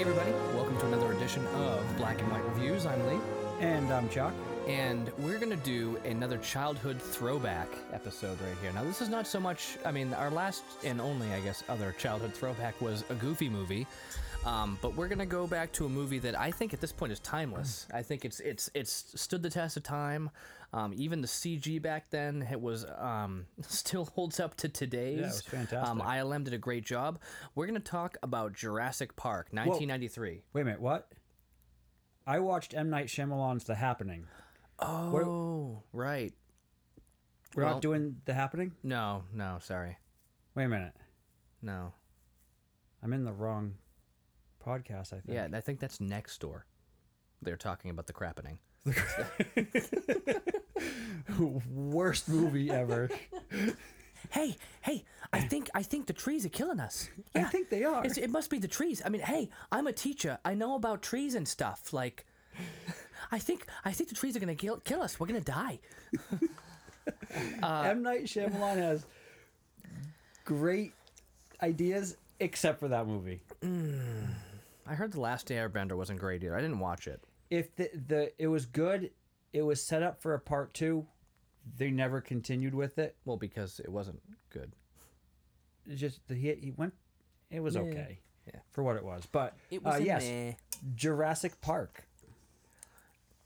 Hey, everybody, welcome to another edition of Black and White Reviews. I'm Lee, And I'm Chuck. and we're going to do another childhood throwback episode right here. Now, this is not so much, I mean, our last and only, I guess, other childhood throwback was a goofy movie. Um, but we're gonna go back to a movie that I think at this point is timeless. I think it's it's it's stood the test of time. Um, even the CG back then it was um, still holds up to today's. Yeah, it was fantastic. Um, ILM did a great job. We're gonna talk about Jurassic Park, 1993. Wait a minute, what? I watched M. Night Shyamalan's The Happening. Oh, right. We're Well- not doing The Happening? No, no, sorry. Wait a minute. No. I'm in the wrong podcast, I think. Yeah, I think that's next door. They're talking about the crappening. Worst movie ever. Hey, hey! I think I think the trees are killing us. I think they are. It's, it must be the trees. I mean, hey, I'm a teacher. I know about trees and stuff. Like, I think I think the trees are gonna kill, kill us. We're gonna die. M. Night Shyamalan has great ideas, except for that movie. Mm. I heard the Last Airbender wasn't great either. I didn't watch it. If the, the it was good, it was set up for a part two. They never continued with it. Well, because it wasn't good. It's just the, he, he went. It was okay Yeah. for what it was, but It was uh, yes, meh. Jurassic Park.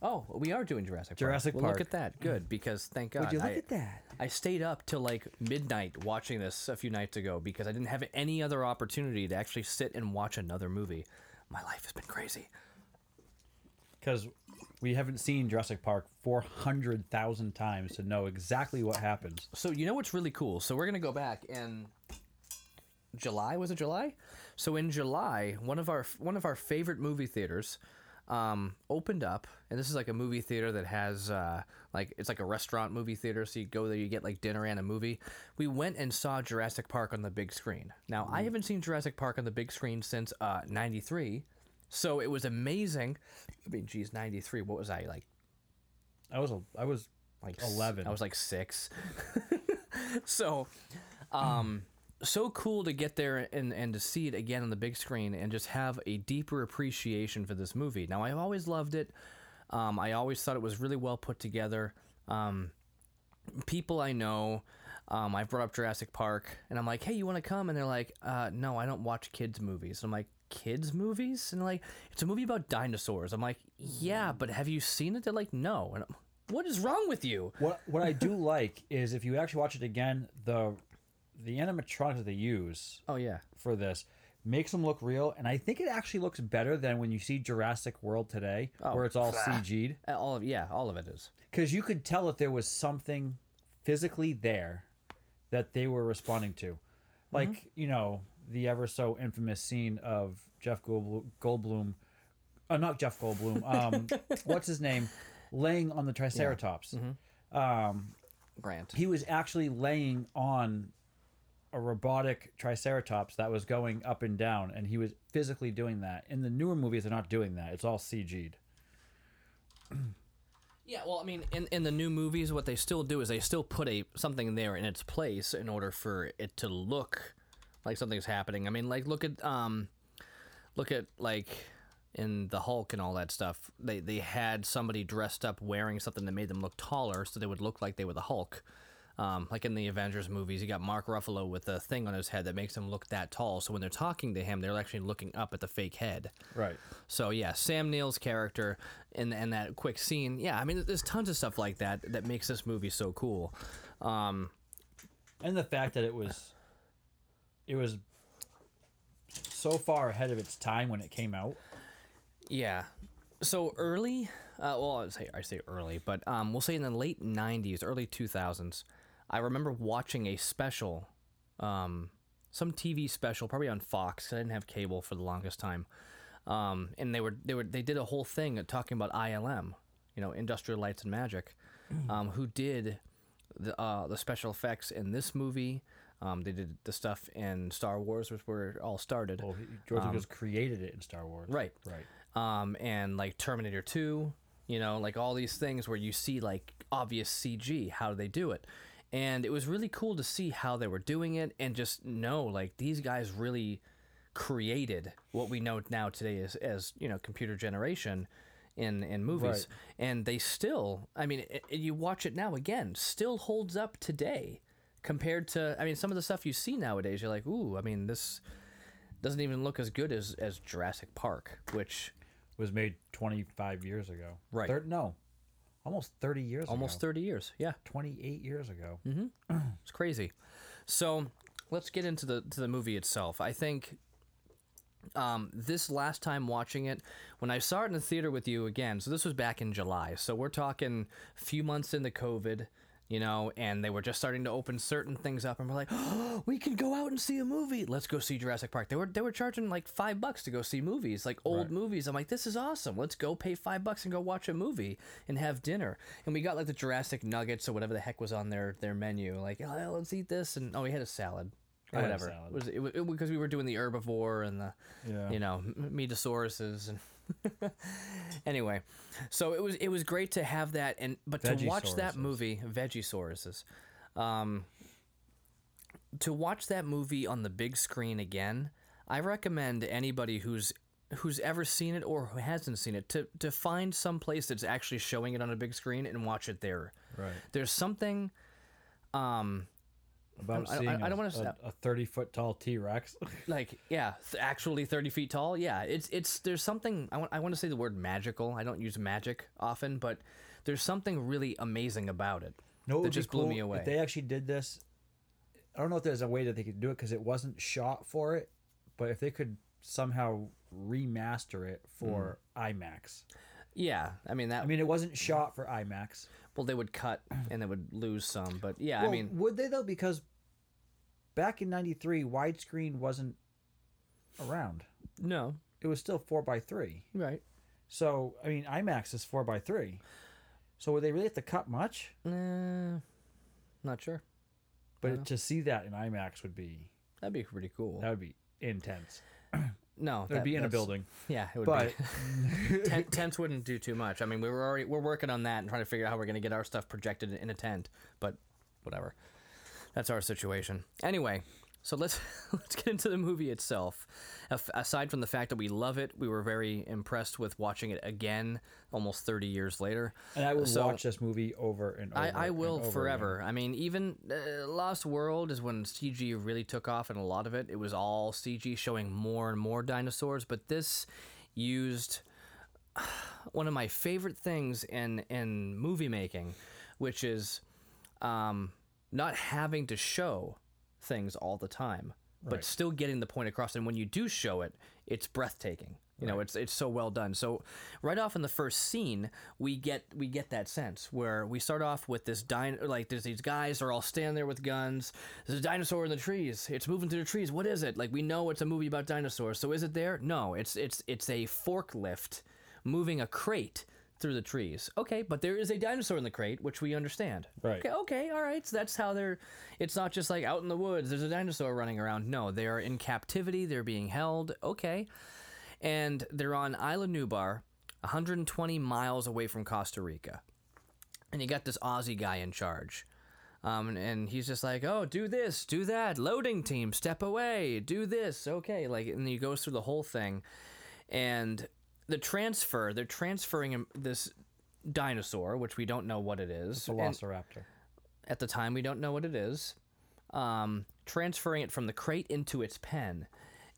Oh, we are doing Jurassic Park. Jurassic well, Park. Look at that. Good because thank God. Would you look I, at that? I stayed up till like midnight watching this a few nights ago because I didn't have any other opportunity to actually sit and watch another movie. My life has been crazy. because we haven't seen Jurassic Park 400,000 times to know exactly what happens. So you know what's really cool? So we're gonna go back in July. Was it July? So in July, one of our one of our favorite movie theaters um, opened up, and this is like a movie theater that has uh, like it's like a restaurant movie theater. So you go there, you get like dinner and a movie. We went and saw Jurassic Park on the big screen. Now I haven't seen Jurassic Park on the big screen since uh, '93. So it was amazing. I mean, geez, '93. What was I like? I was a, I was like 11. I was like six. so, um, so cool to get there and, and to see it again on the big screen and just have a deeper appreciation for this movie. Now, I've always loved it. Um, I always thought it was really well put together. Um, people I know, um, I've brought up Jurassic Park, and I'm like, "Hey, you want to come?" And they're like, uh, "No, I don't watch kids movies." I'm like, "Kids movies?" And like, "It's a movie about dinosaurs." I'm like, "Yeah, but have you seen it?" They're like, "No." And I'm, what is wrong with you? what what I do like is if you actually watch it again, the the animatronics that they use Oh yeah, for this makes them look real, and I think it actually looks better than when you see Jurassic World today, where it's all CG'd. Uh, all of yeah, all of it is. Because you could tell that there was something physically there that they were responding to, like you know the ever so infamous scene of Jeff Goldblum, Goldblum uh, not Jeff Goldblum, um, what's his name, laying on the Triceratops. Grant. He was actually laying on a robotic Triceratops that was going up and down, and he was physically doing that. In the newer movies, they're not doing that; it's all CG'd. Yeah, well, I mean, in, in the new movies, what they still do is they still put a something there in its place in order for it to look like something's happening. I mean, like look at um, look at like in the Hulk and all that stuff. They they had somebody dressed up wearing something that made them look taller, so they would look like they were the Hulk. Um, like in the Avengers movies, you got Mark Ruffalo with a thing on his head that makes him look that tall. So when they're talking to him, they're actually looking up at the fake head. Right. So yeah, Sam Neill's character in and that quick scene. Yeah, I mean, there's tons of stuff like that that makes this movie so cool. Um, and the fact that it was it was so far ahead of its time when it came out yeah. So early, uh, well, I say I say early, but um, we'll say in the late '90s, early 2000s. I remember watching a special, um, some TV special, probably on Fox. I didn't have cable for the longest time, um, and they were they were they did a whole thing talking about ILM, you know, Industrial Lights and Magic, um, who did the uh, the special effects in this movie. Um, they did the stuff in Star Wars, which where it all started. well george lucas created it in star wars Right. right um, and like Terminator 2, you know, like all these things where you see like obvious CG, how do they do it? And it was really cool to see how they were doing it and just know like these guys really created what we know now today as, as you know computer generation in in movies and they still i mean it, it- you watch it now again still holds up today compared to i mean some of the stuff you see nowadays you're like ooh i mean this doesn't even look as good as as jurassic park which was made 25 years ago. Right. Thir- no, almost 30 years almost ago. 30 years yeah 28 years ago. It's crazy. So let's get into the to the movie itself. I think um, this last time watching it, when I saw it in the theater with you again, so this was back in July. So we're talking a few months into COVID, you know, and they were just starting to open certain things up, and we're like, oh, we can go out and see a movie. Let's go see Jurassic Park. They were they were charging like five bucks to go see movies, like old Right. movies. I'm like, this is awesome. Let's go pay five bucks and go watch a movie and have dinner. And we got like the Jurassic nuggets or whatever the heck was on their their menu. Like, oh, let's eat this, and oh, we had a salad. Or I had a whatever. salad. It was it, was- it, because we were doing the herbivore and the Yeah. you know m- metosauruses and anyway so it was it was great to have that and but to watch that movie vegisauruses um to watch that movie on the big screen again i recommend anybody who's who's ever seen it or who hasn't seen it to to find some place that's actually showing it on a big screen and watch it there. Right. there's something um About I- I- seeing I don't a- wanna s- a, a 30 foot tall T Rex. like yeah th- actually 30 feet tall yeah it's it's there's something I want, I want to say the word magical i don't use magic often but there's something really amazing about it No, it that just be blew cool me away If they actually did this, I don't know if there's a way that they could do it because it wasn't shot for it, but if they could somehow remaster it for Mm. IMAX. yeah i mean that I mean, it wasn't shot for IMAX. Well they would cut and they would lose some but yeah well, i mean would they though? Because back in '93, widescreen wasn't around. no It was still four by three. right So I mean, IMAX is four by three. So would they really have to cut much? uh, not sure But to see that in IMAX would be that'd be pretty cool that would be intense. no It would that- be in a building. yeah it would But be tent, tents wouldn't do too much. I mean we were already we're working on that and trying to figure out how we're going to get our stuff projected in a tent but whatever. That's our situation. Anyway so let's let's get into the movie itself aside from the fact that we love it we were very impressed with watching it again almost 30 years later and I will So- watch this movie over and over. I, I will over forever. I mean, even uh, Lost World is when CG really took off, and a lot of it it was all CG, showing more and more dinosaurs. But this used one of my favorite things in in movie making, which is um, not having to show things all the time, but Right. still getting the point across. And when you do show it, it's breathtaking. You know, it's it's so well done. So right off in the first scene, we get we get that sense where we start off with this din like there's these guys are all standing there with guns. There's a dinosaur in the trees. It's moving through the trees. What is it? Like we know it's a movie about dinosaurs. So is it there? No, it's it's it's a forklift moving a crate through the trees. Okay, but there is a dinosaur in the crate, which we understand. Right. Okay, okay, all right. So that's how they're. It's not just like out in the woods. There's a dinosaur running around. No, they are in captivity. They're being held. Okay, and they're on Isla Nublar, 120 miles away from Costa Rica, and you got this Aussie guy in charge. Um, and, and he's just like, oh, do this, do that, loading team, step away, do this, okay, like, and he goes through the whole thing, and the transfer, they're transferring him this dinosaur, which we don't know what it is, and- Velociraptor. at the time we don't know what it is um, transferring it from the crate into its pen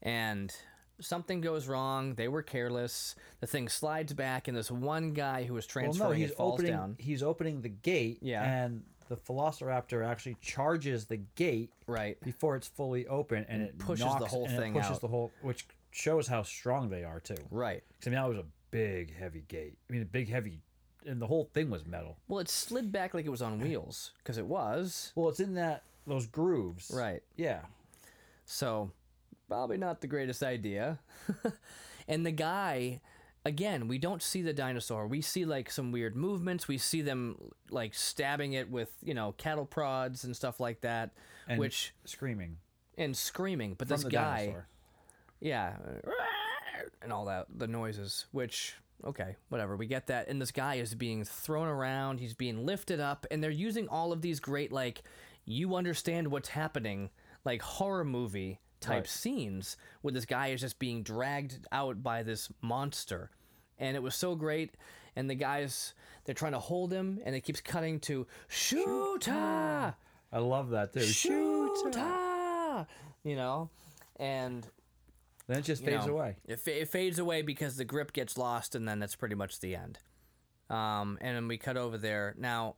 and something goes wrong they were careless the thing slides back and this one guy who was Well, transferring no, he's it falls opening. down He's opening the gate. Yeah. And the Velociraptor actually charges the gate right before it's fully open, and it pushes the whole thing pushes out. the whole, which shows how strong they are too. right 'Cause, I mean, that was a big, heavy gate. I mean, a big, heavy, and the whole thing was metal. well it slid back like it was on wheels because it was Well, it's in that those grooves. right Yeah. So, probably not the greatest idea. and the guy, again, we don't see the dinosaur. We see like some weird movements. We see them like stabbing it with, you know, cattle prods and stuff like that, And which screaming and screaming. But from this the guy, dinosaur. Yeah, and all that, the noises, which okay, whatever. We get that. And this guy is being thrown around. He's being lifted up, and they're using all of these great like, you understand what's happening, like horror movie type Right. scenes where this guy is just being dragged out by this monster. And it was so great. And the guys, they're trying to hold him, and it keeps cutting to Shoota! I love that too. Shoota! You know? And Then it just you fades know, away. It, it fades away because the grip gets lost, and then that's pretty much the end. Um, and then we cut over there. Now,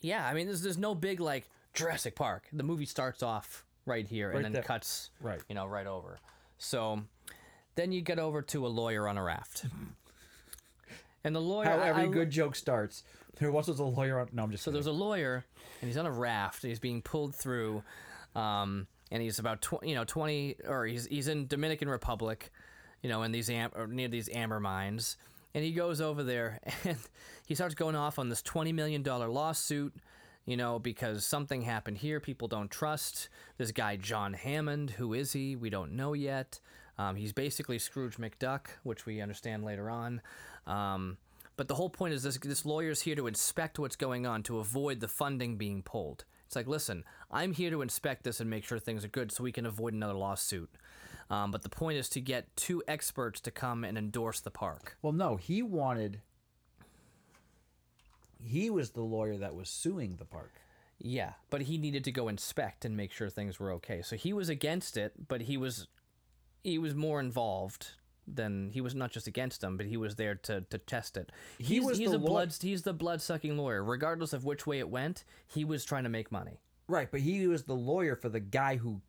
yeah, I mean, there's, there's no big, like, Jurassic Park. The movie starts off right here Right and then there. cuts, Right. you know, right over. So then you get over to a lawyer on a raft. and the lawyer. How every I- good joke starts. There was a lawyer on. No, I'm just. so there's a lawyer, and he's on a raft, and he's being pulled through, um, and he's about tw- you know twenty, or he's he's in Dominican Republic, you know, in these am- near these amber mines, and he goes over there, and he starts going off on this twenty million dollar lawsuit, you know, because something happened here. People don't trust this guy John Hammond. Who is he? We don't know yet. Um, he's basically Scrooge McDuck, which we understand later on. Um, but the whole point is this: this lawyer's here to inspect what's going on to avoid the funding being pulled. It's like, listen, I'm here to inspect this and make sure things are good, so we can avoid another lawsuit. Um, but the point is to get two experts to come and endorse the park. Well, no, he wanted. He was the lawyer that was suing the park. Yeah, but he needed to go inspect and make sure things were okay. So he was against it, but he was he was more involved than he was not just against them, but he was there to, to test it. He He's, was he's the a law- blood he's the blood sucking lawyer. Regardless of which way it went, he was trying to make money. Right, but he was the lawyer for the guy who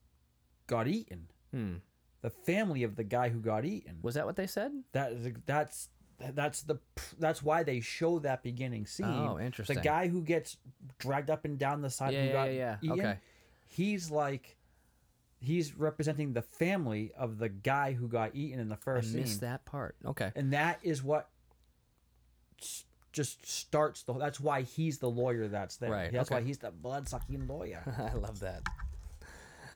got eaten. Hmm. The family of the guy who got eaten. Was that what they said? That is that's that's the that's why they show that beginning scene. Oh, interesting. The guy who gets dragged up and down the side Yeah, who yeah, got yeah, yeah. eaten. Okay. He's like he's representing the family of the guy who got eaten in the I first scene. missed that part. Okay. And that is what just starts the that's why he's the lawyer that's there. Right, That's okay. why he's the blood sucking lawyer. I love that.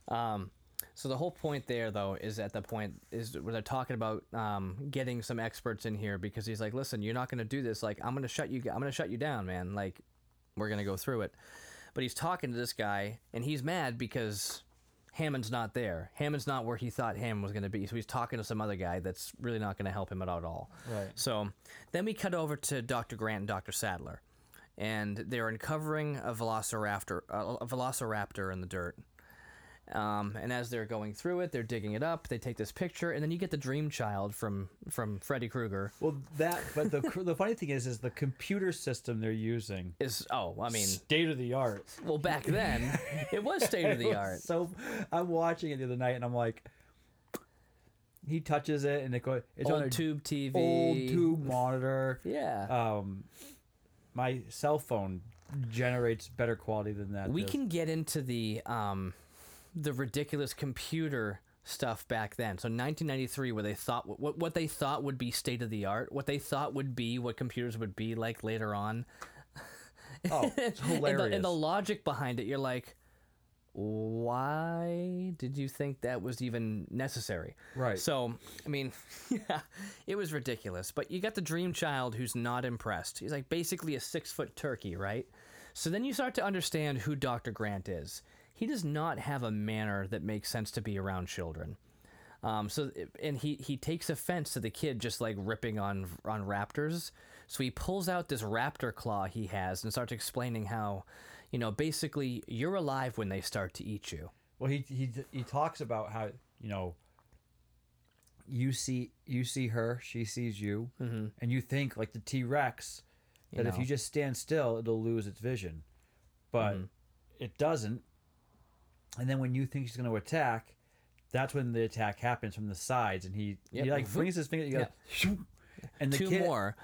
Um, so the whole point there, though, is at the point is where they're talking about um, getting some experts in here because he's like, "Listen, you're not going to do this. Like, I'm going to shut you. I'm going to shut you down, man. Like, we're going to go through it." But he's talking to this guy, and he's mad because Hammond's not there. Hammond's not where he thought Hammond was going to be. So he's talking to some other guy that's really not going to help him out at all. Right. So then we cut over to Dr. Grant and Dr. Sattler, and they're uncovering a velociraptor, a velociraptor in the dirt. Um, and as they're going through it, they're digging it up. They take this picture, and then you get the dream child from from Freddy Krueger. Well, that but the the funny thing is is the computer system they're using Is oh, I mean, state of the art. well, back then it was state of the art. So I'm watching it the other night and I'm like, he touches it and it goes. It's on a tube TV. old tube monitor. Yeah. Um, my cell phone generates better quality than that. we does. can get into the um, the ridiculous computer stuff back then. So 1993, where they thought what what they thought would be state of the art, what they thought would be what computers would be like later on. Oh, it's and, the, hilarious. and the logic behind it, you're like, why did you think that was even necessary? Right. So, I mean, yeah, it was ridiculous. But you got the dream child who's not impressed. He's like basically a six foot turkey, right? So then you start to understand who Dr. Grant is. He does not have a manner that makes sense to be around children. Um, so and he he takes offense to the kid just like ripping on on raptors. So he pulls out this raptor claw he has and starts explaining how, you know, basically you're alive when they start to eat you. Well, he he he talks about how you know. You see, you see her. She sees you, and you think like the T Rex that if know. you just stand still, it'll lose its vision, but it doesn't. And then when you think she's going to attack, that's when the attack happens from the sides, and he Yep. he like brings his finger, he goes, and the Two kid, more.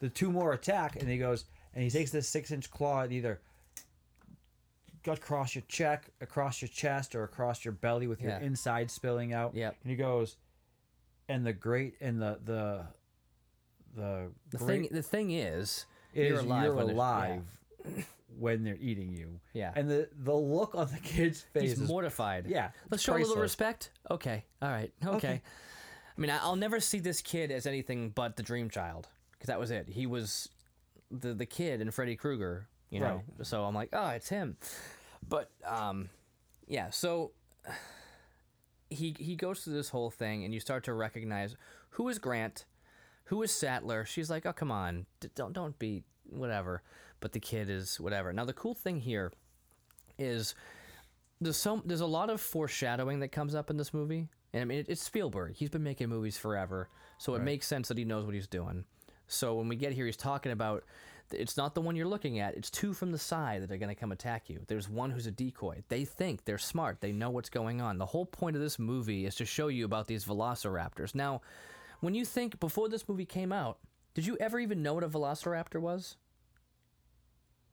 the two more attack, and he goes, and he takes this six inch claw and either across your check, across your chest, or across your belly with your Yeah. inside spilling out. Yep. And he goes, and the great and the the the, The great thing the thing is, is you're alive. you're alive when they're eating you. Yeah. And the the look on the kid's face He's is mortified. yeah, Let's show a little priceless. respect. Okay. All right. Okay. Okay. I mean, I- I'll never see this kid as anything but the dream child because that was it. He was the the kid in Freddy Krueger. You know. So I'm like, oh, it's him. But um, yeah. So he he goes through this whole thing, and you start to recognize who is Grant, who is Sattler. She's like, oh come on, D- don't don't be whatever. But the kid is whatever. Now the cool thing here is there's some there's a lot of foreshadowing that comes up in this movie. And I mean, it, it's Spielberg. He's been making movies forever, so it makes sense that he knows what he's doing. So when we get here, he's talking about it's not the one you're looking at. It's two from the side that are going to come attack you. There's one who's a decoy. They think they're smart. They know what's going on. The whole point of this movie is to show you about these velociraptors. Now, when you think before this movie came out, did you ever even know what a velociraptor was?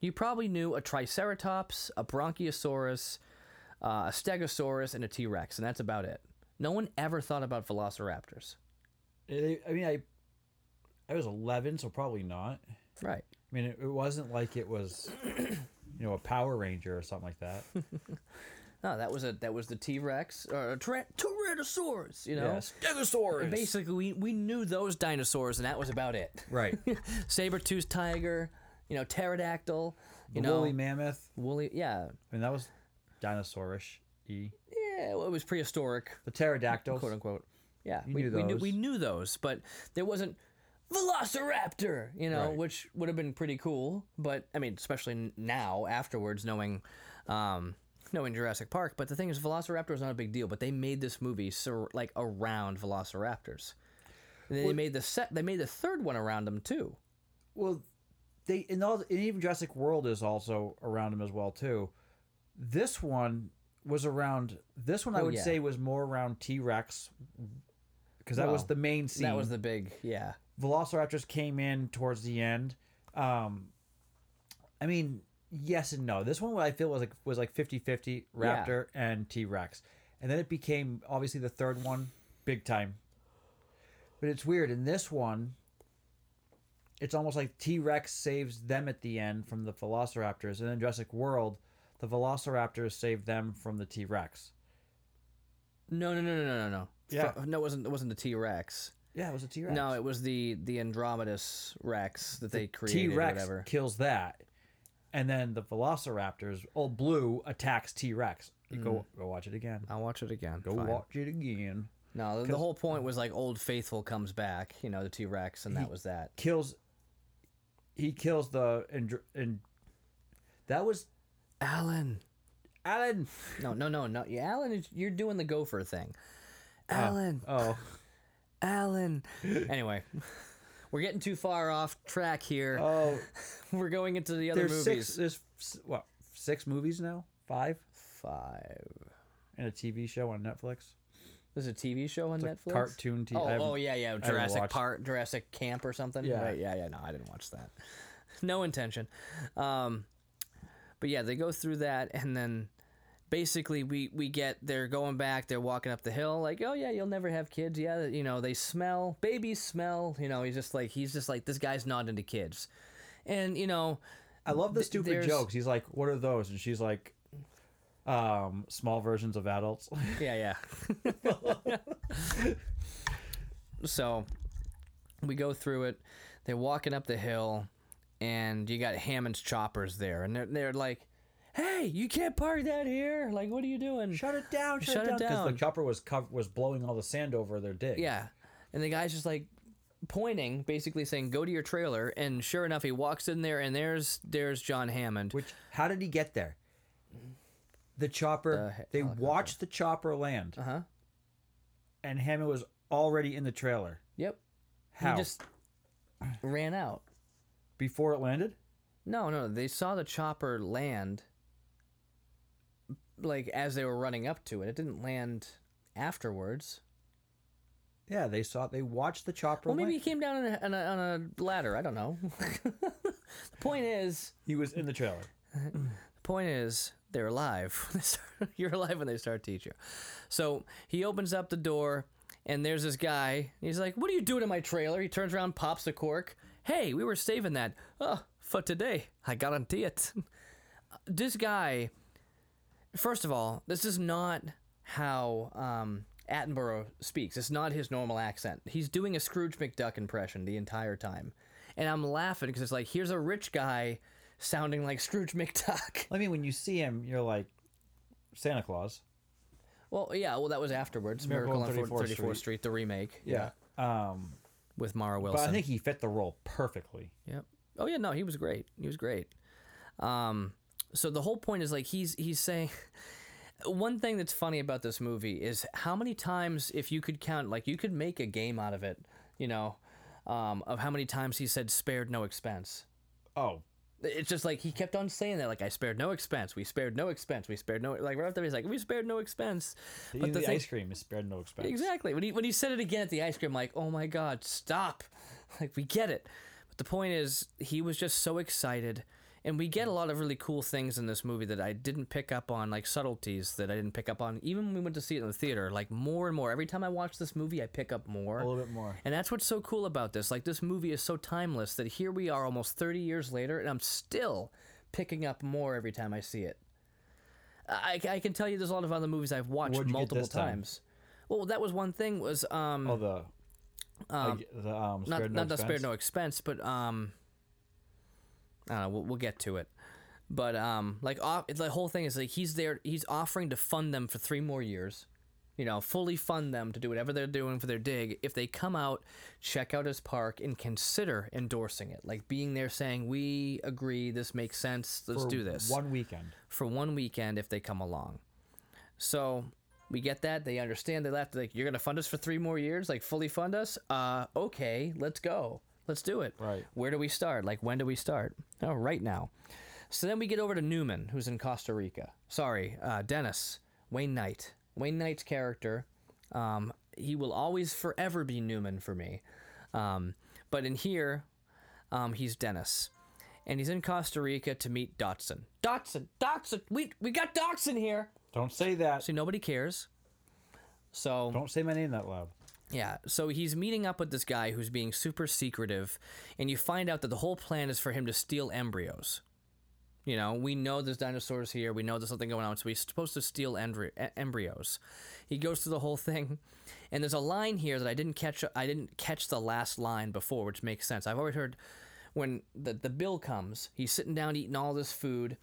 You probably knew a Triceratops, a Bronchiosaurus, uh, a Stegosaurus, and a T Rex, and that's about it. No one ever thought about velociraptors. I I mean, I I was 11, so probably not. Right. I mean, it, it wasn't like it was, you know, a Power Ranger or something like that. No, that was a that was the T Rex or a Tyra- Tyrannosaurus. You know, Yeah, Stegosaurus. basically we, we knew those dinosaurs, and that was about it. Right. Saber-toothed tiger, you know, pterodactyl, you The know, woolly mammoth. woolly. Yeah, I mean, that was dinosaurish. E. yeah, well, it was prehistoric, The pterodactyls. quote unquote. Yeah, we, knew we knew those. we knew those, but there wasn't Velociraptor, you know, Right. which would have been pretty cool. But I mean, especially now afterwards, knowing. Um, knowing Jurassic Park, but the thing is, Velociraptor is not a big deal. But they made this movie so like around Velociraptors. And they made the set. They made the third one around them too. Well, they and all and even Jurassic World is also around them as well too. This one was around. This one I Oh, would yeah. say was more around T Rex because that was the main scene. That was the big, yeah. Velociraptors came in towards the end. Um, I mean, yes and no. This one I feel was like was like 50-50 Yeah. Raptor and T Rex, and then it became obviously the third one big time. But it's weird in this one. It's almost like T Rex saves them at the end from the Velociraptors, and then Jurassic World, the Velociraptors save them from the T Rex. No, no, no, no, no, no, no. Yeah. Fr- no, it wasn't. It wasn't the T Rex. Yeah, it was a T Rex. No, it was the the Andromedus Rex that they created. or Rex kills that, and then the Velociraptors, old Blue attacks T Rex. Go go watch it again. I'll watch it again. Go Mm. Fine. watch it again. No, the, the whole point was like Old Faithful comes back. You know, the T Rex, and that was that. Kills. He kills the and and that was Alan. Alan. No, no, no, no. Yeah, Alan, is- you're doing the gopher thing. Oh. Alan. Oh, Alan. anyway, we're getting too far off track here. oh. we're going into the other There's movies. six. There's what? Six movies now. Five Five. and a TV show on Netflix. There's a TV show on It's a Netflix. cartoon TV. Oh, oh yeah, yeah, Jurassic Park, Jurassic Camp or something. Yeah. right, yeah, yeah. No, I didn't watch that. No intention. Um, but yeah, they go through that, and then basically we we get they're going back. They're walking up the hill, like, oh yeah, you'll never have kids. Yeah, you know they smell. Babies smell. You know, he's just like he's just like this guy's not into kids, and you know. I love the stupid there's- jokes. He's like, "What are those?" And she's like, um, "Small versions of adults." Yeah, yeah. so we go through it. They're walking up the hill, and you got Hammond's choppers there, and they're they're like, "Hey, you can't park that here! Like, what are you doing?" shut it down! Shut, Shut it down! Because the chopper was was blowing all the sand over their dig. Yeah, and the guy's just like pointing, basically saying, "Go to your trailer." And sure enough, he walks in there, and there's there's John Hammond. Which? How did he get there? The chopper. The he- they watched the chopper land, Uh huh. and Hammond was already in the trailer. Yep. How? He just ran out. Before it landed? No, no, they saw the chopper land like as they were running up to it. It didn't land afterwards. Yeah, they saw. They watched the chopper. Well, maybe he came down on a, on a, on a ladder. I don't know. the point is, he was in the trailer. the point is, they're alive. You're alive when they start teaching. you. So he opens up the door, and there's this guy. He's like, "What are you doing in my trailer?" He turns around, pops the cork. Hey, we were saving that. Oh, for today, I guarantee it. this guy, first of all, this is not how um, Attenborough speaks. It's not his normal accent. He's doing a Scrooge McDuck impression the entire time, and I'm laughing because it's like here's a rich guy sounding like Scrooge McDuck. I mean, when you see him, you're like Santa Claus. Well, yeah. Well, that was afterwards. Miracle on on 34th 34th Street. Street. the remake. Yeah. Um, with Mara Wilson. but I think he fit the role perfectly. Yep. Oh yeah, no, he was great. He was great. Um, so the whole point is like he's he's saying one thing that's funny about this movie is how many times if you could count like you could make a game out of it, you know, um, of how many times he said spared no expense. Oh, It's just like he kept on saying that like I spared no expense. We spared no expense. We spared no like right after he's like we spared no expense. even the, thing- ice cream is spared no expense. Exactly. When he when he said it again at the ice cream, like, oh my god, stop! Like we get it. But the point is, he was just so excited, and we get a lot of really cool things in this movie that I didn't pick up on, like subtleties that I didn't pick up on, even when we went to see it in the theater. Like more and more. Every time I watch this movie, I pick up more. A little bit more. And that's what's so cool about this. Like this movie is so timeless that here we are almost 30 years later and I'm still picking up more every time I see it. I, I can tell you there's a lot of other movies I've watched multiple this time? times. Well, that was one thing was um Oh, the um, the um, not spared not no the spared no expense, but um I don't know, we'll, we'll get to it. But um like off, the whole thing is like he's there he's offering to fund them for 3 more years. You know, fully fund them to do whatever they're doing for their dig if they come out, check out his park and consider endorsing it. Like being there saying, "We agree, this makes sense. Let's For do this." one weekend. for one weekend if they come along. So we get that. They understand. They left. Like, you're going to fund us for three more years? Like, fully fund us? Uh, okay, let's go. Let's do it. Right. Where do we start? Like, when do we start? Oh, right now. So then we get over to Newman, who's in Costa Rica. Sorry, uh, Dennis, Wayne Knight. Wayne Knight's character. Um, he will always forever be Newman for me. Um, but in here, um, he's Dennis. And he's in Costa Rica to meet Dodgson. Dodgson, Dodgson, we, we got Dodgson here. Don't say that. See, nobody cares. So Don't say my name that loud. Yeah, so he's meeting up with this guy who's being super secretive, and you find out that the whole plan is for him to steal embryos. You know, we know there's dinosaurs here. We know there's something going on, so he's supposed to steal embry- embryos. He goes through the whole thing, and there's a line here that I didn't catch. I didn't catch the last line before, which makes sense. I've always heard when the the bill comes, he's sitting down eating all this food,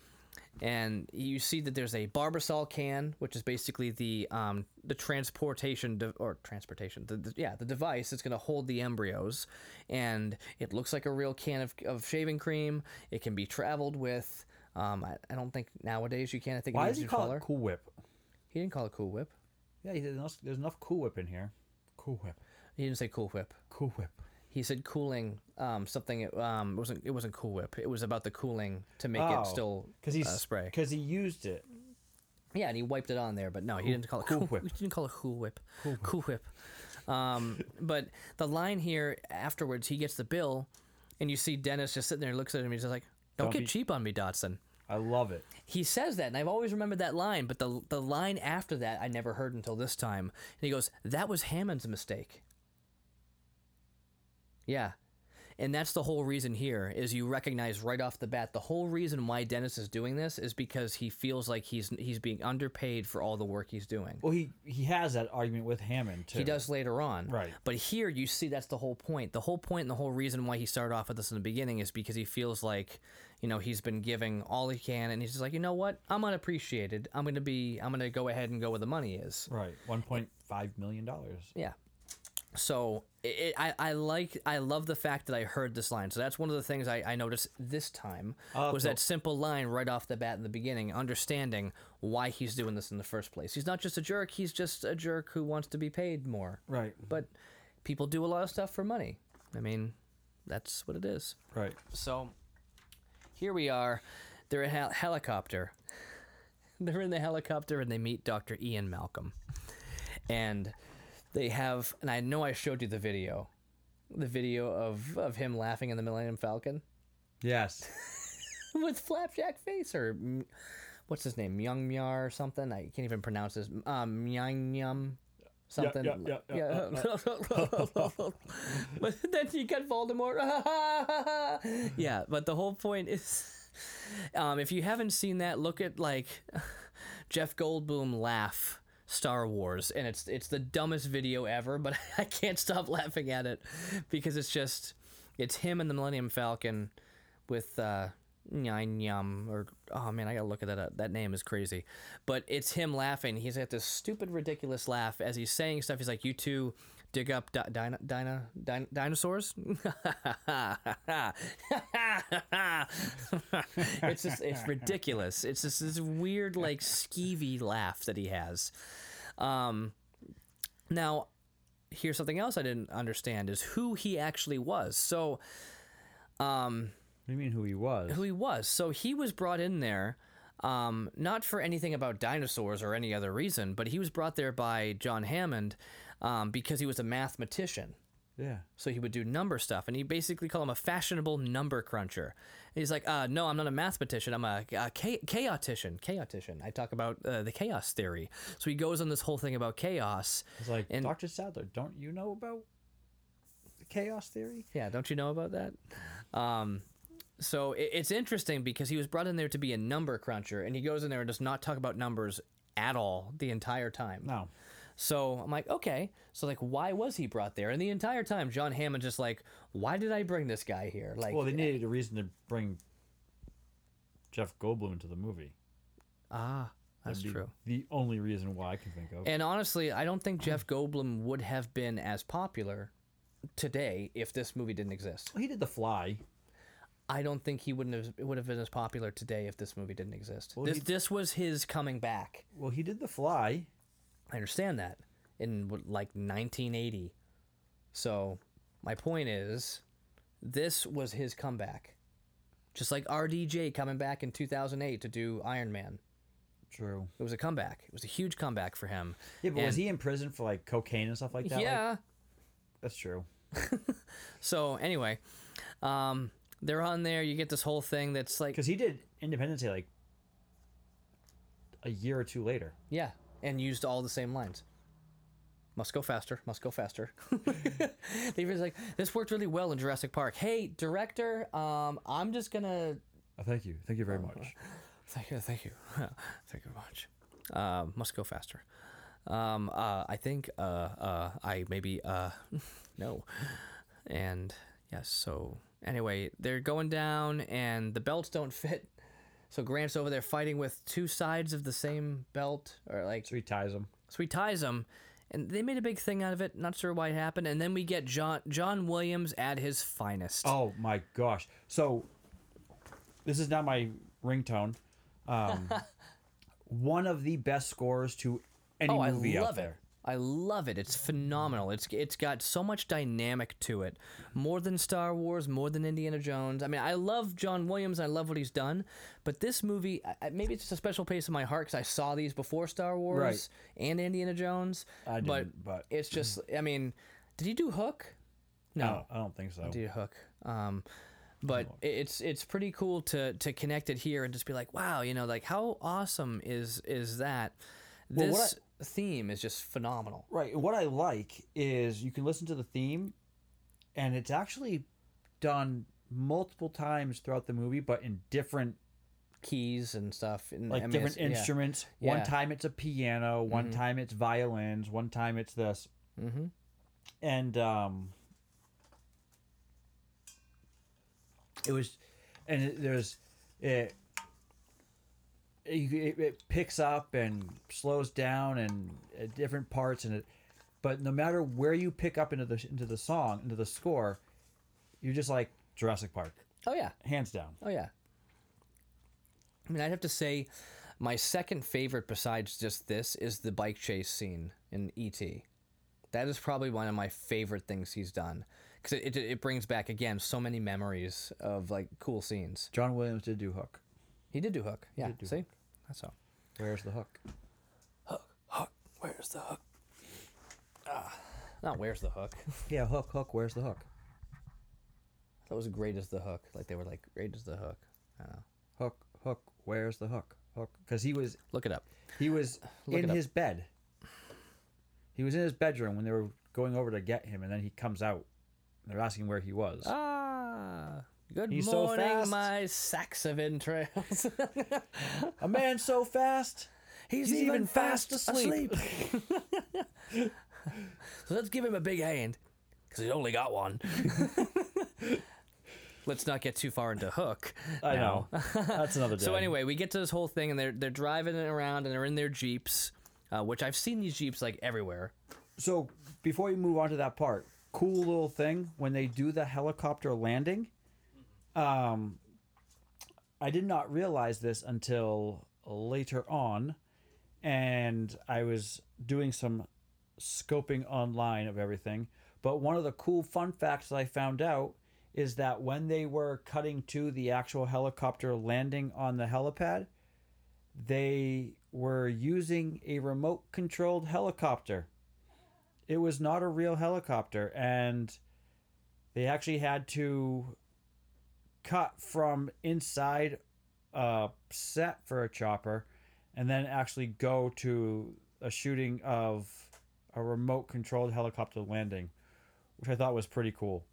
and you see that there's a Barbasol can, which is basically the um, the transportation de- or transportation, the, the, yeah, the device that's going to hold the embryos, and it looks like a real can of, of shaving cream. It can be traveled with. Um, I, I don't think nowadays you can. I think Why it does he uses call color. it Cool Whip? He didn't call it Cool Whip. Yeah, he said enough- there's enough Cool Whip in here. Cool Whip. He didn't say Cool Whip. Cool Whip. He said cooling um, something. Um, it wasn't it wasn't Cool Whip. It was about the cooling to make Oh, it still Because he's uh, spray. Because he used it. Yeah, and he wiped it on there, but no, he didn't call it Cool cool, Whip. He didn't call it cool whip. Cool whip. Um, but the line here afterwards, he gets the bill, and you see Dennis just sitting there, looks at him, he's just like, "Don't, Don't get be- cheap on me, Dodgson." I love it. He says that, and I've always remembered that line, but the the line after that I never heard until this time. And he goes, "That was Hammond's mistake." Yeah. And that's the whole reason here is you recognize right off the bat the whole reason why Dennis is doing this is because he feels like he's he's being underpaid for all the work he's doing. Well, he he has that argument with Hammond too. He does later on. Right. But here you see that's the whole point. The whole point and the whole reason why he started off with this in the beginning is because he feels like, you know, he's been giving all he can and he's just like, you know what? I'm unappreciated. I'm gonna be I'm gonna go ahead and go where the money is. Right. One point five million dollars. Yeah. So it, I, I like I love the fact that I heard this line. So that's one of the things I, I noticed this time Oh, was cool. that simple line right off the bat in the beginning, understanding why he's doing this in the first place. He's not just a jerk. He's just a jerk who wants to be paid more. Right. But people do a lot of stuff for money. I mean, that's what it is. Right. So here we are. They're in a hel- helicopter. They're in the helicopter and they meet Dr. Ian Malcolm. And they have, and I know I showed you the video, the video of, of him laughing in the Millennium Falcon Yes. with Flapjack face or what's his name? Myung Myar or something? I can't even pronounce his. Um, Myung Myum. Something. yeah, yeah, yeah, but then you got Voldemort. yeah, but the whole point is, um, if you haven't seen that, look at like Jeff Goldblum laugh Star Wars, and it's it's the dumbest video ever, but I can't stop laughing at it because it's just it's him and the Millennium Falcon with uh, Nyam Nyam or oh man, I gotta look at that. That name is crazy, but it's him laughing. He's got this stupid, ridiculous laugh as he's saying stuff. He's like, "You two dig up di- dino- dino- din- dinosaurs." it's just it's ridiculous. It's just this weird, like skeevy laugh that he has. Um, now, here's something else I didn't understand: is who he actually was. So. Um, What do you mean who he was? who he was. So he was brought in there, um, not for anything about dinosaurs or any other reason, but he was brought there by John Hammond um, because he was a mathematician. yeah. So he would do number stuff, and he basically called him a fashionable number cruncher. And he's like, uh, "No, I'm not a mathematician. I'm a, a cha- chaotician. Chaotician. I talk about uh, the chaos theory." So he goes on this whole thing about chaos. It's like And- Dr. Sattler. Don't you know about the chaos theory? Yeah, don't you know about that? Um, so it, it's interesting because he was brought in there to be a number cruncher, and he goes in there and does not talk about numbers at all the entire time. No. So I'm like, okay, so like, why was he brought there? And the entire time, John Hammond just like, why did I bring this guy here? Like, Well, they needed a reason to bring Jeff Goldblum into the movie. ah, that's true. The only reason why I can think of. And honestly, I don't think Jeff Goldblum would have been as popular today if this movie didn't exist. Well, he did The Fly. I don't think he wouldn't have would have been as popular today if this movie didn't exist. Well, this he- this was his coming back. Well, he did The Fly. I understand that in like 1980. So my point is, this was his comeback, just like RDJ coming back in 2008 to do Iron Man. True. It was a comeback. It was a huge comeback for him. Yeah, but was he in prison for like cocaine and stuff like that? Like, yeah. that's true. So anyway, um, they're on there. You get this whole thing that's like, Because he did Independence Day like a year or two later. yeah, and used all the same lines. Must go faster. Must go faster. they was like, this worked really well in Jurassic Park. Hey, director, um, I'm just gonna Oh, thank you. Thank you very much. Thank you, thank you, thank you very much. Uh, must go faster. Um, uh, I think uh, uh, I maybe uh, no, and yes. So anyway, they're going down, and the belts don't fit. So Grant's over there fighting with two sides of the same belt, or like So he ties him. so he ties them, and they made a big thing out of it. Not sure why it happened, and then we get John John Williams at his finest. Oh my gosh. So this is not my ringtone. Um, one of the best scores to any Oh, I movie out love it. there. I love it. It's phenomenal. It's it's got so much dynamic to it, more than Star Wars, more than Indiana Jones. I mean, I love John Williams. I love what he's done, but this movie, I- maybe it's just a special place in my heart because I saw these before Star Wars Right. and Indiana Jones. I but didn't, but it's just, I mean, did he do Hook? no, I don't think so. did Hook. Um, but it's it's pretty cool to to connect it here and just be like, wow, you know, like how awesome is is that? Well, This what theme is just phenomenal. Right. What I like is you can listen to the theme, and it's actually done multiple times throughout the movie, but in different keys and stuff and like I mean, different yeah. instruments. Yeah. One time it's a piano, one time it's violins, one time it's this. Mhm. And um it was and there's it it, it picks up and slows down and at different parts and it but no matter where you pick up into the into the song into the score you're just like Jurassic Park. Oh yeah. Hands down. Oh yeah. I mean i'd have to say my second favorite besides just this is the bike chase scene in E.T. that is probably one of my favorite things he's done because it, it, it brings back again so many memories of like cool scenes. John Williams did do Hook. He did do hook. Yeah. Did do see that's all. Where's the hook? Hook hook where's the hook? Ah not where's the hook. Yeah hook hook where's the hook? That was great as the hook. Like they were like great as the hook. I don't know. Hook hook where's the hook? Hook because he was look it up. he was Look in it up. his bed. He was in his bedroom when they were going over to get him and then he comes out. And they're asking where he was. Ah, good He's morning, fast. my sacks of entrails. a man so fast He's, He's even fast asleep. so let's give him a big hand, because he's only got one. let's not get too far into Hook. I now. know. That's another day. So anyway, we get to this whole thing, and they're they're driving it around, and they're in their jeeps, uh, which I've seen these jeeps like everywhere. so before we move on to that part, cool little thing when they do the helicopter landing. Um, I did not realize this until later on, and I was doing some scoping online of everything. But one of the cool fun facts I found out is that when they were cutting to the actual helicopter landing on the helipad, they were using a remote controlled helicopter. It was not a real helicopter, and they actually had to cut from inside a set for a chopper and then actually go to a shooting of a remote controlled helicopter landing, which I thought was pretty cool.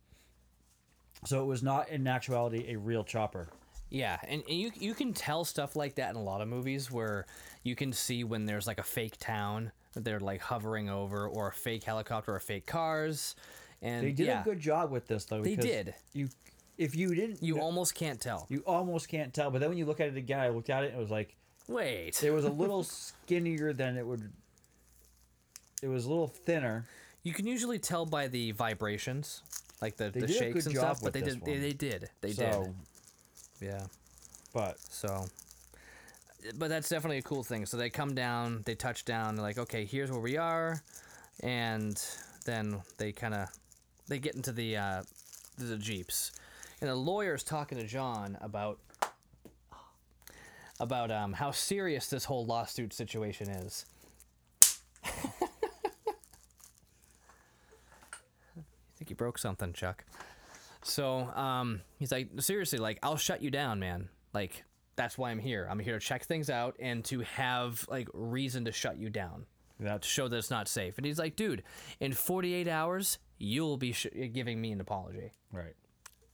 So it was not in actuality a real chopper. Yeah, and, and you you can tell stuff like that in a lot of movies where you can see when there's like a fake town that they're like hovering over, or a fake helicopter, or fake cars, and They did yeah, a good job with this though. They did. You, if you didn't, You almost can't tell. you almost can't tell. But then when you look at it again, I looked at it and it was like Wait, it was a little skinnier than it would. It was a little thinner. you can usually tell by the vibrations, like the, the shakes and stuff. But they did, they, they did, they so, did, yeah. but So, but that's definitely a cool thing. So they come down, they touch down, they're like, okay, here's where we are, and then they kind of they get into the uh, the jeeps, and the lawyer's talking to John about about um, how serious this whole lawsuit situation is. I think you broke something, Chuck. So um, he's like, seriously, like I'll shut you down, man. Like that's why I'm here. I'm here to check things out and to have like reason to shut you down, to show that it's not safe. And he's like, dude, in 48 hours, you'll be sh- giving me an apology. right.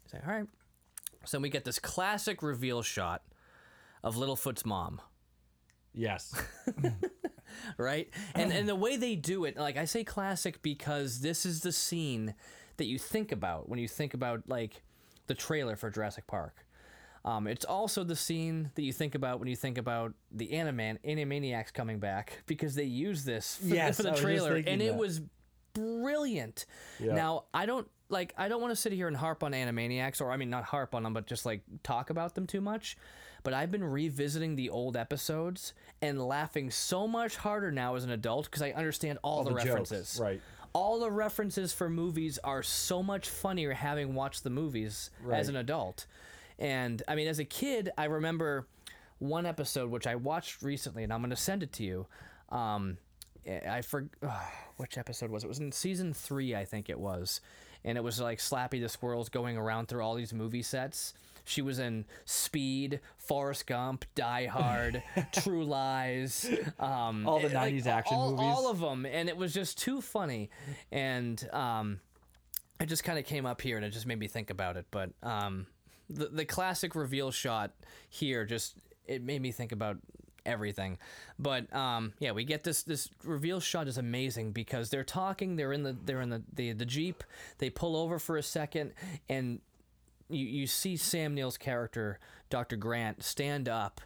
He's like, all right. So we get this classic reveal shot of Littlefoot's mom Yes. right? And and the way they do it, like I say classic because this is the scene that you think about when you think about like the trailer for Jurassic Park. Um, it's also the scene that you think about when you think about the Animan Animaniacs coming back because they use this for, Yes, for the I was just trailer and it was brilliant. Yeah. Now I don't like I don't want to sit here and harp on Animaniacs or I mean not harp on them but just like talk about them too much. But I've been revisiting the old episodes and laughing so much harder now as an adult because I understand all, the, the jokes, references. right. All the references for movies are so much funnier having watched the movies as an adult. And I mean, as a kid, I remember one episode which I watched recently, and I'm going to send it to you. Um, I for which episode was it? It was in season three, I think it was, and it was like Slappy the squirrel's going around through all these movie sets. She was in Speed, Forrest Gump, Die Hard, True Lies, um, All the it- like, 90s action all, movies. all of them, and it was just too funny, and um, it just kind of came up here, and it just made me think about it. But um, the the classic reveal shot here just it made me think about everything. But um, yeah, we get this this reveal shot is amazing because they're talking. They're in the they're in the the, the jeep. They pull over for a second, and you you see Sam Neill's character, Dr. Grant, stand up.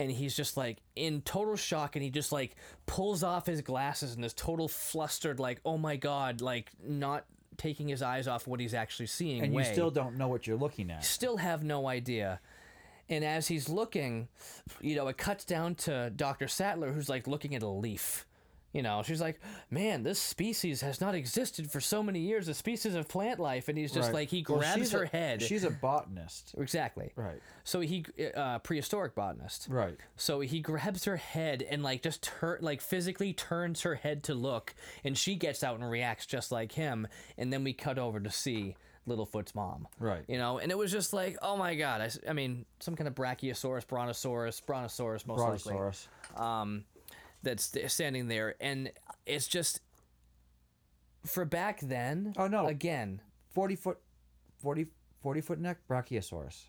And he's just like in total shock, and he just like pulls off his glasses and is total flustered, like, oh my god, like not taking his eyes off what he's actually seeing. And way you still don't know what you're looking at. still have no idea. And as he's looking, you know, it cuts down to Dr. Sattler, who's like looking at a leaf. You know, she's like, man, this species has not existed for so many years, a species of plant life. And he's just Right. like, he grabs she's her a- head. She's a botanist. exactly. Right. So he, uh, prehistoric botanist. Right. So he grabs her head and like just turn like physically turns her head to look, and she gets out and reacts just like him. And then we cut over to see Littlefoot's mom. Right. You know, and it was just like, oh my god! I, I mean, some kind of Brachiosaurus, Brontosaurus, Brontosaurus, most likely Brontosaurus. Um, that's standing there, and it's just for back then. Oh, no. Again, 40 foot 40, 40 foot neck brachiosaurus.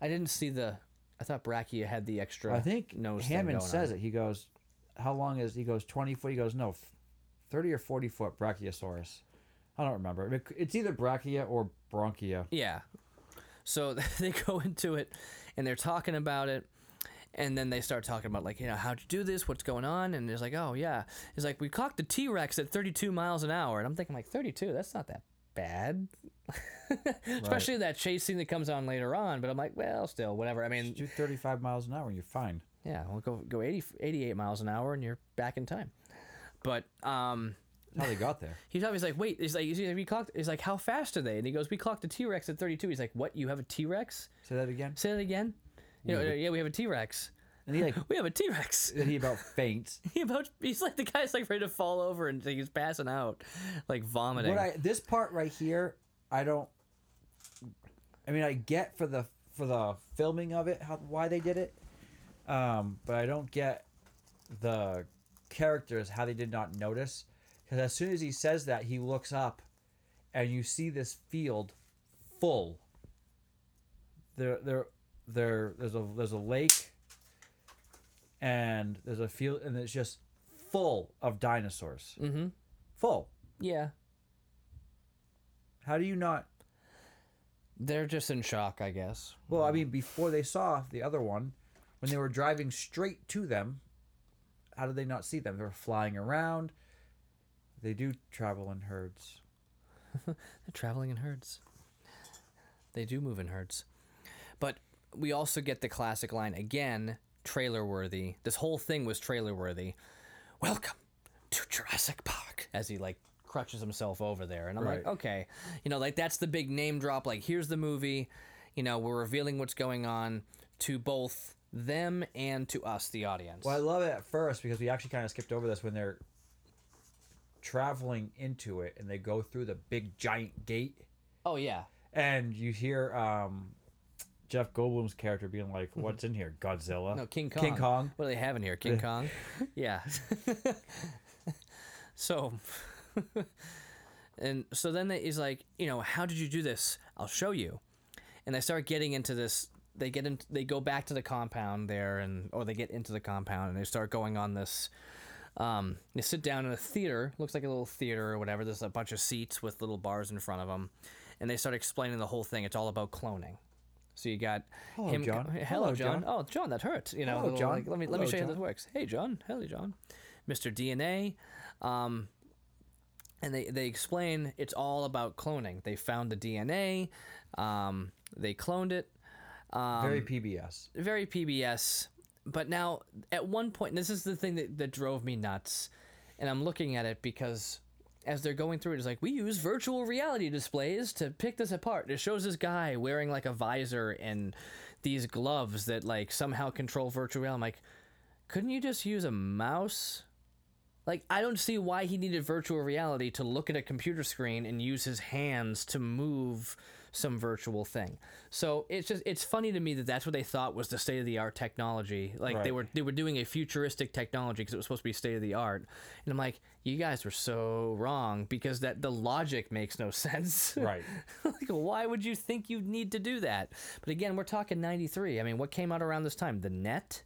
I didn't see the. I thought Brachia had the extra. I think nose Hammond says on. it. He goes, "How long is?" He goes, "20 foot." He goes, "No, 30 or 40 foot brachiosaurus." I don't remember. It's either brachia or bronchia. Yeah. So they go into it and they're talking about it. And then they start talking about, like, you know, how'd you do this? What's going on? And it's like, oh, yeah. It's like, we clocked the T Rex at 32 miles an hour. And I'm thinking, like, 32? That's not that bad. Especially that chase scene that comes on later on. But I'm like, well, still, whatever. I mean, Do 35 miles an hour and you're fine. yeah, we'll go, go 80, 88 miles an hour and you're back in time. But, um, That's how they got there. He's always like, wait, he's like, he's like, we clocked, he's like, how fast are they? And he goes, we clocked a T Rex at 32. He's like, what? You have a T Rex? Say that again. Say that again. You know, yeah, we have a T Rex. And he like We have a T Rex. and he about faints. He about he's like the guy's like ready to fall over and he's passing out, like vomiting. What I this part right here, I don't. I mean, I get for the for the filming of it how why they did it, um, but I don't get the characters how they did not notice because as soon as he says that he looks up, and you see this field full. There, there, there. There's a there's a lake. And there's a field, and it's just full of dinosaurs. mm-hmm. Full. Yeah, How do you not? they're just in shock, I guess. Well, I mean, before they saw the other one, when they were driving straight to them, how did they not see them? They were flying around. They do travel in herds. They're traveling in herds. They do move in herds. But we also get the classic line again, trailer worthy. This whole thing was trailer worthy. Welcome to Jurassic Park. As he like crutches himself over there. And I'm like, okay. You know, like that's the big name drop. Like, here's the movie. You know, we're revealing what's going on to both them and to us, the audience. Well, I love it at first because we actually kind of skipped over this when they're traveling into it and they go through the big giant gate Oh, yeah. and you hear um, Jeff Goldblum's character being like, "What's in here? Godzilla? Mm-hmm. No, King Kong. King Kong? What do they have in here? King Kong? Yeah. so, and so then they, he's like, you know, how did you do this? I'll show you. And they start getting into this. They get in. They go back to the compound there, and or they get into the compound, and they start going on this. Um, they sit down in a theater. Looks like a little theater or whatever. There's a bunch of seats with little bars in front of them, and they start explaining the whole thing. It's all about cloning. So you got Hello, him. John. Hello, Hello, John. John. Oh, John, that hurt. You know, Hello, John. like, let me let me show you how this works. Hey, John. Hello, John. Mr. DNA. Um, and they, they explain it's all about cloning. They found the DNA. Um, they cloned it. Um, Very PBS." very PBS. But now, at one point, this is the thing that, that drove me nuts. And I'm looking at it because as they're going through it, it's like, we use virtual reality displays to pick this apart. It shows this guy wearing like a visor and these gloves that like somehow control virtual reality. I'm like, couldn't you just use a mouse? Like, I don't see why he needed virtual reality to look at a computer screen and use his hands to move some virtual thing. So it's just it's funny to me that that's what they thought was the state of the art technology. Like they were they were doing a futuristic technology because it was supposed to be state of the art. And I'm like, you guys were so wrong because that the logic makes no sense. Right. like, why would you think you'd need to do that? But again, we're talking 93. I mean, what came out around this time? The net?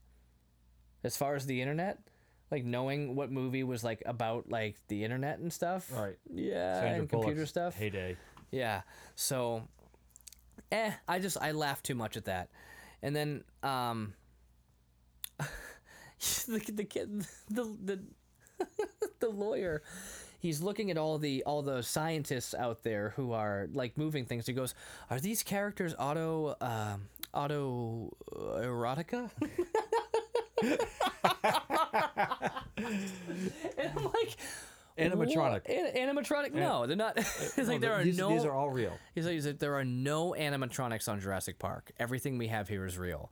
As far as the internet? Like knowing what movie was like about like the internet and stuff? Right. Yeah, Sandra and computer Bullock's stuff. Heyday. Yeah. So, eh, I just I laughed too much at that, and then um, the the kid the the the lawyer. He's looking at all the all the scientists out there who are like moving things. He goes, "Are these characters auto um, auto uh, erotica?" and I'm like, Animatronic. An- animatronic? No, they're not. it's like there are these, no these are all real. He's like, he's like, there are no animatronics on Jurassic Park. Everything we have here is real.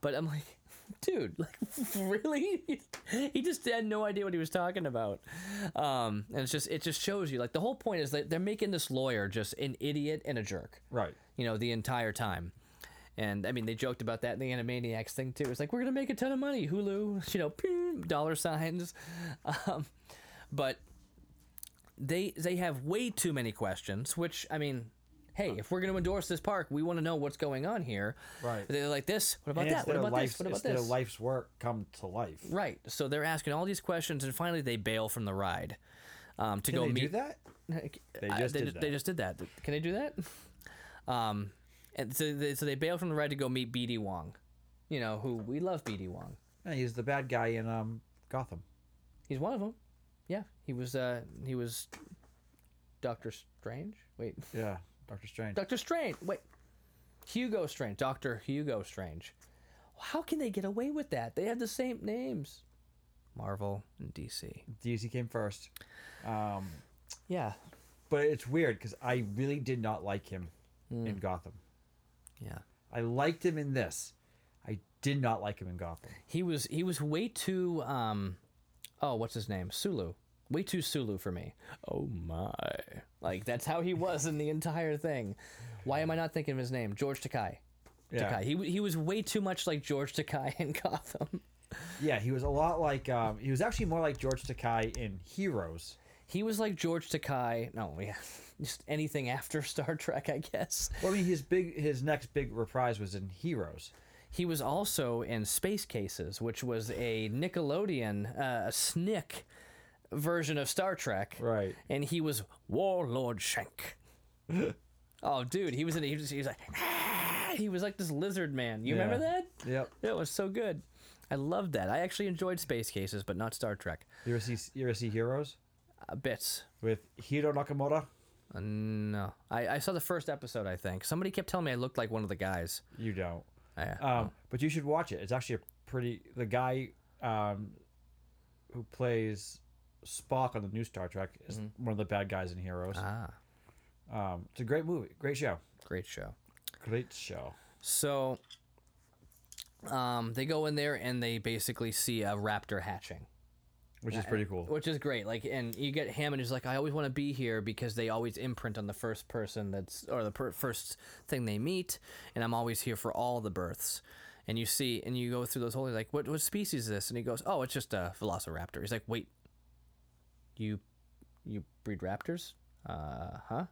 But I'm like, dude, like, really? he just had no idea what he was talking about. Um, and it's just, it just shows you, like, the whole point is that they're making this lawyer just an idiot and a jerk, Right. you know, the entire time. And I mean, they joked about that in the Animaniacs thing too. It's like we're gonna make a ton of money, Hulu, you know, dollar signs. Um, but they they have way too many questions. Which I mean, hey, if we're gonna endorse this park, we want to know what's going on here. Right. They're like this. What about And that? What about life's, this? What about it's their this? life's work come to life. Right. So they're asking all these questions, and finally they bail from the ride. um, to Can go they meet. do that? They just they, did that. they just did that. Can they do that? Um, and so they, so they bail from the ride to go meet BD Wong. You know who we love, BD Wong. Yeah, he's the bad guy in um Gotham. He's one of them. Yeah, he was. Uh, he was Doctor Strange. Wait, Yeah, Doctor Strange. Doctor Strange. Wait, Hugo Strange. Doctor Hugo Strange. How can they get away with that? They have the same names. Marvel and DC. DC came first. Um, Yeah, but it's weird because I really did not like him Hmm. in Gotham. yeah. I liked him in this. I did not like him in Gotham. He was he was way too um oh what's his name? Sulu. Way too Sulu for me. Oh my. Like that's how he was in the entire thing. Why am I not thinking of his name? George Takei Yeah. Takei he he was way too much like George Takei in Gotham. Yeah, he was a lot like. Um, he was actually more like George Takei in Heroes. he was like George Takei no yeah just anything after Star Trek I guess. Well, I mean, his big, his next big reprise was in Heroes. He was also in Space Cases, which was a Nickelodeon, uh, a SNICK version of Star Trek. Right. And he was Warlord Shank. oh, dude, he was in. He was, he was like, he was like this lizard man. You remember that? Yep. It was so good. I loved that. I actually enjoyed Space Cases, but not Star Trek. You ever see, you ever see Heroes Uh, bits. with Hiro Nakamura? Uh, no, I, I saw the first episode. I think somebody kept telling me I looked like one of the guys. You don't. I, Um, but you should watch it. It's actually a pretty. The guy um, who plays Spock on the new Star Trek is one of the bad guys in Heroes. ah, Um, it's a great movie, great show, great show. great show. So um, they go in there and they basically see a raptor hatching, Which is pretty cool. which is great. Like, and you get Hammond who's like, I always want to be here because they always imprint on the first person that's or the per- first thing they meet, and I'm always here for all the births. And you see, and you go through those whole like, what what species is this? And he goes, Oh, it's just a velociraptor. He's like, Wait, you you breed raptors? Uh huh.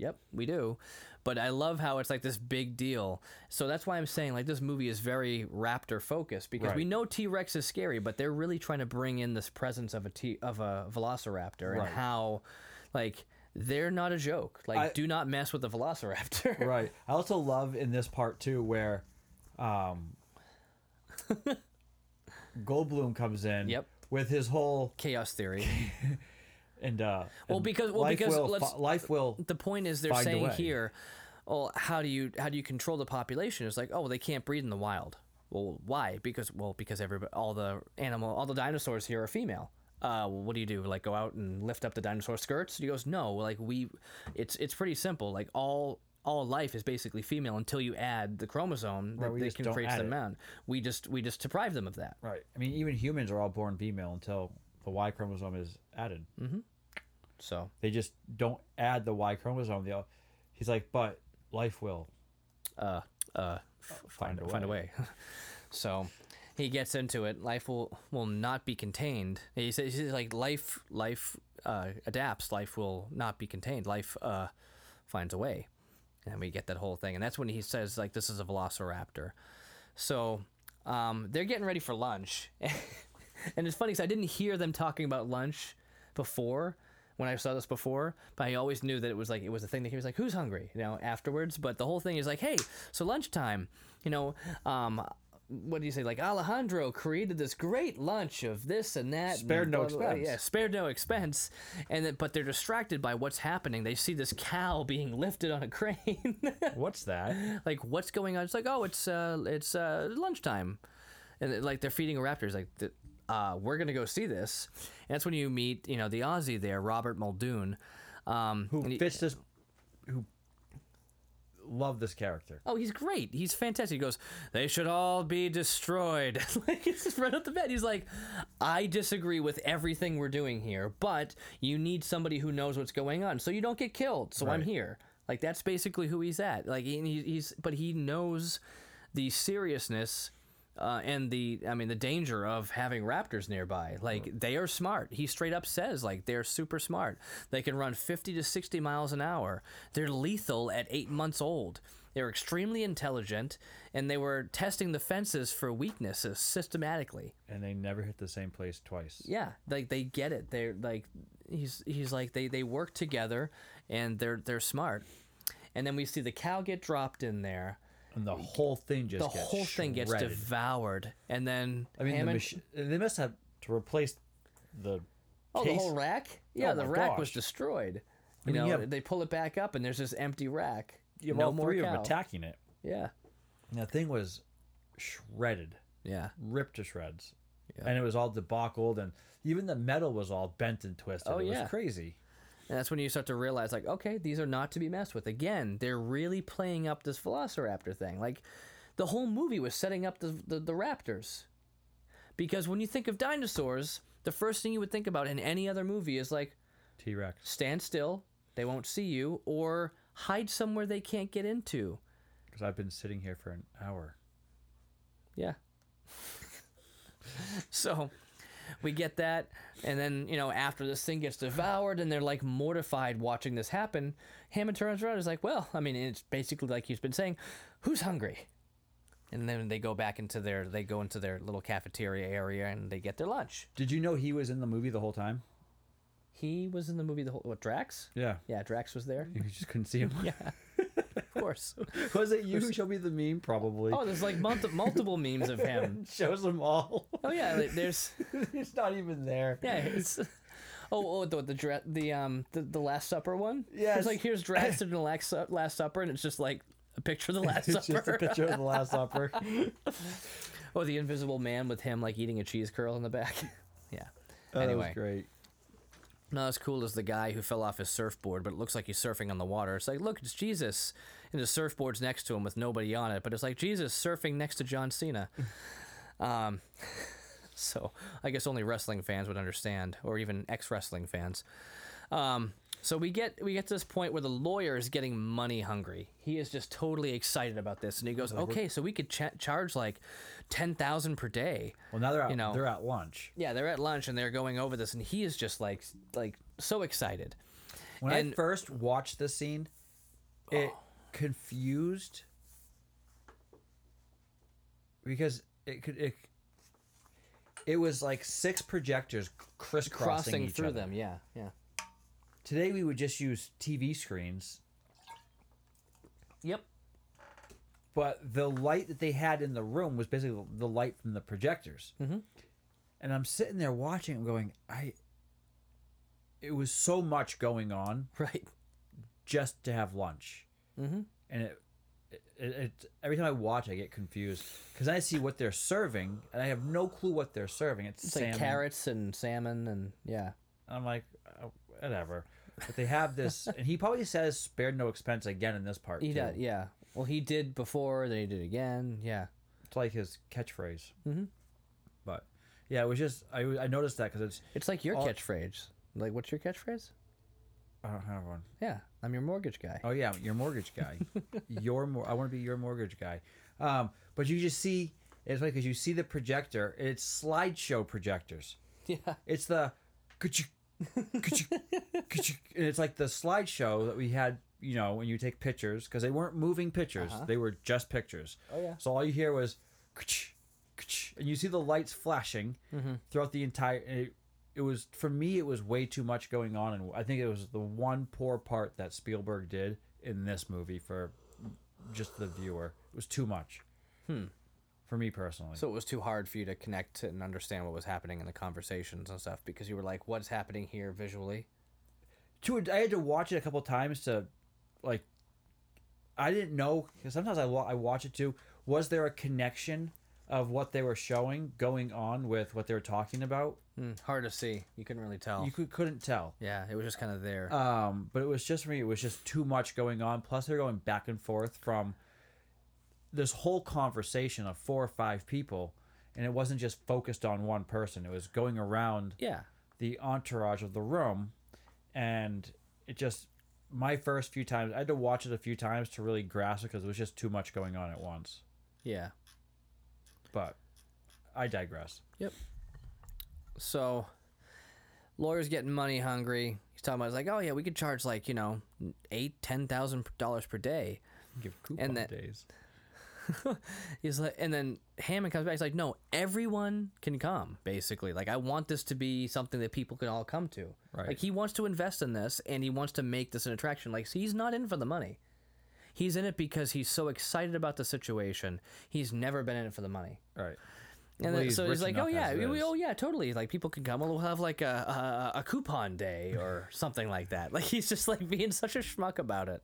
Yep, we do. But I love how it's like this big deal. So that's why I'm saying like this movie is very raptor focused because we know T Rex is scary, but they're really trying to bring in this presence of a T of a velociraptor and how like they're not a joke. Like I- do not mess with the velociraptor. right. I also love in this part too where um, Goldblum comes in. Yep. With his whole Chaos theory. and uh. Well, and because- well, life because will, let's- life will. the point is they're saying here, well, how do you how do you control the population? It's like, oh, they can't breed in the wild. Well, why? Because well, because everybody, all the animal, all the dinosaurs here are female. Uh, well, what do you do? Like go out and lift up the dinosaur skirts? He goes, no. Like we, it's it's pretty simple. Like all all life is basically female until you add the chromosome that Right, they can create them out. We just we just deprive them of that. Right. I mean, even humans are all born female until the Y chromosome is added. So They just don't add the Y chromosome. They all, he's like, but life will. uh, uh, f- find, Find a find a way. so he gets into it. Life will will not be contained. He says he's like life life uh, adapts. Life will not be contained. Life uh, finds a way, and we get that whole thing. And that's when he says like this is a velociraptor. So um, they're getting ready for lunch, and it's funny because I didn't hear them talking about lunch before when I saw this before, but I always knew that it was like it was a thing that he was like, "Who's hungry?" You know, afterwards. But the whole thing is like, "Hey, so lunchtime." You know, um, what do you say? Like Alejandro created this great lunch of this and that, Spared and no blah, expense. Yeah, spared no expense, and then, but they're distracted by what's happening. They see this cow being lifted on a crane. What's that? like what's going on? It's like oh, it's uh, it's uh, lunchtime, and like they're feeding a raptor. It's like uh, we're gonna go see this, and that's when you meet you know the Aussie there, Robert Muldoon. Um, Who he- fits this? Who love this character? Oh, he's great. He's fantastic. He goes, they should all be destroyed. like, he's just right off the bat. He's like, I disagree with everything we're doing here, but you need somebody who knows what's going on so you don't get killed. So I'm here. Like, that's basically who he's at. Like, he- he's, but he knows the seriousness. Uh, and the, I mean, the danger of having raptors nearby. Like, they are smart. He straight up says, like, they're super smart. They can run 50 to 60 miles an hour. They're lethal at eight months old. They're extremely intelligent, and they were testing the fences for weaknesses systematically. And they never hit the same place twice. Yeah, like they get it. They're like, he's he's like they they work together and they're they're smart. And then we see the cow get dropped in there. And the whole thing just The gets whole thing gets devoured. And then I mean, the Hammond, machine. They must have to replace the. oh, the whole rack? Yeah, Oh the rack was destroyed. You I mean, know, you have- they pull it back up and there's this empty rack. You have no all more three cow. of them attacking it. Yeah. And the thing was shredded, Yeah. ripped to shreds, Yeah. and it was all debauchled, and even the metal was all bent and twisted. Oh, it yeah. was crazy. And that's when you start to realize, like, okay, these are not to be messed with. Again, they're really playing up this Velociraptor thing. Like, the whole movie was setting up the, the, the raptors. Because when you think of dinosaurs, the first thing you would think about in any other movie is like, T Rex. stand still, they won't see you, or hide somewhere they can't get into. Because I've been sitting here for an hour. Yeah. so we get that, and then you know after this thing gets devoured, and they're like mortified watching this happen. Hammond turns around, and is like, "Well, I mean, it's basically like he's been saying, who's hungry?" And then they go back into their they go into their little cafeteria area and they get their lunch. Did you know he was in the movie the whole time? He was in the movie the whole what Drax? Yeah. Yeah, Drax was there. You just couldn't see him. Yeah, course. was it you who showed me the meme? Probably. Oh, there's like multi- multiple memes of him. Shows them all. Oh yeah, like, there's He's not even there. Yeah, it's. Oh, oh, the the dra- the um the, the Last Supper one. Yeah, it's like here's dressed in the Last, Last Supper, and it's just like a picture of the Last It's Supper. just a picture of the Last Supper. or the Invisible Man with him like eating a cheese curl in the back. yeah. That anyway, was great. not as cool as the guy who fell off his surfboard, but it looks like he's surfing on the water. It's like, look, it's Jesus, and the surfboard's next to him with nobody on it, but it's like Jesus surfing next to John Cena. um, so I guess only wrestling fans would understand, or even ex-wrestling fans. Um, so we get we get to this point where the lawyer is getting money hungry. He is just totally excited about this, and he goes, "Okay, so we could cha- charge like ten thousand per day." Well, now they're out. You know. they're at lunch. Yeah, they're at lunch and they're going over this, and he is just like like so excited. When I first watched this scene, it confused because it could it it was like six projectors crisscrossing crossing each through other. them. Yeah, yeah. Today we would just use TV screens, Yep. but the light that they had in the room was basically the light from the projectors. Mm-hmm. And I'm sitting there watching, I'm going, I. It was so much going on Right. just to have lunch. Mm-hmm. and it, it, it every time I watch, I get confused because I see what they're serving, and I have no clue what they're serving. It's, It's like carrots and salmon and yeah. And I'm like, oh, whatever. But they have this, and he probably says "spared no expense" again in this part. He too. did, yeah. Well, he did before, then he did again. Yeah. It's like his catchphrase. Mhm. But yeah, it was just I, I noticed that because it's It's like your All- catchphrase. Like, what's your catchphrase? I don't have one. Yeah, I'm your mortgage guy. Oh yeah, your mortgage guy. your mor- I want to be your mortgage guy. Um, but you just see it's like because you see the projector. It's slideshow projectors. Yeah. It's the ka-choo, ka-choo, ka-choo, and it's like the slideshow that we had, you know, when you take pictures because they weren't moving pictures; Uh-huh. they were just pictures. Oh yeah. So all you hear was, ka-choo, and you see the lights flashing Mm-hmm. throughout the entire. It, was for me. It was way too much going on, and I think it was the one poor part that Spielberg did in this movie for just the viewer. It was too much. Hmm. For me personally. So it was too hard for you to connect and understand what was happening in the conversations and stuff because you were like, "What's happening here visually?" to I had to watch it a couple times to like I didn't know because sometimes I, I watch it too. Was there a connection of what they were showing going on with what they were talking about? Hmm, hard to see. You couldn't really tell. You could, couldn't tell. yeah, it was just kind of there. Um, but it was just for me. It was just too much going on. Plus, they're going back and forth from this whole conversation of four or five people, and it wasn't just focused on one person. It was going around yeah. the entourage of the room and it just my first few times i had to watch it a few times to really grasp it because it was just too much going on at once Yeah. but i digress So, lawyer's getting money hungry. He's talking about, he's like, oh yeah, we could charge like you know, eight, ten thousand dollars per day. give coupon And that- days he's like, and then Hammond comes back. He's like, no, everyone can come. Basically, like I want this to be something that people can all come to. Right. Like he wants to invest in this, and he wants to make this an attraction. Like he's not in for the money. He's in it because he's so excited about the situation. He's never been in it for the money. Right. And Well, then, so he's like, oh yeah, we- oh yeah, totally. Like people can come. We'll have like a, a a coupon day or something like that. Like he's just like being such a schmuck about it.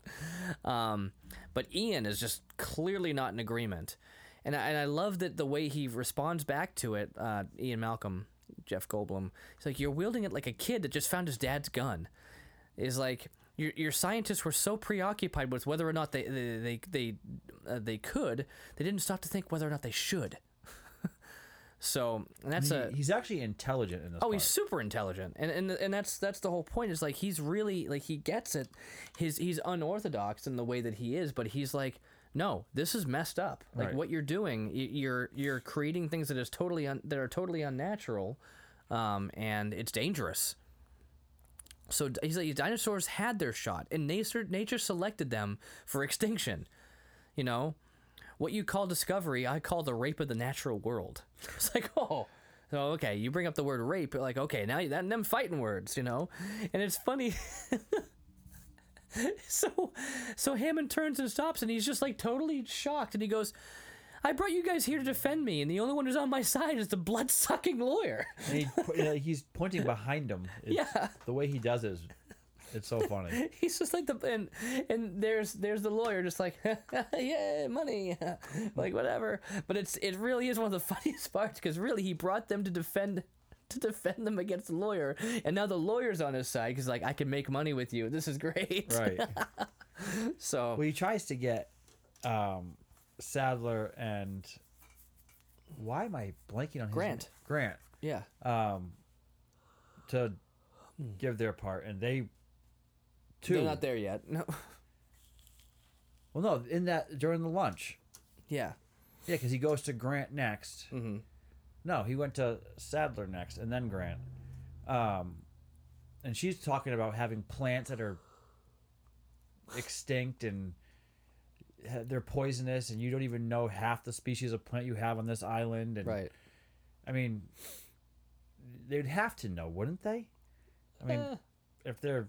Um, but Ian is just clearly not in agreement, and I, and I love that the way he responds back to it. Uh, Ian Malcolm, Jeff Goldblum. He's like, you're wielding it like a kid that just found his dad's gun. Is like. Your, your scientists were so preoccupied with whether or not they they they they, uh, they could, they didn't stop to think whether or not they should. So and that's a he's actually intelligent in this. oh part. he's super intelligent and and and that's that's the whole point is like he's really like he gets it his he's unorthodox in the way that he is but he's like no this is messed up like Right. what you're doing you're you're creating things that is totally un, that are totally unnatural um and it's dangerous so he's like dinosaurs had their shot and nature nature selected them for extinction you know what you call discovery, I call the rape of the natural world. It's like, oh, so okay, you bring up the word rape, you're like, okay, now you, that them fighting words, you know, and it's funny. so, so Hammond turns and stops, and he's just like totally shocked, and he goes. I brought you guys here to defend me, and the only one who's on my side is the blood sucking lawyer. And he, he's pointing behind him. It's- Yeah. The way he does it is, it's so funny. He's just like the and and there's there's the lawyer just like yeah money like whatever but it's it really is one of the funniest parts because really he brought them to defend to defend them against the lawyer and now the lawyer's on his side because like I can make money with you this is great Right. so Well, he tries to get um, Sattler and why am I blanking on his Grant. name? Grant yeah um, to give their part, and they two. they're not there yet no Well, no, in that during the lunch, yeah yeah, because he goes to Grant next. mm-hmm. No, he went to Sattler next, and then Grant. Um, and she's talking about having plants that are extinct and they're poisonous, and you don't even know half the species of plant you have on this island. And right I mean, they'd have to know, wouldn't they? I mean, Eh. if they're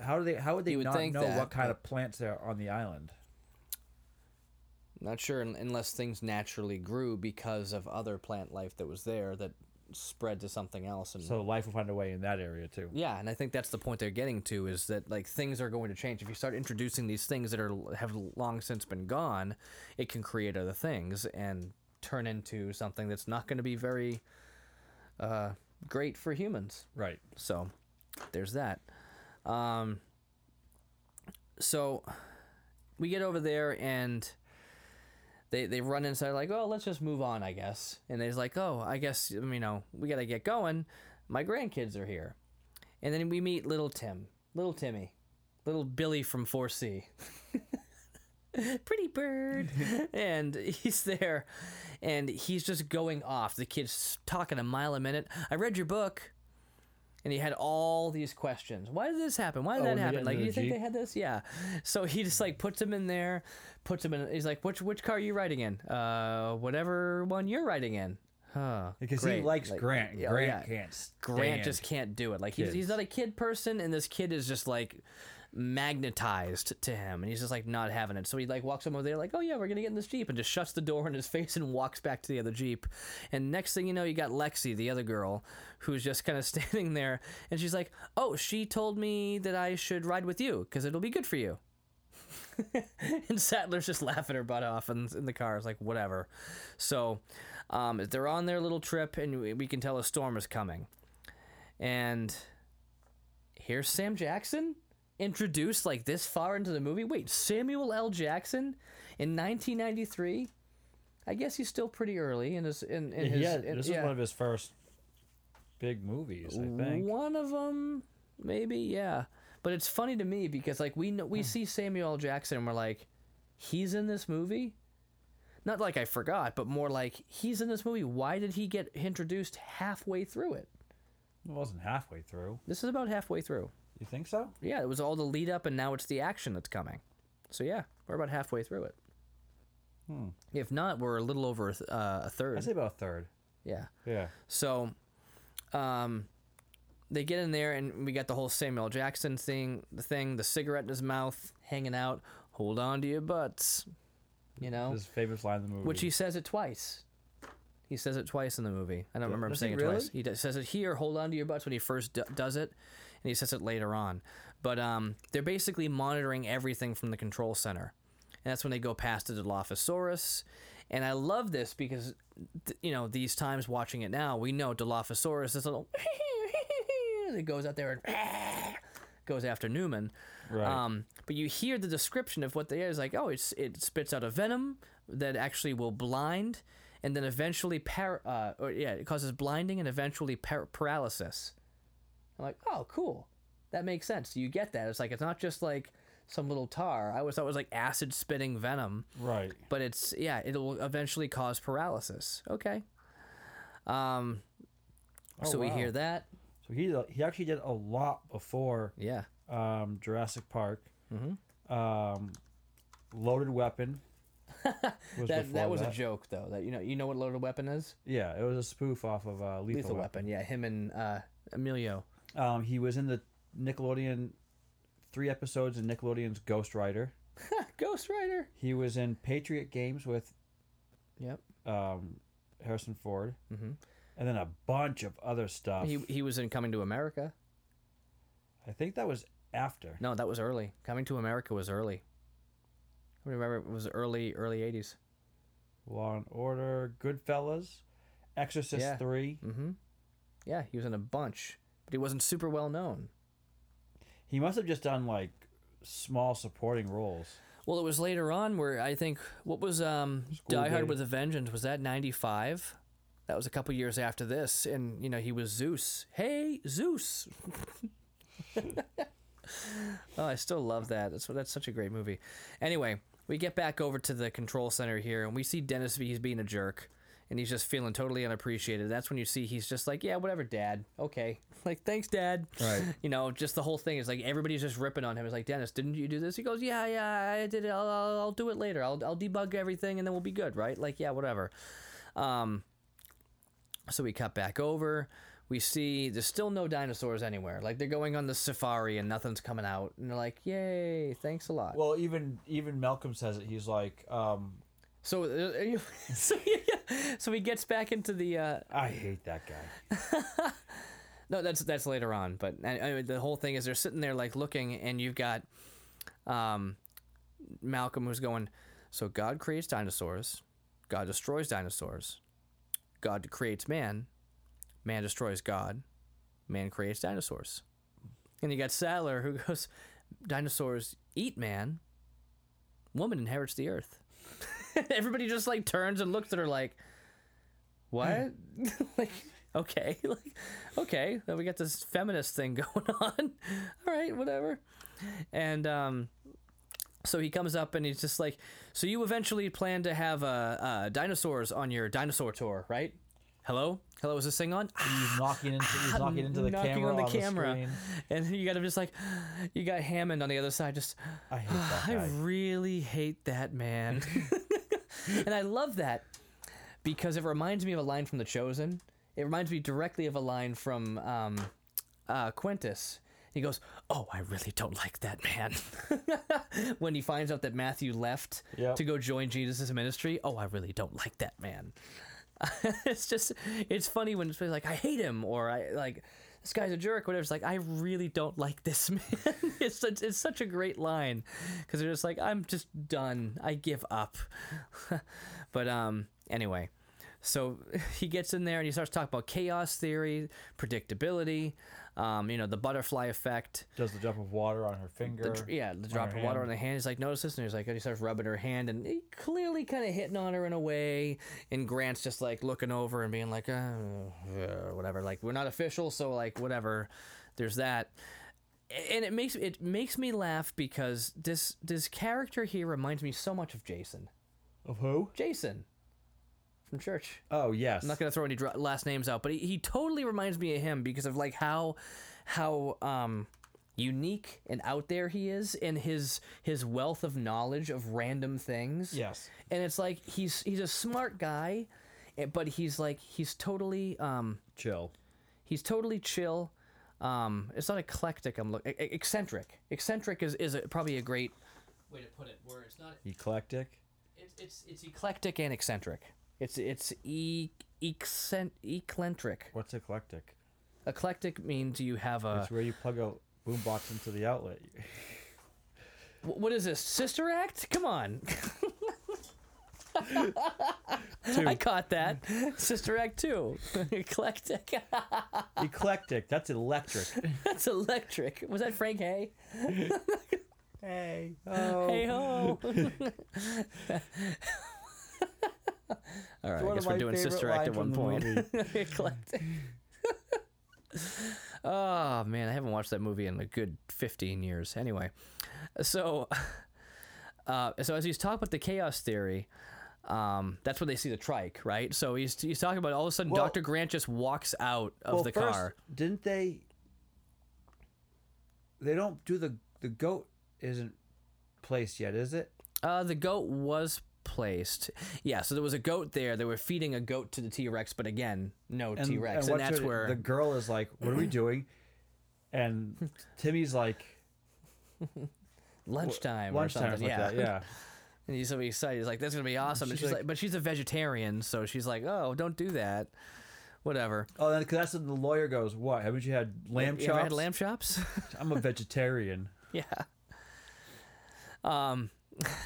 how do they? How would they would not think know that, what kind of plants there are on the island? not sure unless things naturally grew because of other plant life that was there that spread to something else and So life will find a way in that area too. Yeah, and I think that's the point they're getting to is that like things are going to change. If you start introducing these things that are have long since been gone, it can create other things and turn into something that's not going to be very uh, great for humans. Right. So there's that. Um, so we get over there and they they run inside like, oh, let's just move on, I guess. And they're like, oh, I guess you know we gotta get going. My grandkids are here, and then we meet little Tim, little Timmy, little Billy from 4C. Pretty bird, and he's there, and he's just going off. The kid's talking a mile a minute. I read your book and he had all these questions. Why did this happen? Why did Oh, that when they get happen? Like, do you think Jeep? they had this? Yeah. So he just like puts him in there, puts him in. He's like, which which car are you riding in? Uh, whatever one you're riding in. Huh. Because great. he likes Like, Grant. yeah, Grant yeah. can't. Stand. Grant just can't do it. Like he's, he's not a kid person, and this kid is just like magnetized to him, and he's just like not having it. So he like walks over there, like, "Oh yeah, we're gonna get in this jeep," and just shuts the door in his face and walks back to the other jeep. And next thing you know, you got Lexi, the other girl, who's just kind of standing there, and she's like, "Oh, she told me that I should ride with you because it'll be good for you." and Sattler's just laughing her butt off in, in the car. It's like, whatever. So um, they're on their little trip, and we, we can tell a storm is coming. And here's Sam Jackson introduced like this far into the movie. Wait, Samuel L. Jackson in 1993? I guess he's still pretty early in his in, in his. yeah, in- this yeah. is one of his first big movies, I think. One of them, maybe, yeah. But it's funny to me because like we know Hmm. we see Samuel L. Jackson and we're like, he's in this movie. Not like I forgot, but more like he's in this movie. Why did he get introduced halfway through it? It wasn't halfway through. This is about halfway through. You think so? Yeah, it was all the lead up, and now it's the action that's coming. So yeah, we're about halfway through it. If not, we're a little over a th- uh, a I third. say about a third. Yeah. Yeah. So, um, they get in there, and we got the whole Samuel Jackson thing, the thing, the cigarette in his mouth, hanging out. Hold on to your butts, you know, His favorite line in the movie. which he says it twice. He says it twice in the movie. I don't remember him does he saying it really? twice. He does, says it here. Hold on to your butts when he first d- does it, and he says it later on. But um, they're basically monitoring everything from the control center, and that's when they go past the Dilophosaurus. And I love this because, th- you know, these times watching it now, we know Dilophosaurus is a little. it goes out there and goes after Newman. Right. Um, but you hear the description of what they are. It's like, oh, it's it spits out a venom that actually will blind, and then eventually par- uh, or yeah, it causes blinding and eventually par- paralysis. I'm like, oh, cool, that makes sense. You get that? It's like it's not just like some little tar. I always thought it was like acid spitting venom, right. but it's yeah, it'll eventually cause paralysis. Okay. Um. Oh, so we hear that. So he he actually did a lot before Yeah. um, Jurassic Park. Mm-hmm. Um, Loaded Weapon. was That that was a joke though. That you know you know what loaded weapon is? Yeah, it was a spoof off of uh, Lethal, Lethal Weapon. weapon. Yeah, him and uh, Emilio. Um, he was in the Nickelodeon three episodes in Nickelodeon's Ghost Rider. Ghost Rider. He was in Patriot Games with Yep. um, Harrison Ford, hmm and then a bunch of other stuff. He he was in Coming to America. I think that was after. No, that was early. Coming to America was early. I remember it was early early '80s. Law and Order, Goodfellas, Exorcist Yeah. three. Mm-hmm. Yeah, he was in a bunch, but he wasn't super well known. He must have just done like small supporting roles. Well, it was later on where I think what was um, Die Hard Day. with a Vengeance was that '95. That was a couple years after this, and you know he was Zeus. Hey, Zeus. oh, I still love that. That's that's such a great movie. Anyway, we get back over to the control center here, and we see Dennis. V. He's being a jerk, and he's just feeling totally unappreciated. That's when you see he's just like, "Yeah, whatever, Dad. Okay, like thanks, Dad." Right. You know, just the whole thing is like everybody's just ripping on him. It's like, Dennis, didn't you do this? He goes, Yeah, yeah, I did it. I'll, I'll, I'll do it later. I'll, I'll debug everything, and then we'll be good, right? Like, yeah, whatever. Um, so we cut back over. We see there's still no dinosaurs anywhere. Like they're going on the safari and nothing's coming out, and they're like, "Yay, thanks a lot." Well, even even Malcolm says it. He's like, um, so, uh, so, yeah, so he gets back into the. Uh, I hate that guy. No, that's that's later on. But I the whole thing is they're sitting there like looking, and you've got um, Malcolm who's going. So God creates dinosaurs, God destroys dinosaurs, God creates man, man destroys God, man creates dinosaurs, and you got Sattler who goes, dinosaurs eat man, woman inherits the earth. Everybody just like turns and looks at her like, what? like, okay, like, okay. Then we got this feminist thing going on. All right, whatever. And um, so he comes up and he's just like, so you eventually plan to have uh, uh, dinosaurs on your dinosaur tour, right? Hello, hello. Is this thing on? He's knocking into he's knocking into the Knocking camera on the on camera. screen. And you got him just like, you got Hammond on the other side, just. I hate that I really hate that man. and I love that because it reminds me of a line from The Chosen. It reminds me directly of a line from um, uh, Quintus. He goes, "Oh, I really don't like that man." when he finds out that Matthew left Yep. to go join Jesus' ministry, oh, I really don't like that man. it's just, it's funny when it's like, I hate him, or I like, this guy's a jerk, whatever. It's like, I really don't like this man. it's, such, it's such a great line because they're just like, I'm just done. I give up. but um, anyway, so he gets in there and he starts talking about chaos theory, predictability, um, you know, the butterfly effect. Does the drop of water on her finger? The, yeah, the drop of water on hand. the hand. He's like, notice this, and he's like, and he starts rubbing her hand, and he clearly kind of hitting on her in a way. And Grant's just like looking over and being like, uh, uh, whatever. Like we're not official, so like whatever. There's that, and it makes it makes me laugh because this this character here reminds me so much of Jason. Of who? Jason from church. Oh yes. I'm not gonna throw any dr- last names out, but he, he totally reminds me of him because of like how how um unique and out there he is in his his wealth of knowledge of random things. Yes. And it's like he's he's a smart guy, eh, but he's like he's totally um Chill. he's totally chill. Um, it's not eclectic. I'm looking eccentric. Eccentric is is a, probably a great way to put it. Where it's not Eclectic. it's it's it's eclectic and eccentric. It's it's e eccent eccentric. What's eclectic? Eclectic means you have a it's where you plug a boombox into the outlet. what is this sister act? Come on, I caught that sister act too. eclectic. Eclectic. That's electric. That's electric. Was that Frank Hay? hey. Oh. Hey ho. All right, I guess we're doing sister act at one point. Eclectic. oh man, I haven't watched that movie in a good fifteen years. Anyway, so, uh, so as he's talking about the chaos theory. Um, that's where they see the trike, right? So he's he's talking about all of a sudden Well- Dr. Grant just walks out of well, the first, car. Didn't they? They don't do the the goat isn't placed yet, is it? Uh, the goat was placed. Yeah, so there was a goat there. They were feeding a goat to the T Rex, but again, no T Rex, and, what's that's her- where the girl is like, "What are we doing?" And Timmy's like, lunchtime, "Lunchtime." or or something. something Yeah. that. Yeah. and he's so excited. He's like, "That's gonna be awesome." and She's she's like, like- "But she's a vegetarian, so she's like, oh, don't do that." Whatever. Oh, then because that's when the lawyer goes, "What? Haven't you had lamb you chops?" had lamb chops? I'm a vegetarian. yeah. Um,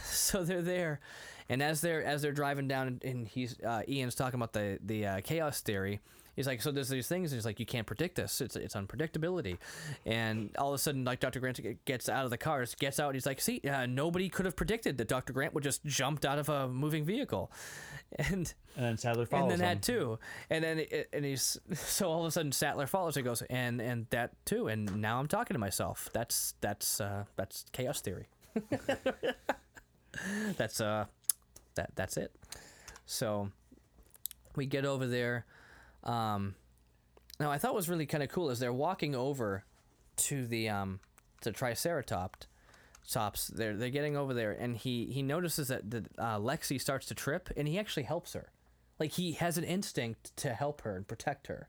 so they're there, and as they're as they're driving down, and- he's uh, Ian's talking about the the uh, chaos theory. He's like, so there's these things. He's like, you can't predict this. It's it's unpredictability, and all of a sudden, like Dr. Grant gets out of the car, gets out. And he's like, see, uh, nobody could have predicted that Dr. Grant would just jumped out of a moving vehicle, and And then Sattler follows and then him. that too, and then it, and he's so all of a sudden Sattler follows and goes and and that too, and now I'm talking to myself. That's that's uh, that's chaos theory. that's uh that that's it. So we get over there. Um, now I thought was really kind of cool is they're walking over to the um to Triceratops. Tops, they're they're getting over there, and he he notices that that uh, Lexi starts to trip, and he actually helps her. Like he has an instinct to help her and protect her.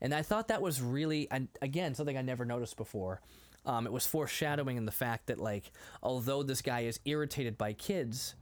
And I thought that was really, and again, something I never noticed before. Um, it was foreshadowing in the fact that, like, although this guy is irritated by kids,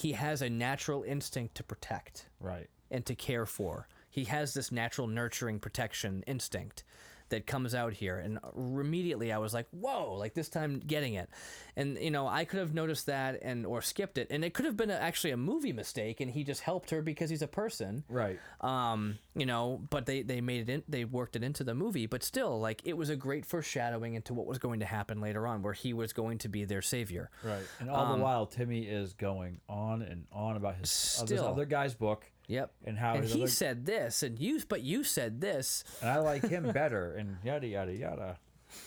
he has a natural instinct to protect Right. and to care for. He has this natural nurturing protection instinct that comes out here. And immediately I was like, whoa, like this time getting it. And, you know, I could have noticed that and or skipped it. And it could have been a, actually a movie mistake and he just helped her because he's a person Right. um you know but they they made it in they worked it into the movie but still like it was a great foreshadowing into what was going to happen later on where he was going to be their savior Right. And all Um, the while, Timmy is going on and on about his this Still. other guy's book yep. And how and he other, said this and you but you said this. And I like him better and yada yada yada.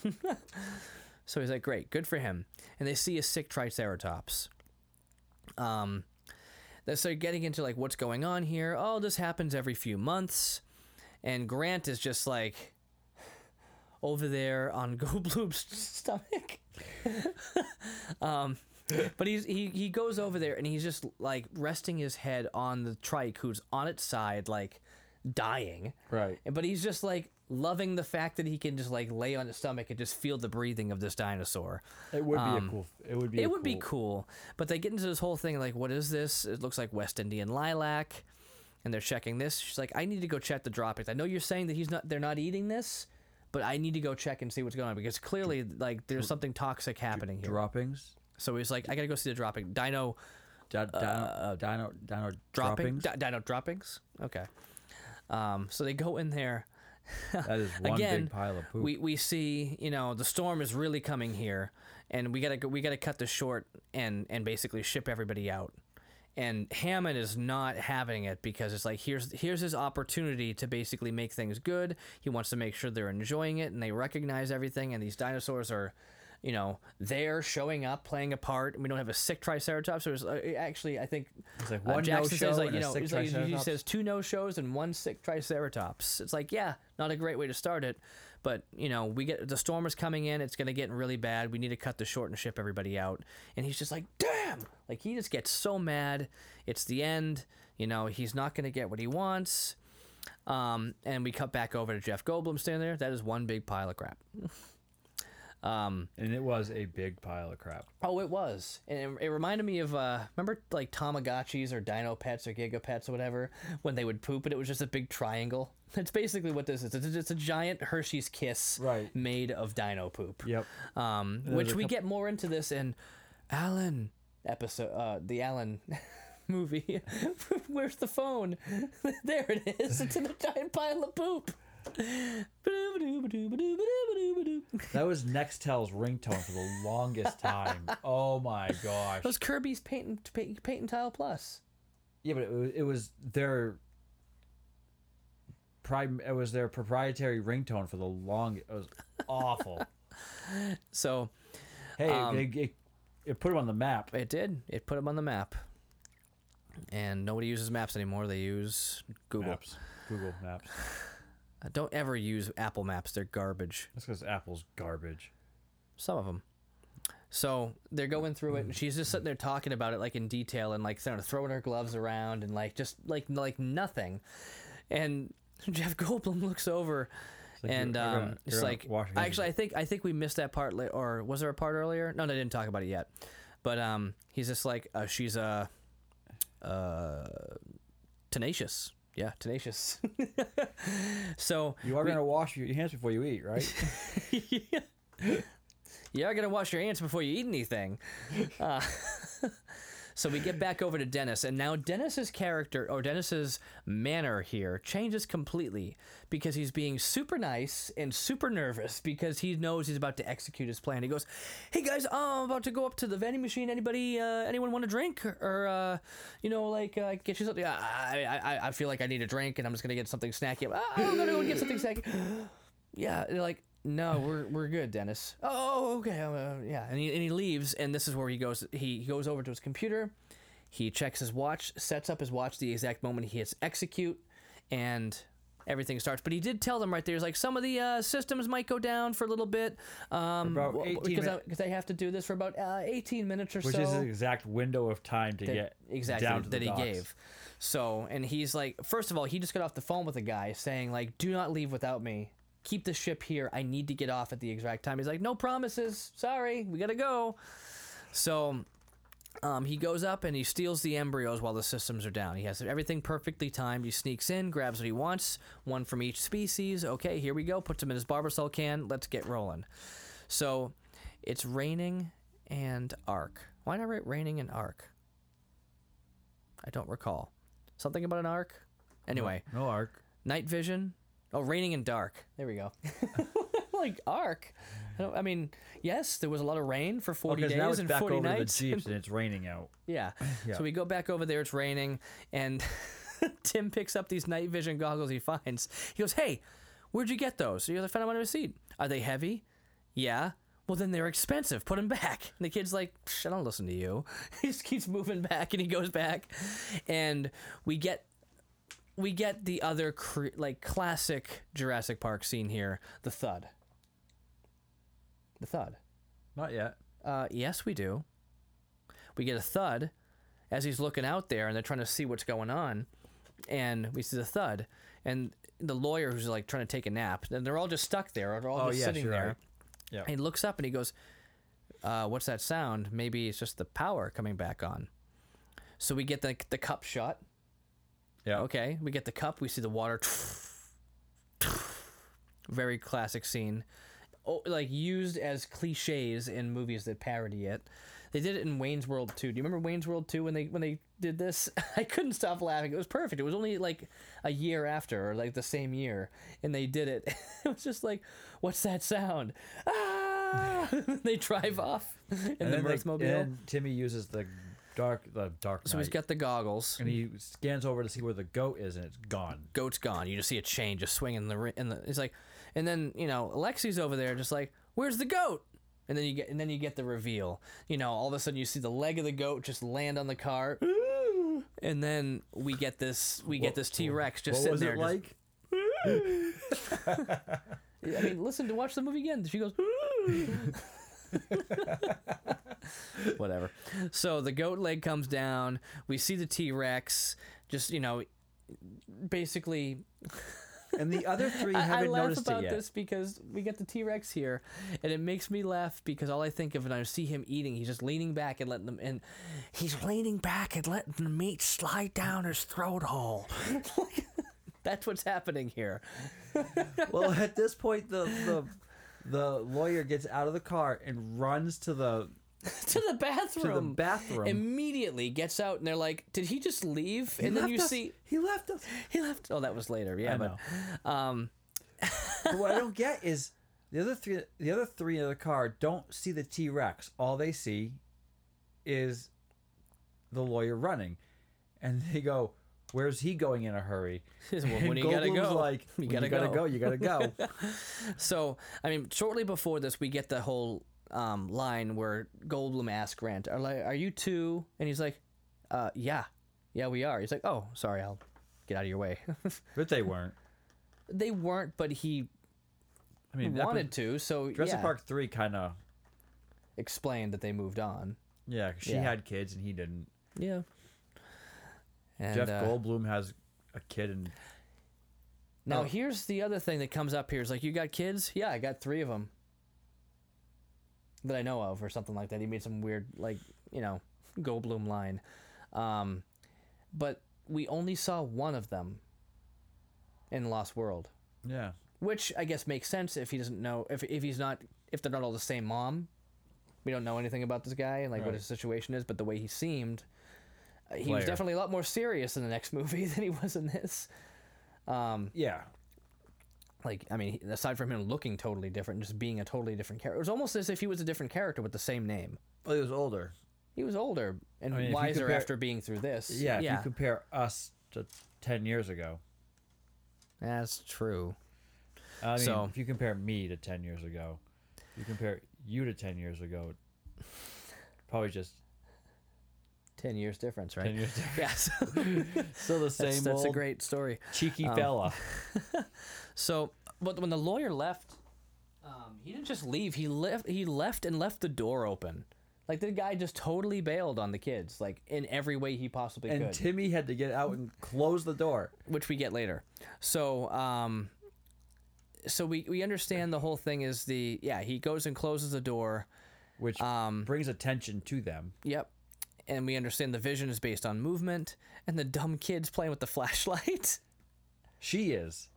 so he's like great good for him. And they see a sick triceratops. Um they start getting into like what's going on here? Oh this happens every few months and grant is just like over there on Goldblum's stomach. Um but he's he, he goes over there and he's just like resting his head on the trike who's on its side like dying Right. but he's just like loving the fact that he can just like lay on his stomach and just feel the breathing of this dinosaur It would be Um, a cool. It would be. it would be cool- cool but they get into this whole thing like what is this it looks like west indian lilac and they're checking this she's like i need to go check the droppings i know you're saying that he's not they're not eating this but i need to go check and see what's going on because clearly like there's something toxic happening here droppings. So he's like i gotta go see the dropping. Dino Di- Dino, dino, dino dropping? droppings. di- dino droppings? Okay. Um so they go in there. That is one Again, big pile of poop. we we see you know the storm is really coming here and we gotta we gotta cut this short and and basically ship everybody out. And hammond is not having it because it's like here's here's his opportunity to basically make things good. He wants to make sure they're enjoying it and they recognize everything and these dinosaurs are you know there showing up playing a part and we don't have a sick triceratops there's uh, actually i think It's like uh, one Jackson no-show says like you know like, he says two no shows and one sick triceratops it's like yeah not a great way to start it But you know, we get the storm is coming in. It's gonna get really bad. We need to cut this short and ship everybody out. And he's just like, damn! Like he just gets so mad. It's the end. You know, he's not gonna get what he wants. Um, and we cut back over to Jeff Goldblum standing there. That is one big pile of crap. and it was a big pile of crap. Oh, it was, and it, it reminded me of uh, remember like Tamagotchis or Dino Pets or Giga Pets or whatever when they would poop and it was just a big triangle. That's basically what this is. It's, it's a giant Hershey's Kiss Right. made of dino poop. Yep. Um, which a we get more into this in Alan episode, uh, the Alan movie. Where's the phone? there it is. It's in a giant pile of poop. That was Nextel's ringtone for the longest time. Oh my gosh. That was Kirby's Paint and, Paint, Paint and Tile Plus. Yeah, but it was, it was their prime. It was their proprietary ringtone for the long. It was awful. So hey, Um, it, it, it put him on the map. it did. It put them on the map. And nobody uses maps anymore. They use Google. Maps. Google Maps. Uh, Don't ever use Apple Maps. They're garbage. That's because Apple's garbage. Some of them. So they're going through it, and she's just sitting there talking about it like in detail, and like sort of throwing her gloves around, and like just like like nothing. And Jeff Goldblum looks over, like and you're- you're um, gonna- it's like actually, I think I think we missed that part, la- or was there a part earlier? No, they didn't talk about it yet. But um, he's just like uh, she's a uh, tenacious. Yeah, tenacious. so You are gonna wash your hands before you eat, right? yeah. You are gonna wash your hands before you eat anything. Uh, so we get back over to Dennis, and now Dennis's character or Dennis's manner here changes completely because he's being super nice and super nervous because he knows he's about to execute his plan. He goes, "Hey guys, I'm about to go up to the vending machine. Anybody, uh, anyone want a drink or, uh, you know, like uh, get you something? I, I, I feel like I need a drink, and I'm just gonna get something snacky. I'm gonna go get something snacky." Yeah, they're like, no, we're we're good, Dennis. Oh, okay, uh, yeah. And he, and he leaves, and this is where he goes. He, he goes over to his computer, he checks his watch, sets up his watch the exact moment he hits execute, and everything starts. But he did tell them right there, he's like, some of the uh, systems might go down for a little bit, um, about 18 because min- I, because they have to do this for about uh, 18 minutes or Which so Which is the exact window of time to that, get exactly down to that the he docks. gave. So, and he's like, first of all, he just got off the phone with a guy saying like, "Do not leave without me. Keep the ship here. I need to get off at the exact time." He's like, "No promises. Sorry, we gotta go." So, um, he goes up and he steals the embryos while the systems are down. He has everything perfectly timed. He sneaks in, grabs what he wants, one from each species. Okay, here we go. Puts them in his barbasol can. Let's get rolling. So, it's raining and arc. Why not write raining and arc? I don't recall. Something about an arc? Anyway, No arc. night vision. Oh, raining and dark. There we go. like arc. I, don't, I mean, yes, there was a lot of rain for 40 Because days now it's and back 40 over nights. the Jeeps and it's raining out. yeah. Yeah. So we go back over there. It's raining, and Tim picks up these night vision goggles he finds. He goes, "Hey, where'd you get those? So you found them under a seat. Are they heavy? Yeah." Well, then they're expensive. Put them back. And the kid's like, Psh, I don't listen to you. he just keeps moving back, and he goes back, and we get we get the other cre- like classic Jurassic Park scene here, the thud. The thud. Not yet. Uh, yes, we do. We get a thud as he's looking out there, and they're trying to see what's going on, and we see the thud, and the lawyer who's like trying to take a nap, and they're all just stuck there, or they're all Oh, just yes, sitting you're there. right. Yeah. He looks up and he goes, uh, "What's that sound? Maybe it's just the power coming back on." So we get the the cup shot. Yeah. Okay, we get the cup. We see the water. Very classic scene. Oh, like used as cliches in movies that parody it. They did it in Wayne's World 2. Do you remember Wayne's World 2 when they when they did this? I couldn't stop laughing. It was perfect. It was only like a year after or like the same year and they did it. It was just like, what's that sound? Ah! they drive off in the then they- Mirthmobile. and Timmy uses the dark the dark so he's got the goggles. and he scans over to see where the goat is and it's gone. goat's gone. You just see a chain just swinging in the ri- in the. It's like, and then you know Alexi's over there just like, where's the goat? And then you get and then you get the reveal. You know, all of a sudden you see the leg of the goat just land on the car, and then we get this we get this T Rex just what sitting was there. it just- like? I mean, listen to watch the movie again. She goes. Whatever. So the goat leg comes down. We see the T Rex. Just you know, basically And the other three I, I haven't laugh noticed about yet. this because we get the T Rex here, and it makes me laugh because all I think of when I see him eating, he's just leaning back and letting them, and he's leaning back and letting the meat slide down his throat hole. That's what's happening here. well, at this point, the, the the lawyer gets out of the car and runs to the to the bathroom. To the bathroom. Immediately gets out, and they're like, "Did he just leave?" He and then you us. see he left us. he left. Oh, that was later. Yeah, I but um, But what I don't get is the other three. The other three in the car don't see the T Rex. All they see is the lawyer running, and they go, "Where's he going in a hurry?" well, when you gotta go, like, you gotta, gotta go. go. You gotta go. So, I mean, shortly before this, we get the whole um, line where Goldblum asks Grant, "Are like, are you two? And he's like, uh, "Yeah, yeah, we are." He's like, "Oh, sorry, I'll get out of your way." but they weren't. they weren't, but he I mean, wanted to, so Jurassic yeah, Park three kind of explained that they moved on. Yeah, She Yeah. had kids and he didn't. Yeah. And, Jeff uh, Goldblum has a kid and Now Oh. here's the other thing that comes up here is like, you got kids? Yeah, I got three of them that I know of, or something like that. He made some weird, like, you know, Goldblum line. Um, but we only saw one of them in Lost World, yeah. which I guess makes sense if he doesn't know if if he's not if they're not all the same mom. We don't know anything about this guy and like what his situation is, but the way he seemed, uh, he was definitely a lot more serious in the next movie than he was in this. Um, Yeah. like I mean, aside from him looking totally different, just being a totally different character, it was almost as if he was a different character with the same name. Well, he was older. He was older and I mean, wiser compare- after being through this. Yeah. If yeah, you compare us to ten years ago, that's true. I mean, So- if you compare me to ten years ago, you compare you to ten years ago, probably just Ten years difference, right? ten years. Yes, Still the same that's, that's a great story. cheeky um, fella. So, but when the lawyer left, um, he didn't just leave. He left. He left and left the door open. Like the guy just totally bailed on the kids, like in every way he possibly And could. Timmy had to get out and close the door. which we get later. So, um, so we we understand the whole thing is the yeah he goes and closes the door. which Um, brings attention to them. Yep, and we understand the vision is based on movement, and the dumb kids playing with the flashlight. She is.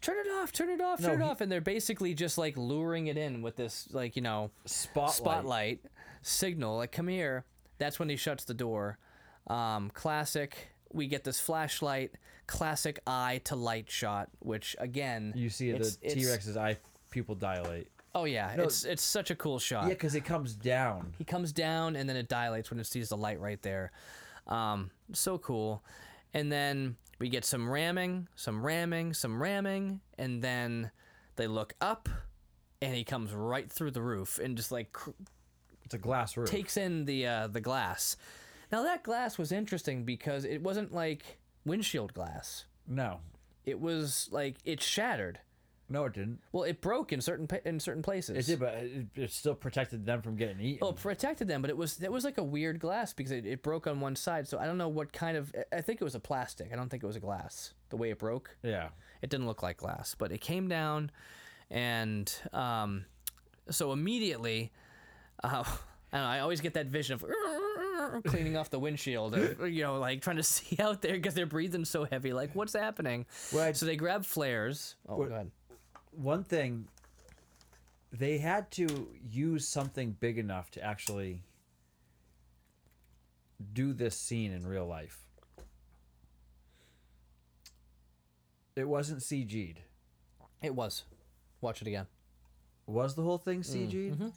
turn it off, turn it off, No, turn it he- off, and they're basically just like luring it in with this like you know Spotlight. spotlight signal like come here that's when he shuts the door um, classic we get this flashlight classic eye to light shot which again You see the T Rex's eye pupil dilate. Oh yeah No. it's it's such a cool shot Yeah, because it comes down. he comes down and then it dilates when it sees the light right there um, so cool and then we get some ramming some ramming some ramming and then they look up and he comes right through the roof and just like cr- It's a glass roof. takes in the uh, the glass. Now that glass was interesting because it wasn't like windshield glass. no, It was like it shattered. No, it didn't. Well, it broke in certain pa- in certain places. It did, but it, it still protected them from getting eaten. Well, it protected them, but it was it was like a weird glass because it, it broke on one side. So I don't know what kind of. I think it was a plastic. I don't think it was a glass. The way it broke, yeah, it didn't look like glass, but it came down, and um, so immediately, uh, I, know, I always get that vision of cleaning off the windshield, or, you know, like trying to see out there because they're breathing so heavy. Like, what's happening? Well, I- so they grab flares. Oh, What- go ahead. One thing they had to use something big enough to actually do this scene in real life. It wasn't CG'd. It was. Watch it again. Was the whole thing CG'd? Mm, mm-hmm.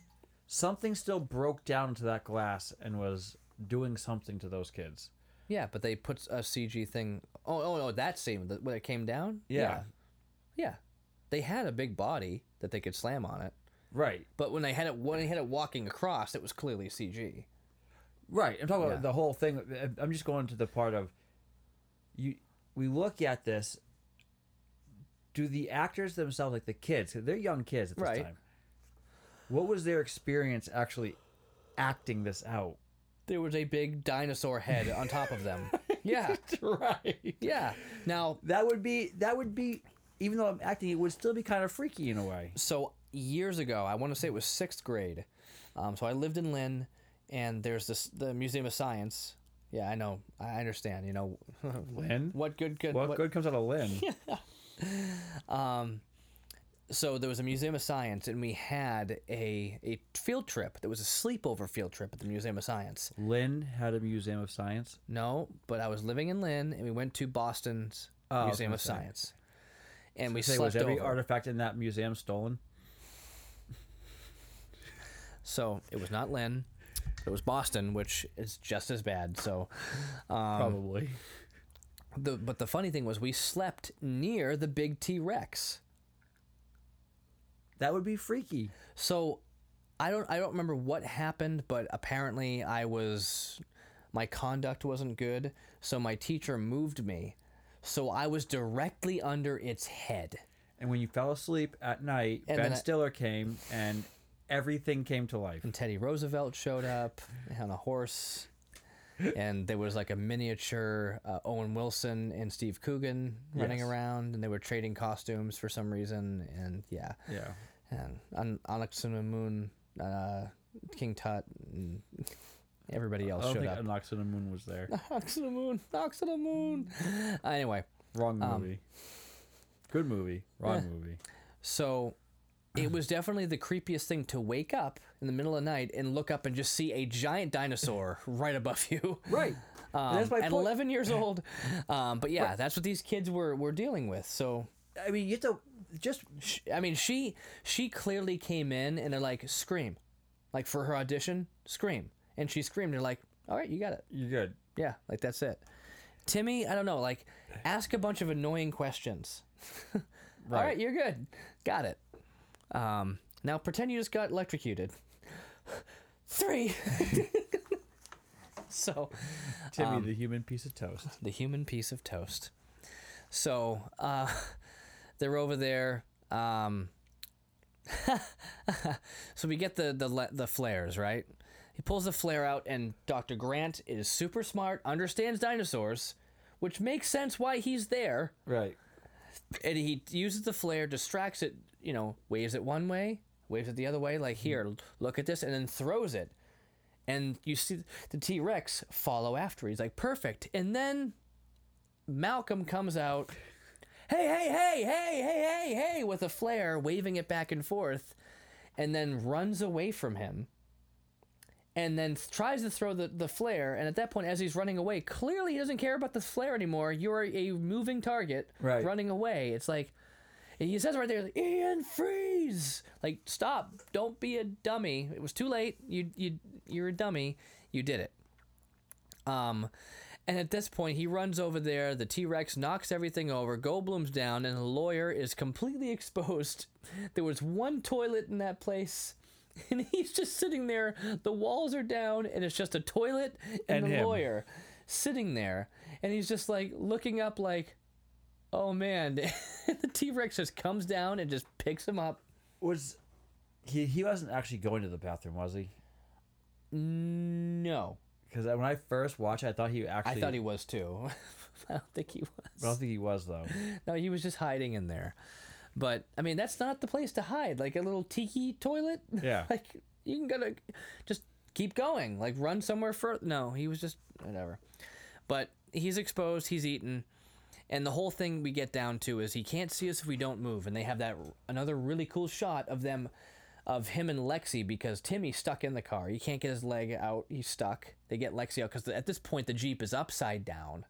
Something still broke down into that glass and was doing something to those kids. Yeah, but they put a CG thing. Oh, oh, no, that scene when it came down. Yeah. yeah, Yeah. They had a big body that they could slam on it, Right. but when they had it when they had it walking across, it was clearly CG. Right. I'm talking Yeah. about the whole thing. I'm just going to the part of you. We look at this. do the actors themselves, like the kids, they're young kids at this Right. time. What was their experience actually acting this out? There was a big dinosaur head on top of them. Yeah, right. yeah. Now, That would be that would be even though I'm acting, it would still be kind of freaky in a way. so years ago, I want to say it was sixth grade. Um, so I lived in Lynn, and there's this the Museum of Science. Yeah, I know. I understand. You know, Lynn? what good good What, what- good comes out of Lynn? um, so there was a museum of science and we had a, a field trip there was a sleepover field trip at the museum of science Lynn had a museum of science. no but i was living in lynn and we went to boston's Oh, museum of say. science and we Say, slept was every over artifact in that museum stolen? so it was not lynn it was boston which is just as bad so um, Probably. the, but the funny thing was we slept near the big t-rex That would be freaky. So I don't I don't remember what happened, but apparently I was my conduct wasn't good, so my teacher moved me. So I was directly under its head. And when you fell asleep at night, And Ben I- Stiller came and everything came to life. And Teddy Roosevelt showed up on a horse. And there was like a miniature uh, Owen Wilson and Steve Coogan running Yes. around, and they were trading costumes for some reason. And yeah, Yeah. and on Onyx and Moon, uh, King Tut, and everybody I else don't showed think up. Knox on the Moon was there. Knocks on the moon, knocks on the moon. Anyway, Wrong Um, movie. Good movie. Wrong movie. so it was definitely the creepiest thing to wake up in the middle of the night and look up and just see a giant dinosaur right above you. Right. Um, That's my at point. 11 years old. Um, but yeah, that's what these kids were, were dealing with. So, I mean, you have to just I mean, she she clearly came in and they're like, scream. Like for her audition, scream. And she screamed. They're like, all right, you got it. you're good. Yeah, like that's it. Timmy, I don't know, like ask a bunch of annoying questions. All right, Right. you're good. Got it. Um, now pretend you just got electrocuted. Three. so, Timmy, Um, the human piece of toast. the human piece of toast. So, uh, they're over there. Um, so we get the the the flares, right? He pulls the flare out, and Dr. Grant is super smart, understands dinosaurs, which makes sense why he's there. Right. And he uses the flare, distracts it, you know, waves it one way, waves it the other way, like here, mm-hmm. look at this, and then throws it. And you see the T Rex follow after. He's like, perfect. And then Malcolm comes out, hey, hey, hey, hey, hey, hey, hey, with a flare, waving it back and forth, and then runs away from him. And then th- tries to throw the, the flare. And at that point, as he's running away, clearly he doesn't care about the flare anymore. You're a moving target Right. running away. It's like, he says right there, like, Ian, freeze! Like, stop! Don't be a dummy. It was too late. You you you're a dummy. You did it. Um, and at this point, he runs over there. The T Rex knocks everything over. Goldblum's down, and the lawyer is completely exposed. There was one toilet in that place, and he's just sitting there. The walls are down, and it's just a toilet and, And the him. lawyer sitting there, and he's just like looking up, like, "Oh man!" the T Rex just comes down and just picks him up. Was he? He wasn't actually going to the bathroom, was he? No, Because when I first watched, it, I thought he actually. I thought he was too. I don't think he was. I don't think he was though. No, he was just hiding in there. But I mean, that's not the place to hide. Like a little tiki toilet. Yeah. like you can gotta just keep going. Like run somewhere further. No, he was just whatever. But he's exposed. He's eaten. And the whole thing we get down to is he can't see us if we don't move. And they have that another really cool shot of them, of him and Lexi because Timmy's stuck in the car. He can't get his leg out. He's stuck. They get Lexi out because at this point the jeep is upside down.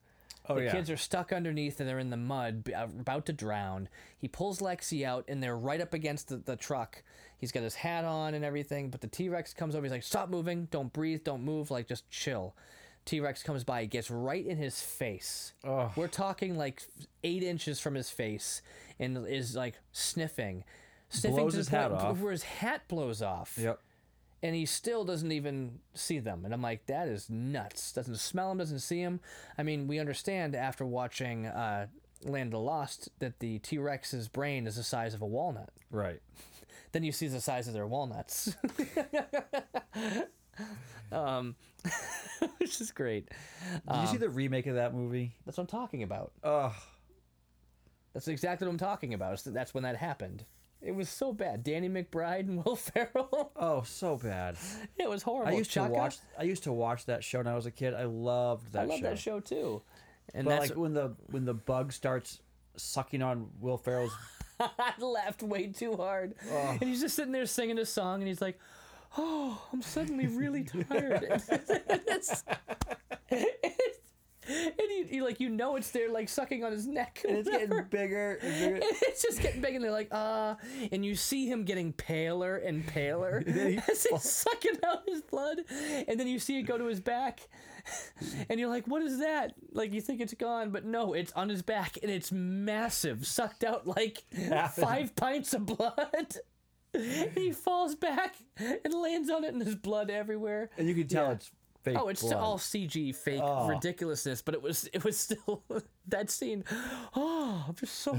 Oh The yeah. kids are stuck underneath and they're in the mud, uh, about to drown. He pulls Lexi out and they're right up against the, the truck. He's got his hat on and everything, but the T Rex comes over. He's like, Stop moving. Don't breathe. Don't move. Like, just chill. T Rex comes by, gets right in his face. Oh. We're talking like eight inches from his face and is like sniffing. Sniffing Blows to his hat point off. where his hat blows off Yep. And he still doesn't even see them. And I'm like, that is nuts. Doesn't smell them, doesn't see them. I mean, we understand after watching uh, Land of the Lost that the T Rex's brain is the size of a walnut. Right. Then you see the size of their walnuts. um, which is great. Did you see the remake of that movie? That's what I'm talking about. Ugh. That's exactly what I'm talking about. That's when that happened. It was so bad. Danny McBride and Will Ferrell. Oh, so bad. it was horrible. I used Chaka, to watch. I used to watch that show when I was a kid. I loved that I love show. that show too. And But that's like when the when the bug starts sucking on Will Ferrell's. I laughed way too hard. Oh. And he's just sitting there singing a song, and he's like, "Oh, I'm suddenly really tired." it's, it's, and you, you like you know it's there like sucking on his neck. And it's getting bigger and bigger. And it's just getting big, and they're like, uh, and you see him getting paler and paler as he's sucking out his blood, and then you see it go to his back, and you're like, what is that? Like you think it's gone, but no, it's on his back, and it's massive, sucked out like five pints of blood. he falls back and lands on it, and there's blood everywhere. And you can tell Yeah. it's fake. Oh, it's blood. all CG fake Oh. ridiculousness, but it was it was still that scene. Oh, I'm just so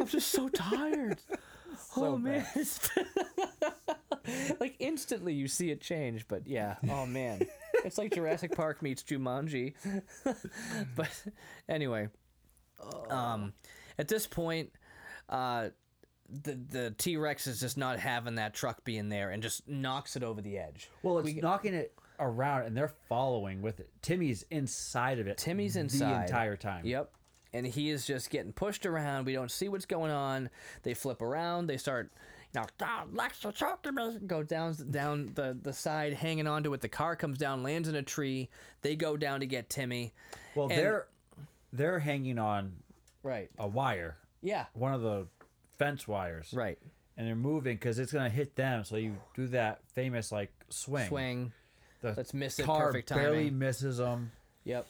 I'm just so tired. oh man, like instantly you see it change, but yeah. Oh man, it's like Jurassic Park meets Jumanji. but anyway, um, at this point, uh. The the T Rex is just not having that truck being there and just knocks it over the edge. Well, it's knocking it around, and they're following with it. Timmy's inside of it. Timmy's inside the entire time. Yep. And he is just getting pushed around. We don't see what's going on. They flip around. They start, you know, down, Lex, to me. Go down, down the, the side, hanging onto it. The car comes down, lands in a tree. They go down to get Timmy. Well, And- they're they're hanging on Right. a wire, Yeah. one of the fence wires, Right. and they're moving because it's gonna hit them. So you do that famous like swing. Swing. The Let's miss it. car Perfect barely misses them. Yep.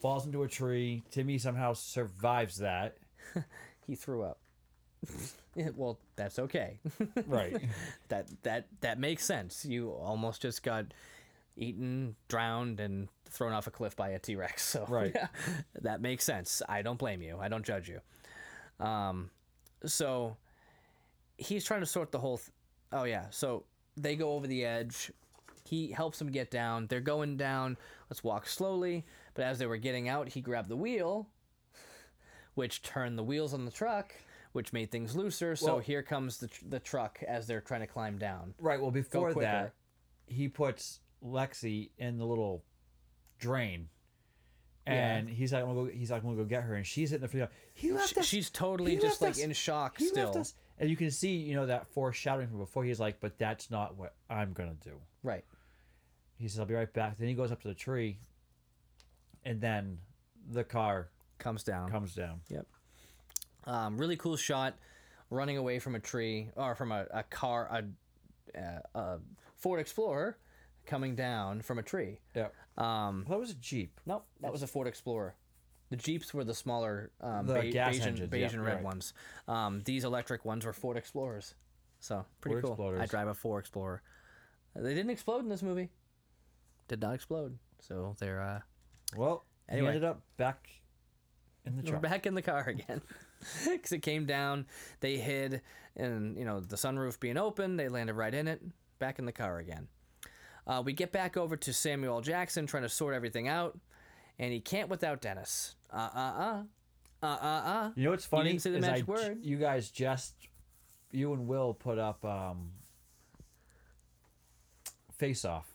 Falls into a tree. Timmy somehow survives that. He threw up. Yeah, well, that's okay. Right. that that that makes sense. You almost just got eaten, drowned, and thrown off a cliff by a T Rex. So Right. that makes sense. I don't blame you. I don't judge you. Um, so he's trying to sort the whole. Th- oh yeah. So they go over the edge. He helps them get down. They're going down. Let's walk slowly. But as they were getting out, he grabbed the wheel, which turned the wheels on the truck, which made things looser. So Well- here comes the tr- the truck as they're trying to climb down. right. Well, before that, he puts Lexi in the little drain. And he's like, I'm gonna go, he's like, I'm gonna go get her, and she's hitting the freeway. He left Sh- us. She's totally just like us. in shock He still. left us. And you can see, you know, that foreshadowing from before. He's like, but that's not what I'm gonna do. Right. He says, I'll be right back. Then he goes up to the tree, and then the car Comes down. comes down. Yep. Um, really cool shot, running away from a tree or from a, a car, a, a, a Ford Explorer coming down from a tree. Yeah. Um, Well, that was a Jeep. nope, that was a Ford Explorer. The Jeeps were the smaller um, The be- gas beige, and, engines, beige yeah, and red right. ones. Um, these electric ones were Ford Explorers. So pretty Ford cool. Explorers. I drive a Ford Explorer. They didn't explode in this movie. Did not explode. So they're uh, Well, Anyway. he ended up back in the truck. We're back in the car again. Because it came down, they hid, and you know the sunroof being open, they landed right in it. Back in the car again. Uh, we get back over to Samuel Jackson trying to sort everything out, and he can't without Dennis. Uh uh uh, uh uh uh. You know what's funny? You didn't say the is magic I word. You guys just, you and Will put up um, Face Off.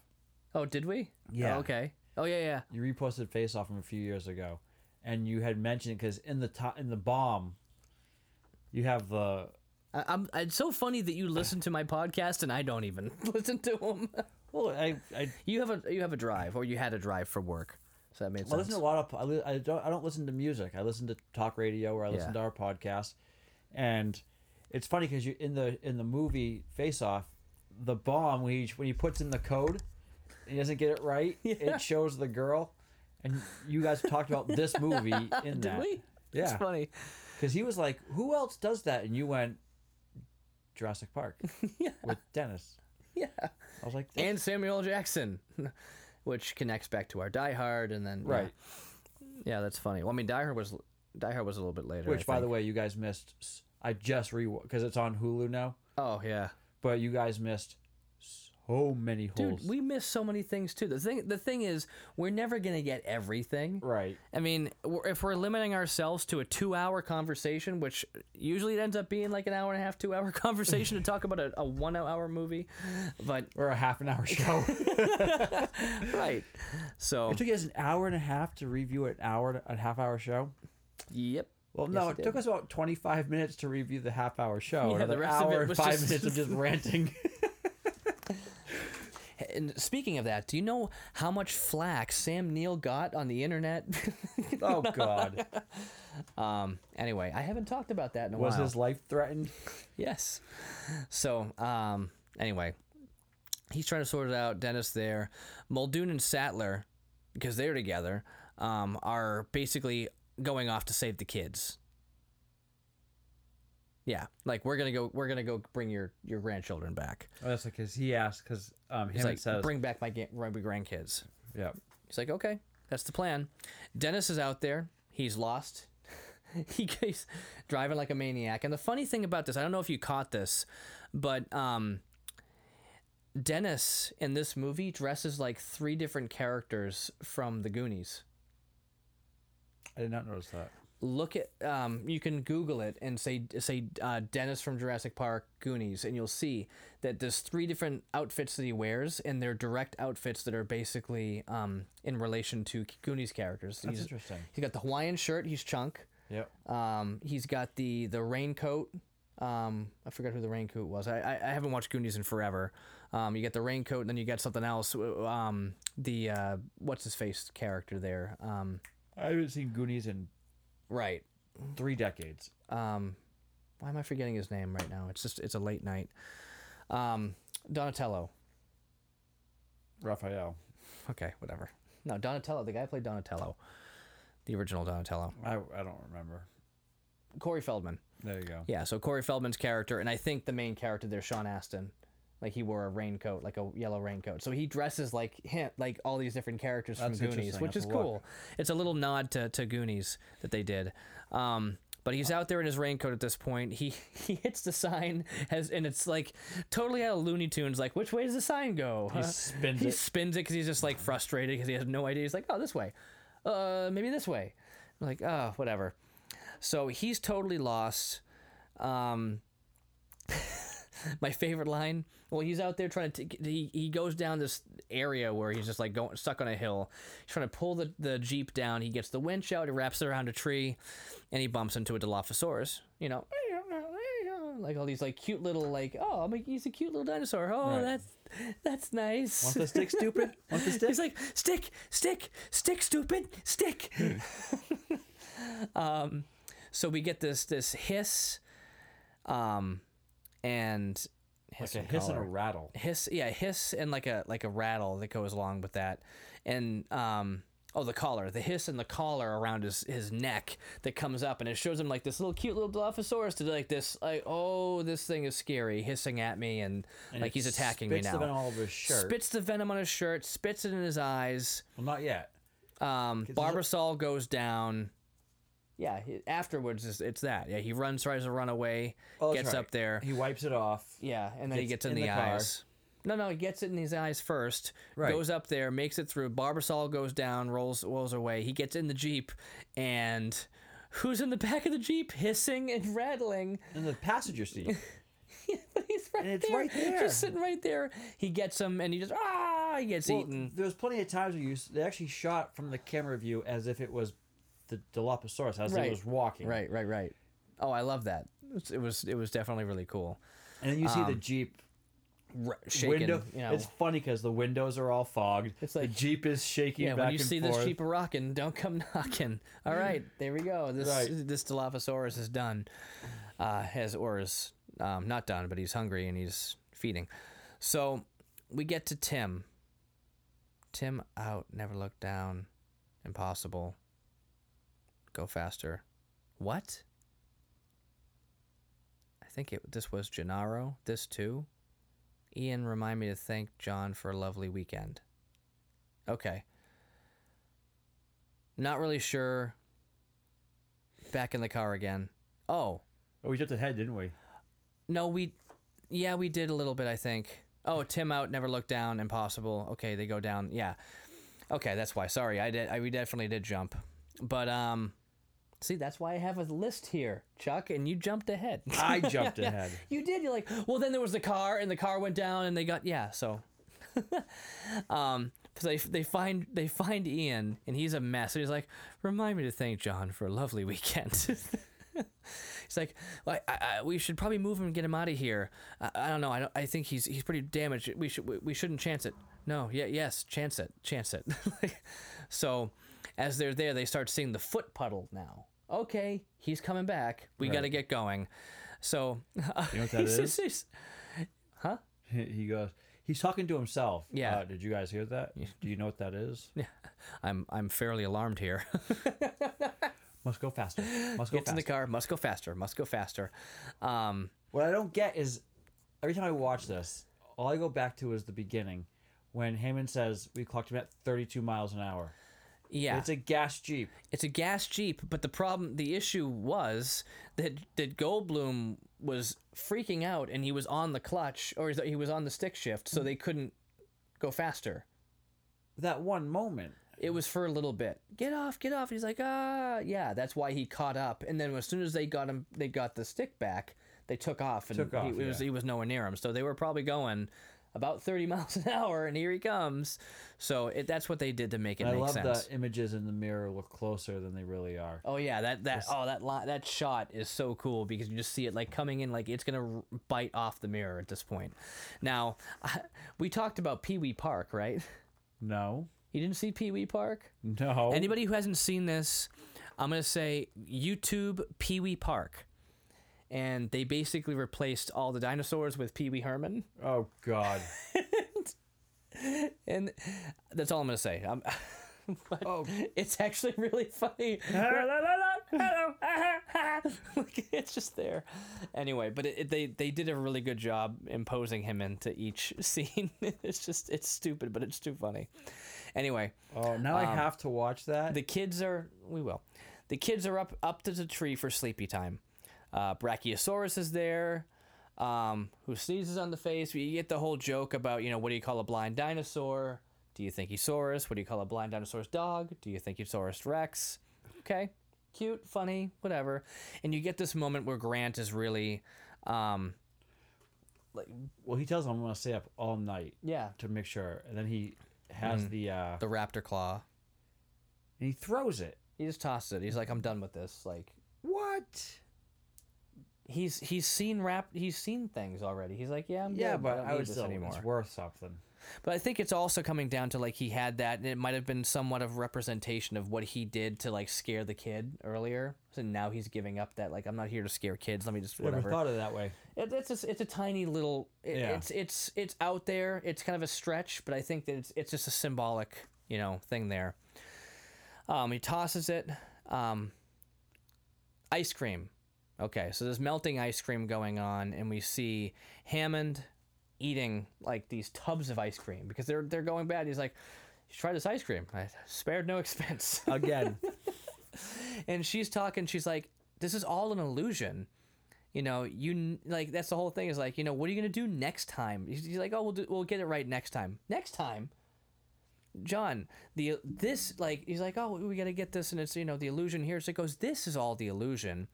Oh, did we? Oh, yeah. Oh, okay. Oh yeah yeah. You reposted Face Off from a few years ago, and you had mentioned because in the top in the bomb, you have the I, I'm. It's so funny that you listen to my podcast and I don't even listen to them. well, I I, you have a you have a drive, or you had a drive for work, so that made I sense. listen to a lot of I, li- I don't I don't listen to music. I listen to talk radio or I listen Yeah. to our podcast, and it's funny because you in the in the movie Face Off, the bomb when he when he puts in the code, he doesn't get it right. Yeah. It shows the girl, and you guys talked about this movie in Did that. we? It's funny. because he was like, "Who else does that?" And you went, "Jurassic Park Yeah. with Dennis." Yeah. I was like, and Samuel Jackson, which connects back to our Die Hard, and then. Right. Yeah, that's funny. Well, I mean, Die Hard was Die Hard was a little bit later. Which, by the way, you guys missed. I just re because it's on Hulu now. Oh yeah. But you guys missed so many holes. Dude, we miss so many things too. The thing, the thing is, we're never gonna get everything. right. I mean, if we're limiting ourselves to a two-hour conversation, which usually it ends up being like an hour and a half, two-hour conversation to talk about a, a one-hour movie, but Or a half an hour show. right. So, it took us an hour and a half to review an hour, a half hour show. yep. Well, Yes, no, it it took us about 25 minutes to review the half hour show. Yeah, the Another rest of it hour and was five just- minutes of just ranting. And speaking of that, do you know how much flack Sam Neill got on the internet? oh, God. um. Anyway, I haven't talked about that in a Was while. Was his life threatened? Yes. So, um, anyway, he's trying to sort it out. Dennis there. Muldoon and Sattler, because they're together, um, are basically going off to save the kids. Yeah, like we're gonna go. We're gonna go bring your your grandchildren back. Oh, that's because he asked, because um, He's like, it says. bring back my, ga- my grandkids. yeah. He's like, okay, that's the plan. Dennis is out there. He's lost. he, he's driving like a maniac. And the funny thing about this, I don't know if you caught this, but um, Dennis in this movie dresses like three different characters from the Goonies. I did not notice that. Look at um, you can Google it and say say uh, Dennis from Jurassic Park Goonies, and you'll see that there's three different outfits that he wears, and they're direct outfits that are basically um, in relation to Goonies characters. That's he's, interesting. he's got the Hawaiian shirt. He's Chunk. Yep. Um, he's got the the raincoat. Um, I forgot who the raincoat was. I, I, I haven't watched Goonies in forever. Um, you get the raincoat, and then you get something else. Um, the uh, what's his face character there. Um, I haven't seen Goonies in right. three decades. um, why am I forgetting his name right now? It's just it's a late night. Um, Donatello. Raphael. Okay, whatever. No, Donatello. The guy played Donatello, the original Donatello. I, I don't remember. Corey Feldman. There you go. Yeah, so Corey Feldman's character, and I think the main character there, Sean Astin, like he wore a raincoat, like a yellow raincoat. So he dresses like him, like all these different characters That's from Goonies, which is to look. cool. It's a little nod to, to Goonies that they did. Um, but he's out there in his raincoat at this point. He he hits the sign, has and it's like totally out of Looney Tunes. Like, which way does the sign go? He Huh? spins he it. spins it because he's just like frustrated because he has no idea. He's like, oh, this way. Uh, maybe this way. I'm like, oh, whatever. So he's totally lost. Um, my favorite line. Well, he's out there trying to. T- he he goes down this area where he's just like going stuck on a hill. He's trying to pull the the jeep down. He gets the winch out. He wraps it around a tree, and he bumps into a Dilophosaurus. You know, like all these like cute little like oh I'm a, he's a cute little dinosaur. Oh Right. that's that's nice. Want the stick, stupid? Want the stick? He's like, stick, stick, stick, stupid, stick. um, so we get this this hiss, um, and hiss Like a and hiss and a rattle. hiss, yeah, hiss and like a like a rattle that goes along with that, and um. Oh, the collar, the hiss and the collar around his, his neck that comes up, and it shows him like this little cute little Dilophosaurus to like this, like, oh, this thing is scary, hissing at me, and, And like he's attacking me spits now. the venom all over his shirt. Spits the venom on his shirt, spits it in his eyes. Well, not yet. Um, Barbasol goes down. Yeah, he, afterwards it's, it's that. Yeah, he runs, tries to run away, Oh, gets right. up there. He wipes it off. Yeah, and then he Gets in, in the, the eyes. No, no, he gets it in his eyes first. Right. Goes up there, makes it through. Barbasol goes down, rolls rolls away. He gets in the jeep, and who's in the back of the jeep, hissing and rattling? In the passenger seat. but He's right And it's there, right there. just sitting right there. He gets him, and he just ah, he gets well, eaten. there was plenty of times where you, they actually shot from the camera view as if it was the Dilophosaurus, as Right. it was walking. Right, right, right. Oh, I love that. It was it was, definitely really cool. And then you see the Um, Jeep R- shaking, window. you know. It's funny because the windows are all fogged. It's like, the Jeep is shaking yeah, back when you and see forth. this Jeep rocking, don't come knocking. All right, there we go. This Right. this Dilophosaurus is done. Uh, has or is um, not done, but he's hungry and he's feeding. So we get to Tim. Tim out, never look down, impossible. Go faster. What? I think it. This was Gennaro. This too. Ian, remind me to thank John for a lovely weekend. Okay. Not really sure back in the car again. Oh, Oh, we jumped ahead, didn't we? no, we, yeah, we did a little bit, I think. Oh, Tim out, never looked down, impossible. Okay, they go down. Yeah. Okay, that's why. Sorry, I did. I, we definitely did jump, but um, see, that's why I have a list here, Chuck, and you jumped ahead. I jumped ahead. You did. You're like, well, then there was the car, and the car went down, and they got yeah. So, um, so they they find they find Ian, and he's a mess. And he's like, remind me to thank John for a lovely weekend. he's like, well, I, I, we should probably move him and get him out of here. I, I don't know. I don't. I think he's he's pretty damaged. We should we, we shouldn't chance it. No. Yeah. Yes. Chance it. Chance it. so, as they're there, they start seeing the foot puddle now. Okay, he's coming back. We got to get going. So, You know what that he's- is? he's- huh? He goes. He's talking to himself. Yeah. Uh, did you guys hear that? Do you know what that is? Yeah. I'm I'm fairly alarmed here. Must go faster. Must go Gets in the car. Must go faster. Must go faster. Um, What I don't get is every time I watch this, all I go back to is the beginning when Hammond says we clocked him at 32 miles an hour. Yeah, It's a gas jeep. it's a gas jeep, but the problem, the issue was that that Goldblum was freaking out, and he was on the clutch, or he was on the stick shift, so they couldn't go faster. That one moment. It was for a little bit. Get off, get off. He's like, ah, yeah. That's why he caught up. And then as soon as they got him, they got the stick back. They took off, and Took he, off, it was he was nowhere near him. So they were probably going about thirty miles an hour, and here he comes. So it, that's what they did to make it I make love sense. the images in the mirror look closer than they really are. Oh yeah, that that oh that li- that shot is so cool because you just see it like coming in like it's gonna r- bite off the mirror at this point. Now, we talked about Pee Wee Park, right? No. You didn't see Pee Wee Park? No. Anybody who hasn't seen this, I'm gonna say YouTube Pee Wee Park, and they basically replaced all the dinosaurs with Pee Wee Herman, Oh God. and that's all I'm gonna say. Um, but Oh. it's actually really funny. Like, it's just there. Anyway, but it, it- they they did a really good job imposing him into each scene. it's just it's stupid, but it's too funny. Anyway, Oh, now I have to watch that. the kids are we will the kids are up up to the tree for sleepy time uh, brachiosaurus is there um, who sneezes on the face. You get the whole joke about you know what do you call a blind dinosaur? Do you think he's saurus what do you call a blind dinosaur's dog? Do you think he's saurus rex? Okay. Cute funny whatever. And you get this moment where grant is really um, like well, he tells him I'm gonna stay up all night yeah. to make sure, and then he has the uh, the raptor claw. And he throws it. he just tosses it. He's like i'm done with this. Like What? He's he's seen rap he's seen things already. He's like, yeah, I'm Yeah, good, but I need would still. anymore. It's worth something. But I think it's also coming down to like he had that, and it might have been somewhat of representation of what he did to like scare the kid earlier. So now he's giving up that like I'm not here to scare kids. Let me just Never whatever. thought of it that way. It, it's a, it's a tiny little. It, Yeah. It's it's it's out there. It's kind of a stretch, but I think that it's it's just a symbolic you know thing there. Um, he tosses it. Um, ice cream. Okay, so there's melting ice cream going on, and we see Hammond eating like these tubs of ice cream because they're they're going bad. He's like, "You try this ice cream. I spared no expense." Again, and she's talking she's like this is all an illusion you know you like that's the whole thing is like you know what are you gonna do next time he's, he's like oh we'll do, we'll get it right next time next time john the this like he's like oh we gotta get this and it's you know the illusion here so it goes this is all the illusion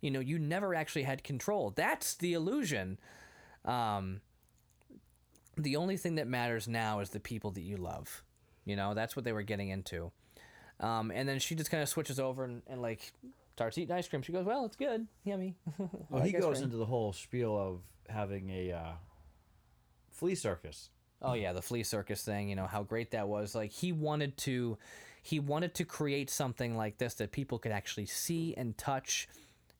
you know you never actually had control that's the illusion um the only thing that matters now is the people that you love you know that's what they were getting into um, and then she just kind of switches over and, and like starts eating ice cream. She goes, "Well, it's good, yummy." Well, he goes into the whole spiel of having a uh, flea circus. Oh yeah, the flea circus thing. You know how great that was. Like he wanted to, he wanted to create something like this that people could actually see and touch,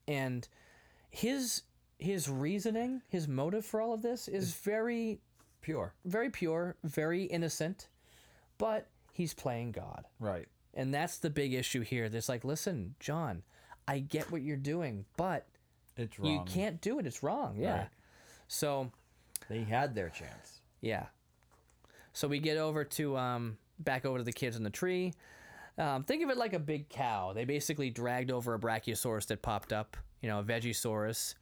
and his his reasoning, his motive for all of this is very Pure. very pure, very innocent, but he's playing God. Right. And that's the big issue here. There's like, listen, John, I get what you're doing, but It's wrong. you can't do it. It's wrong. Yeah. Right. So, They had their chance. yeah. So we get over to um back over to the kids in the tree. Um, think of it like a big cow. They basically dragged over a brachiosaurus that popped up, you know, a vegisaurus,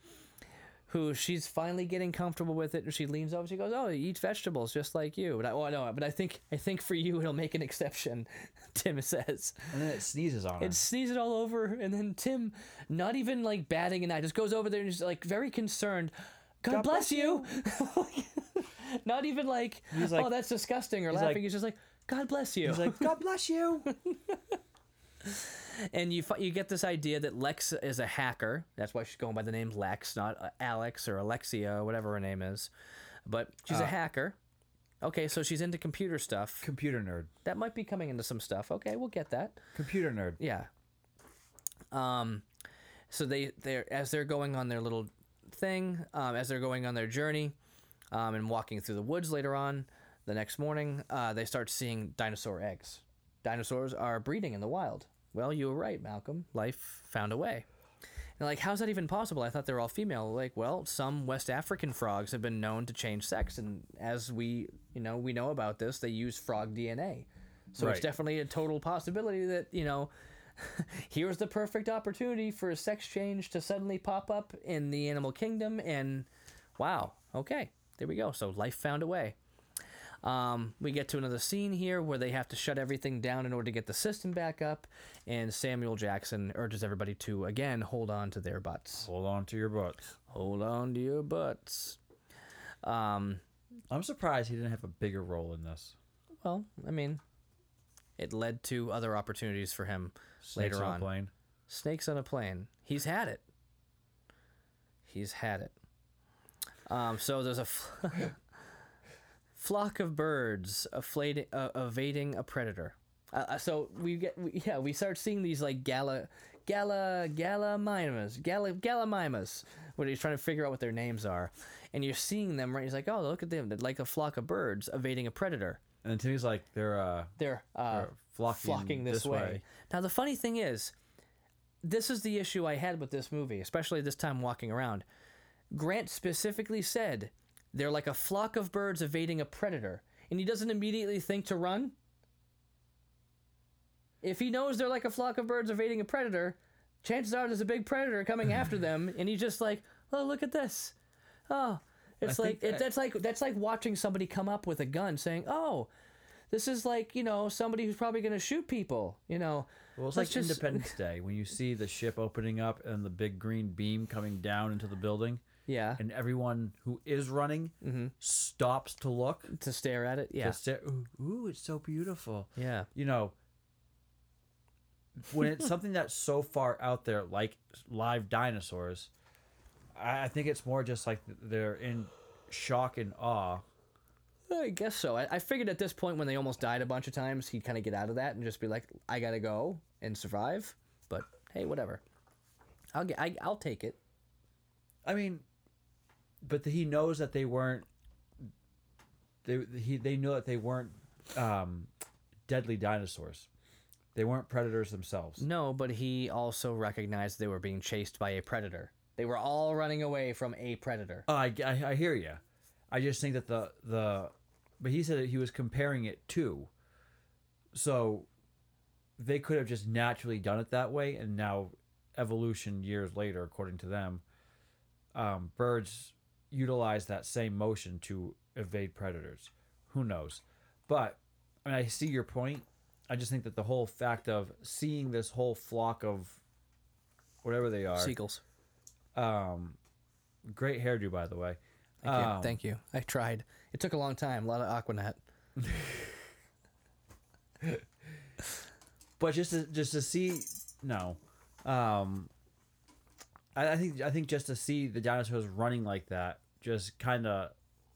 who she's finally getting comfortable with it, and she leans over. She goes, "Oh, he eats vegetables just like you." But I, well, no, but I think I think for you it'll make an exception. Tim says. And then it sneezes on her. It sneezes all over, and then Tim, not even like batting an eye, just goes over there and is like very concerned. God, God bless, bless you. not even like, like- oh, that's disgusting or laughing. like- he's just like, God bless you. He's like, God bless you. and you you get this idea that Lex is a hacker. That's why she's going by the name Lex, not uh, Alex or Alexia or whatever her name is. But she's a Uh, hacker. Okay, so she's into computer stuff. Computer nerd. That might be coming into some stuff. Okay, we'll get that. Computer nerd. Yeah. Um, so they they're as they're going on their little thing, um, as they're going on their journey, um, and walking through the woods later on, the next morning, uh, they start seeing dinosaur eggs. Dinosaurs are breeding in the wild. Well, you were right, Malcolm. Life found a way. And like, how's that even possible? I thought they were all female. Like, well, some West African frogs have been known to change sex, and as we, you know, we know about this, they use frog DNA. So it's definitely a total possibility that you know, here's the perfect opportunity for a sex change to suddenly pop up in the animal kingdom, and wow, okay, there we go. So life found a way. Um, we get to another scene here where they have to shut everything down in order to get the system back up, and Samuel Jackson urges everybody to again hold on to their butts. Hold on to your butts. Hold on to your butts. Um, I'm surprised he didn't have a bigger role in this. well, I mean, it led to other opportunities for him Snakes later on a on. plane. Snakes on a plane. He's had it. He's had it. Um, so there's a fl- flock of birds afflating, uh, evading a predator. Uh, Uh, so we get, we, yeah, we start seeing these like gala, gala, Gallimimus, gala, Gallimimus. What he's trying to figure out what their names are, and you're seeing them right. He's like, oh, look at them, They're like a flock of birds evading a predator. And then Timmy's like, they're uh, They're, uh, they're flocking, flocking this, way. Now the funny thing is, this is the issue I had with this movie, especially this time walking around. Grant specifically said they're like a flock of birds evading a predator, and he doesn't immediately think to run. If he knows they're like a flock of birds evading a predator, chances are there's a big predator coming after them, and he's just like, "Oh, look at this! Oh, it's I like think it, that's like that's like watching somebody come up with a gun, saying, "Oh, this is like you know somebody who's probably going to shoot people." You know, Well, it's like just- Independence Day when you see the ship opening up and the big green beam coming down into the building, yeah, and everyone who is running mm-hmm. stops to look. to stare at it. Yeah, To stare, ooh, ooh, it's so beautiful. yeah, You know, when it's something that's so far out there, like live dinosaurs, I I think it's more just like they're in shock and awe. I guess so. I, I figured at this point when they almost died a bunch of times, he'd kind of get out of that and just be like, "I gotta go and survive." But hey, whatever. I'll get. I, I'll take it. I mean, but he knows that they weren't. They he they know that they weren't um, deadly dinosaurs. They weren't predators themselves. No, but he also recognized they were being chased by a predator. They were all running away from a predator. Oh, I, I, I hear you. I just think that the the, but he said that he was comparing it to. So, they could have just naturally done it that way, and now, evolution years later, according to them, um, birds utilize that same motion to evade predators. Who knows? But I, mean, I see your point. I just think that the whole fact of seeing this whole flock of whatever they are, Seagulls. um, great hairdo by the way. Thank you. Um, Thank you. I tried. It took a long time. A lot of Aqua Net. but just to, just to see no um I, I think i think just to see the dinosaurs running like that just kind of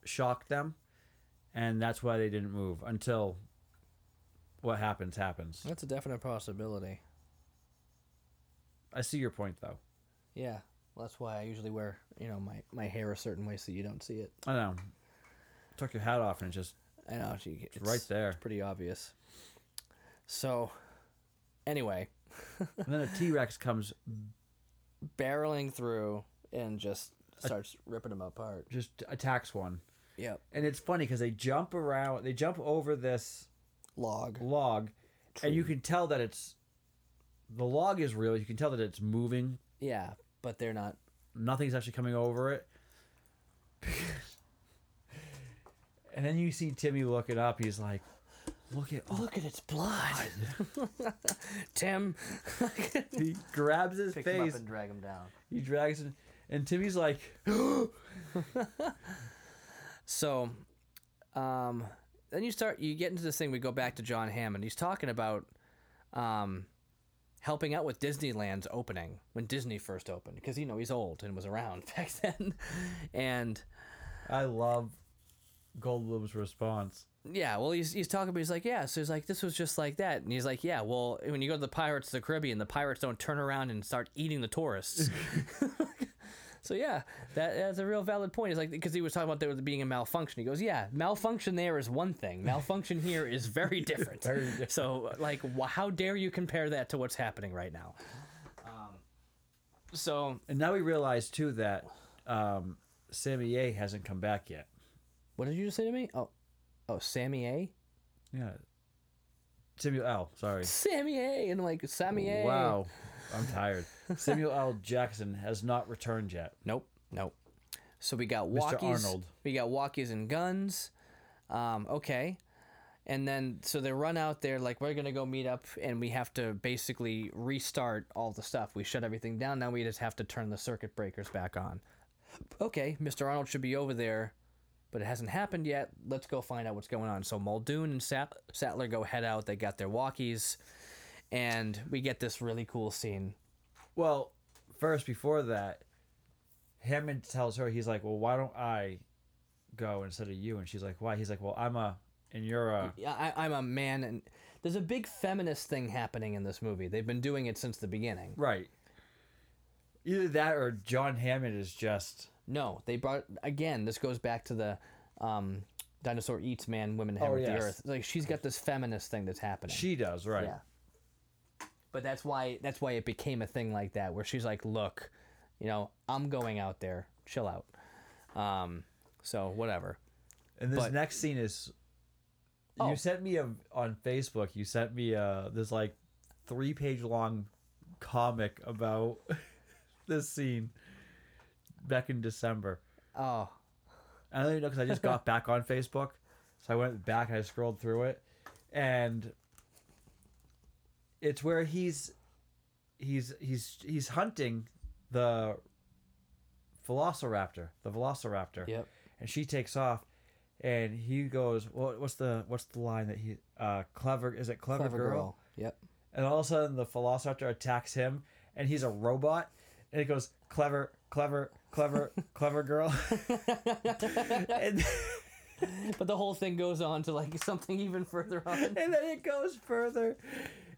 shocked them and that's why they didn't move until what happens happens That's a definite possibility. i see your point though Yeah. That's why I usually wear, you know, my, my hair a certain way so you don't see it. i know took your hat off and it just I know. It's, it's right there. It's pretty obvious. So, anyway, and then a t-rex comes barreling through and just starts ripping them apart. just attacks one Yep. and it's funny because they jump around they jump over this Log. log and you can tell that it's the log is real. You can tell that it's moving. Yeah, but they're not. Nothing's actually coming over it. and then you see Timmy looking up. He's like, "Look at Look at its blood. Tim, He grabs his pick him face. up and drag him down. He drags it, and Timmy's like, So, um, then you start, you get into this thing. We go back to John Hammond. He's talking about um, helping out with Disneyland's opening when Disney first opened, because you know he's old and was around back then. and "I love Goldblum's response." Yeah, well, he's he's talking about. He's like, yeah. So he's like, this was just like that. And he's like, yeah. Well, when you go to the Pirates of the Caribbean, the pirates don't turn around and start eating the tourists. So yeah, that, that's a real valid point. He's like because he was talking about there being a malfunction. He goes, yeah, malfunction there is one thing. Malfunction here is very different. Very different. So like, wh- how dare you compare that to what's happening right now? Um, so And now we realize too that um, Sammy A hasn't come back yet. what did you just say to me? Oh, oh, Sammy A. Yeah. Samuel L. Sorry. Sammy A. And like Sammy A. Wow. I'm tired. Samuel L. Jackson has not returned yet. Nope, nope. So we got Mr. walkies. Arnold. We got walkies and guns. Um, okay. And then so they run out there like we're gonna go meet up and we have to basically restart all the stuff. We shut everything down. Now we just have to turn the circuit breakers back on. Okay, Mr. Arnold should be over there, but it hasn't happened yet. Let's go find out what's going on. So Muldoon and Sat- Sattler go head out. They got their walkies, and we get this really cool scene. Well, first, before that, Hammond tells her, he's like, well, why don't I go instead of you? And she's like, why? He's like, well, I'm a, and you're a, Yeah, I, I'm a man, and there's a big feminist thing happening in this movie. They've been doing it since the beginning. right. Either that or John Hammond is just, No, they brought again. This goes back to the um, dinosaur eats man, women Oh, inherit the earth. Like she's got this feminist thing that's happening. she does, right. Yeah. But that's why that's why it became a thing like that, where she's like, "Look, you know, I'm going out there. Chill out." Um, so whatever. And this But- next scene is, Oh. you sent me a, on Facebook, you sent me a, this like three page long comic about this scene back in December. Oh, I don't even know because I just got back on Facebook, so I went back and I scrolled through it, and it's where he's he's he's he's hunting the Velociraptor, the Velociraptor, yep. and she takes off, and he goes, "What? What's the what's the line that he uh clever is it clever, Clever girl? girl. Yep. And all of a sudden the Velociraptor attacks him, and he's a robot, and it goes clever, clever, clever, clever girl, and. But the whole thing goes on to like something even further on. and then it goes further,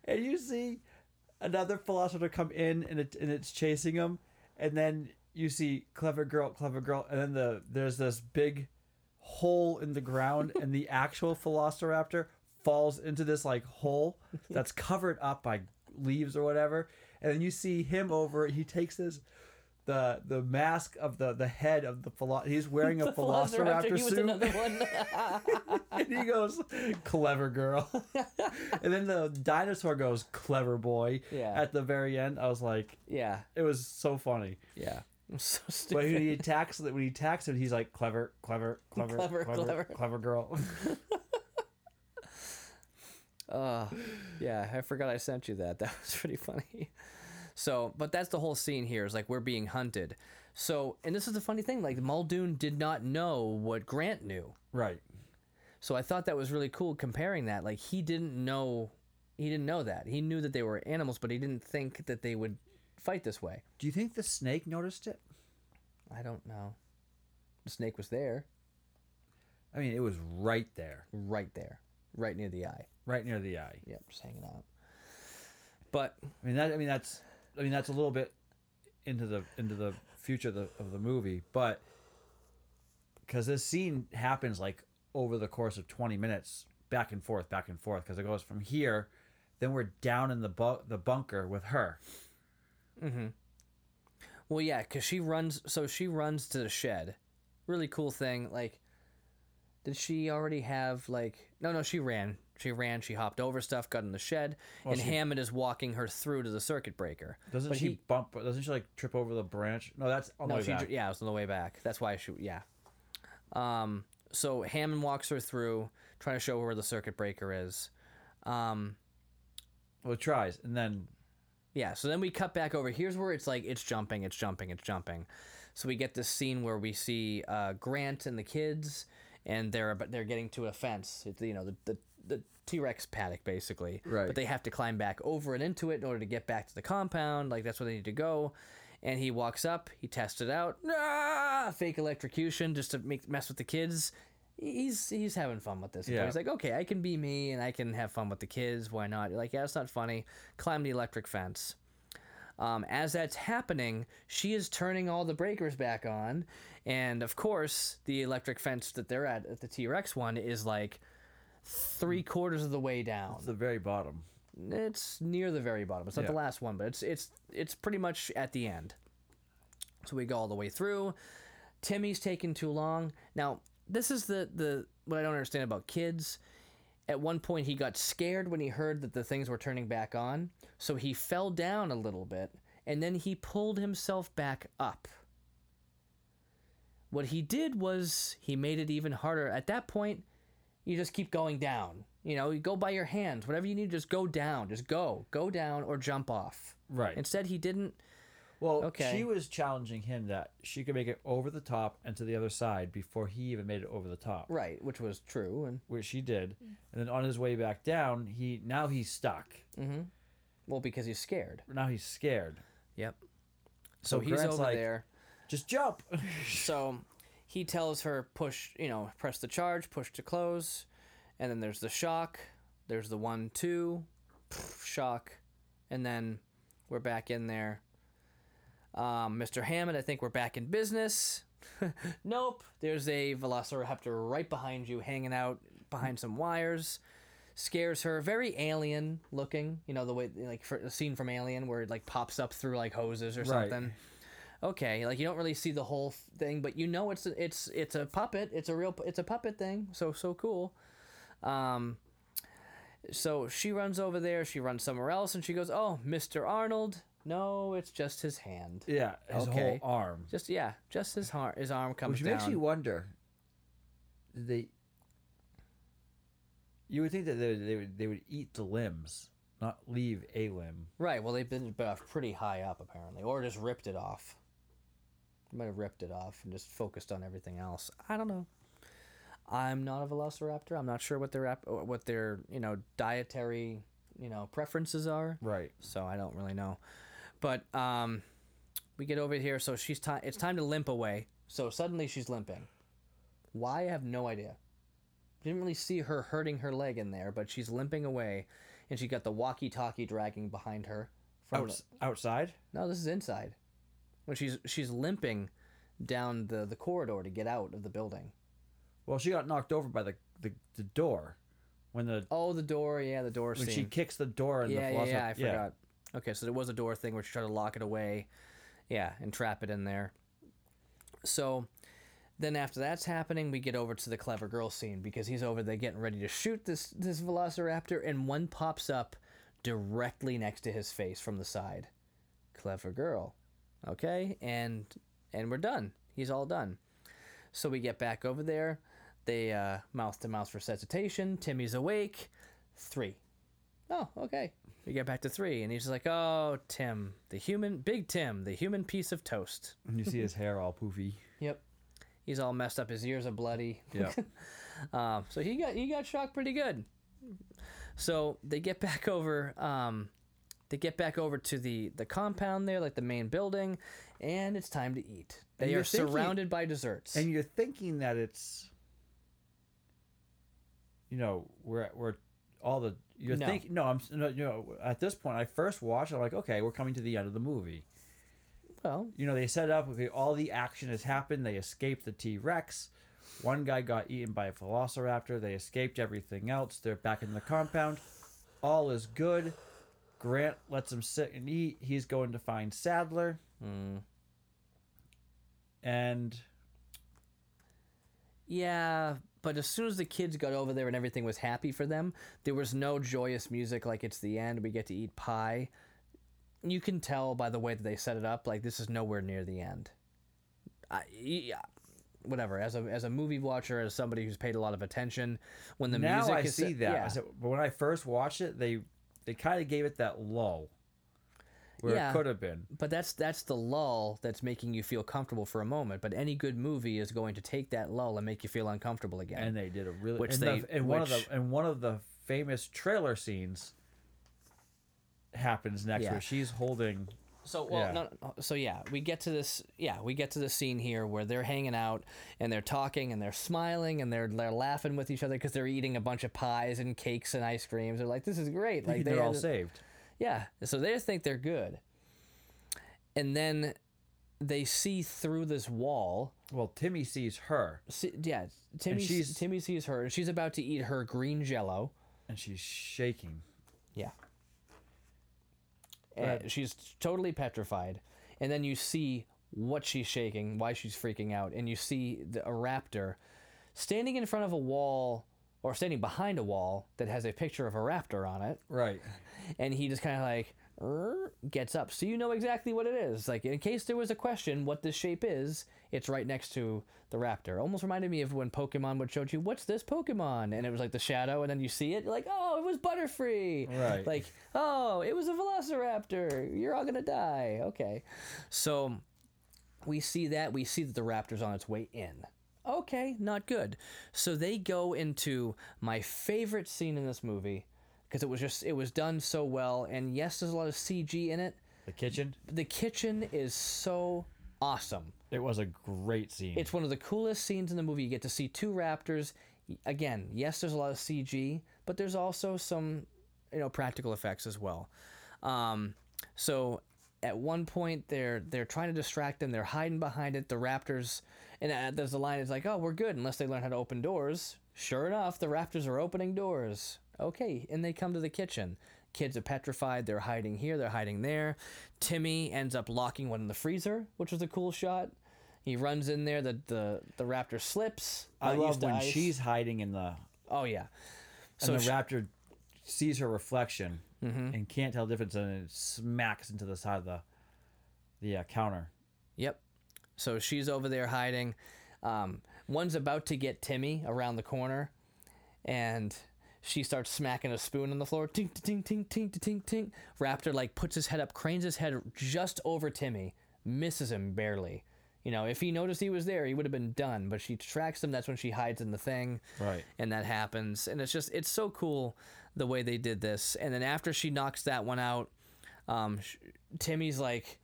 and you see another philosopher come in, and it and it's chasing him, and then you see clever girl, clever girl, and then the there's this big hole in the ground, and the actual Velociraptor falls into this like hole that's covered up by leaves or whatever, and then you see him over. He takes this. The, the mask of the, the head of the philo- he's wearing a Velociraptor, suit and he goes, "Clever girl," and then the dinosaur goes, "Clever boy." Yeah. At the very end, I was like, yeah. it was so funny. Yeah. I'm so But when he attacks, when he attacks him, he's like, "Clever, clever, clever, Clever, clever, clever, clever." girl." Uh, yeah, I forgot I sent you that. That was pretty funny. So, but that's the whole scene here is like we're being hunted. So, and this is the funny thing like Muldoon did not know what Grant knew. right. So I thought that was really cool comparing that. Like he didn't know he didn't know that. He knew that they were animals, but he didn't think that they would fight this way. Do you think the snake noticed it? I don't know. The snake was there, I mean, it was right there, right there, right near the eye. right near the eye. Yep, just hanging out. But I mean, that. I mean, that's. I mean, that's a little bit into the into the future of the, of the movie, but because this scene happens like over the course of twenty minutes, back and forth, back and forth, because it goes from here, then we're down in the bu- the bunker with her. Mm-hmm. Well, yeah, because she runs. So she runs to the shed. Really cool thing. Like, did she already have like? No, no, she ran. She ran. She hopped over stuff, got in the shed, and she- Hammond is walking her through to the circuit breaker. Doesn't But she he- bump? Doesn't she like trip over the branch? No, that's on the way she back. dr- yeah, it was on the way back. That's why she yeah. Um, so Hammond walks her through, trying to show her where the circuit breaker is. Um, Well, it tries, and then yeah. So then we cut back over. Here's where it's like it's jumping, it's jumping, it's jumping. So we get this scene where we see uh, Grant and the kids, and they're but they're getting to a fence. It's you know the the, the T Rex paddock basically. Right. But they have to climb back over and into it in order to get back to the compound. Like that's where they need to go. And he walks up. He tests it out. Ah, fake electrocution just to make mess with the kids. He's he's having fun with this. Yeah. He's like, okay, I can be me and I can have fun with the kids. Why not? You're like, yeah, it's not funny. Climb the electric fence. Um, as that's happening, she is turning all the breakers back on, and of course, the electric fence that they're at at the T Rex one is like three quarters of the way down. it's the very bottom. It's near the very bottom. It's not the last one, but it's it's it's pretty much at the end. So we go all the way through. Timmy's taking too long. Now, this is the the what I don't understand about kids. At one point he got scared when he heard that the things were turning back on, so he fell down a little bit and then he pulled himself back up. What he did was he made it even harder. At that point, you just keep going down. You know, you go by your hands. Whatever you need, just go down. Just go. Go down or jump off. Right. Instead, he didn't. Well, Okay. she was challenging him that she could make it over the top and to the other side before he even made it over the top, Right, which was true. And which she did. Mm-hmm. And then on his way back down, he now he's stuck. Mm-hmm. well, because he's scared. Now he's scared. Yep. So, So he's Grant's over like- there. Just jump. So he tells her push, you know, press the charge, push to close, and then there's the shock. There's the one, two, shock, and then we're back in there. Um, Mr. Hammond, I think we're back in business. nope. There's a velociraptor right behind you, hanging out behind some wires. Scares her. Very alien looking. You know the way, like for, the scene from Alien where it like pops up through like hoses or Right. something okay like you don't really see the whole thing but you know it's it's it's a puppet it's a real it's a puppet thing so so cool um so she runs over there she runs somewhere else and she goes oh mr arnold no it's just his hand yeah, his Okay. whole arm. just yeah just his har- his arm comes Which down makes you wonder. They? You would think that they, they would they would eat the limbs, not leave a limb. right well they've been pretty high up apparently or just ripped it off might have ripped it off and just focused on everything else i don't know I'm not a velociraptor. I'm not sure what their what their you know dietary you know preferences are. Right. So I don't really know. But um, we get over here. So she's time. It's time to limp away. So suddenly she's limping. Why? I have no idea. Didn't really see her hurting her leg in there, but she's limping away, and she got the walkie-talkie dragging behind her. From the- Outs- outside. no, this is inside. When she's she's limping down the the corridor to get out of the building. Well, she got knocked over by the the, the door when the Oh, the door. Yeah, the door when scene. she kicks the door and yeah, the yeah, velociraptor. yeah, I forgot. Okay, so there was a door thing where she tried to lock it away. Yeah, and trap it in there. So then after that's happening, we get over to the clever girl scene because he's over there getting ready to shoot this this velociraptor and one pops up directly next to his face from the side. Clever girl. Okay? And and we're done. He's all done. So we get back over there. They uh, mouth to mouth resuscitation. Timmy's awake. Three. Oh, okay. We get back to three, and he's like, "Oh, Tim, the human, big Tim, the human piece of toast." And you see his hair all poofy. Yep. He's all messed up. His ears are bloody. Yeah. Um, so he got he got shocked pretty good. So they get back over. Um, they get back over to the the compound there, like the main building, and it's time to eat. And They you're are thinking- surrounded by desserts. and you're thinking that it's you know we're we're all the you're No. thinking no i'm no, you know at this point i first watched i'm like okay we're coming to the end of the movie well, you know they set up okay all the action has happened they escaped the t-rex one guy got eaten by a velociraptor they escaped everything else they're back in the compound all is good grant lets him sit and eat he's going to find Sattler mm, and yeah, But as soon as the kids got over there and everything was happy for them, there was no joyous music like it's the end. We get to eat pie. You can tell by the way that they set it up, like this is nowhere near the end. I, yeah, whatever. As a as a movie watcher, as somebody who's paid a lot of attention, when the now music I is see that. yeah. So- when I first watched it, they they kind of gave it that lull where Yeah. it could have been. But that's that's the lull that's making you feel comfortable for a moment. But any good movie is going to take that lull and make you feel uncomfortable again. And they did a really Which and they- the, and one of which- the and one of the famous trailer scenes happens next Yeah. where she's holding So well, Yeah. no, no, so yeah, we get to this. Yeah, we get to the scene here where they're hanging out and they're talking and they're smiling and they're they're laughing with each other because they're eating a bunch of pies and cakes and ice creams. They're like, "This is great!" Like they're they all saved. Yeah, so they just think they're good, and then they see through this wall. Well, Timmy sees her See, yeah, Timmy. she's- Timmy sees her and she's about to eat her green Jello. and she's shaking. Yeah. And she's totally petrified. And then you see what she's shaking, why she's freaking out, and you see the, a raptor standing in front of a wall or standing behind a wall that has a picture of a raptor on it, Right. and he just kind of like gets up. So you know exactly what it is. Like in case there was a question what this shape is, it's right next to the raptor. Almost reminded me of when Pokemon would show you what's this Pokemon, and it was like the shadow, and then you see it, you're like oh, it was Butterfree. Right. Like oh, it was a Velociraptor. You're all gonna die. Okay, so we see that. We see that the raptor's on its way in. Okay, not good. So they go into my favorite scene in this movie because it was just it was done so well. And yes, there's a lot of CG in it. The kitchen. The kitchen is so awesome. It was a great scene. It's one of the coolest scenes in the movie. You get to see two raptors. Again, yes, there's a lot of CG, but there's also some, you know, practical effects as well. Um, so at one point, they're they're trying to distract them. They're hiding behind it. The raptors, and uh, there's a line. It's like, oh, we're good unless they learn how to open doors. Sure enough, the raptors are opening doors. Okay, and they come to the kitchen. Kids are petrified. They're hiding here. They're hiding there. Timmy ends up locking one in the freezer, which was a cool shot. He runs in there. The the, the raptor slips. I love when ice. she's hiding in the Oh yeah. and So the she- raptor sees her reflection Mm-hmm. and can't tell the difference and it smacks into the side of the the uh, counter. Yep. So she's over there hiding. Um, one's about to get Timmy around the corner, and she starts smacking a spoon on the floor. Tink, tink, tink, tink, tink, tink. Raptor like puts his head up, cranes his head just over Timmy, misses him barely. You know, if he noticed he was there, he would have been done. But she tracks him. That's when she hides in the thing. Right. and that happens and it's just it's so cool the way they did this and then after she knocks that one out um, sh- timmy's like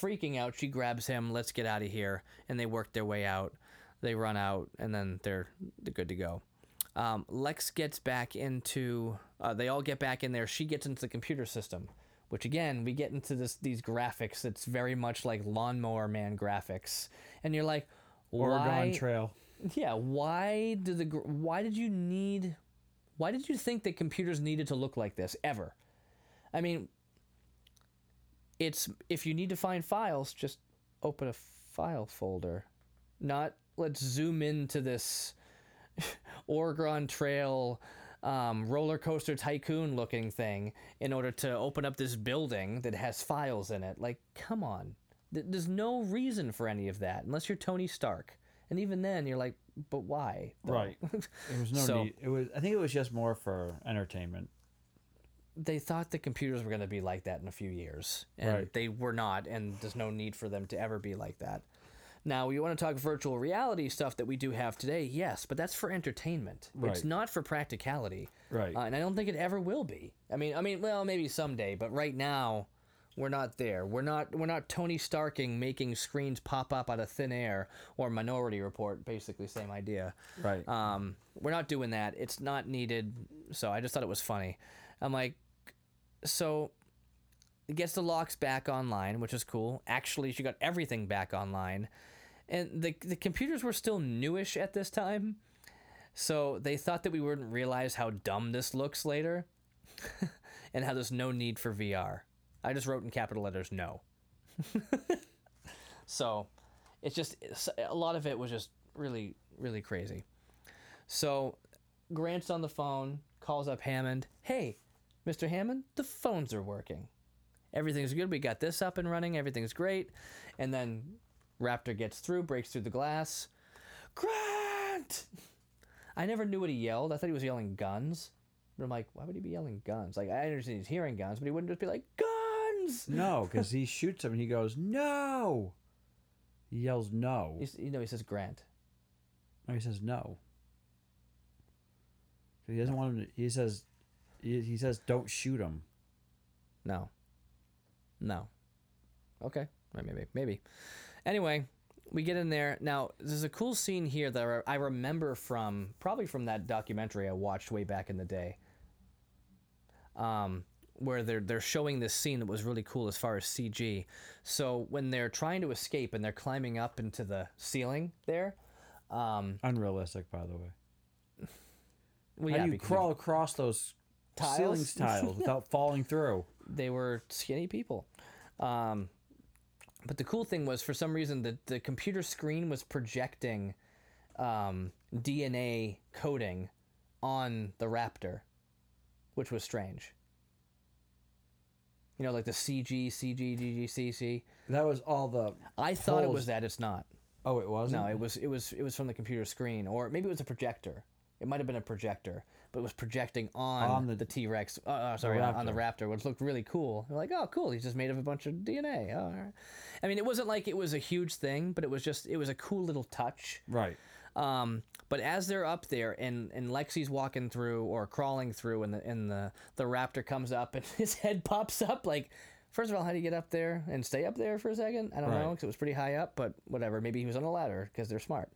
freaking out she grabs him let's get out of here and they work their way out they run out and then they're, they're good to go um, lex gets back into uh, they all get back in there. She gets into the computer system which again we get into this these graphics. It's very much like lawnmower man graphics. And you're like Oregon why Trail. yeah why did the why did you need why did you think that computers needed to look like this ever? I mean it's if you need to find files just open a file folder. Not let's zoom into this oregon trail um, roller coaster tycoon looking thing in order to open up this building that has files in it like come on Th- there's no reason for any of that unless you're tony stark and even then you're like but why though? Right. There was no So- need. It was. I think it was just more for entertainment. they thought the computers were going to be like that in a few years and Right. they were not and there's no need for them to ever be like that now you want to talk virtual reality stuff that we do have today yes but that's for entertainment Right. it's not for practicality Right. uh, and i don't think it ever will be i mean i mean well maybe someday but right now we're not there we're not we're not tony starking making screens pop up out of thin air or minority report basically same idea Right. um, we're not doing that. It's not needed. So I just thought it was funny. I'm like, so gets the locks back online, which is cool. Actually, she got everything back online, and the the computers were still newish at this time, so they thought that we wouldn't realize how dumb this looks later, and how there's no need for VR. I just wrote in capital letters no. so it's just it's, a lot of it was just really really crazy. So Grant's on the phone, calls up Hammond. Hey, Mr. Hammond, the phones are working. Everything's good. We got this up and running. Everything's great. And then Raptor gets through, breaks through the glass. Grant! I never knew what he yelled. I thought he was yelling guns. But I'm like, why would he be yelling guns? Like, I understand he's hearing guns, but he wouldn't just be like, guns! No, because he shoots him and he goes, no. He yells no. He's, you know, he says Grant. No, he says no. He doesn't want him to, he says, he, he says, don't shoot him. No. No. Okay. Maybe. Maybe. Anyway, we get in there. Now, there's a cool scene here that I remember from probably from that documentary I watched way back in the day. Um, where they're they're showing this scene that was really cool as far as CG. So when they're trying to escape and they're climbing up into the ceiling there, um, Unrealistic, by the way. well, How yeah, do you crawl across those Tiles? ceiling tiles without falling through? They were skinny people. Um, but the cool thing was, for some reason, the, the computer screen was projecting um, DNA coding on the Raptor, which was strange. You know, like the CG, CG, GG, CC. That was all the. I thought it was that. It's not. Oh, it wasn't. No, it was it was it was from the computer screen, or maybe it was a projector. It might have been a projector, but was projecting on, On the- the, T Rex. Uh, uh, sorry, on, on the Raptor, which looked really cool. They're like, oh, cool. He's just made of a bunch of DNA. Oh, all right. I mean, it wasn't like it was a huge thing, but it was just it was a cool little touch. right. Um, but as they're up there and, and Lexi's walking through or crawling through and the and the, the raptor comes up and his head pops up like first of all how do you get up there and stay up there for a second I don't know because it was pretty high up but whatever maybe he was on a ladder because they're smart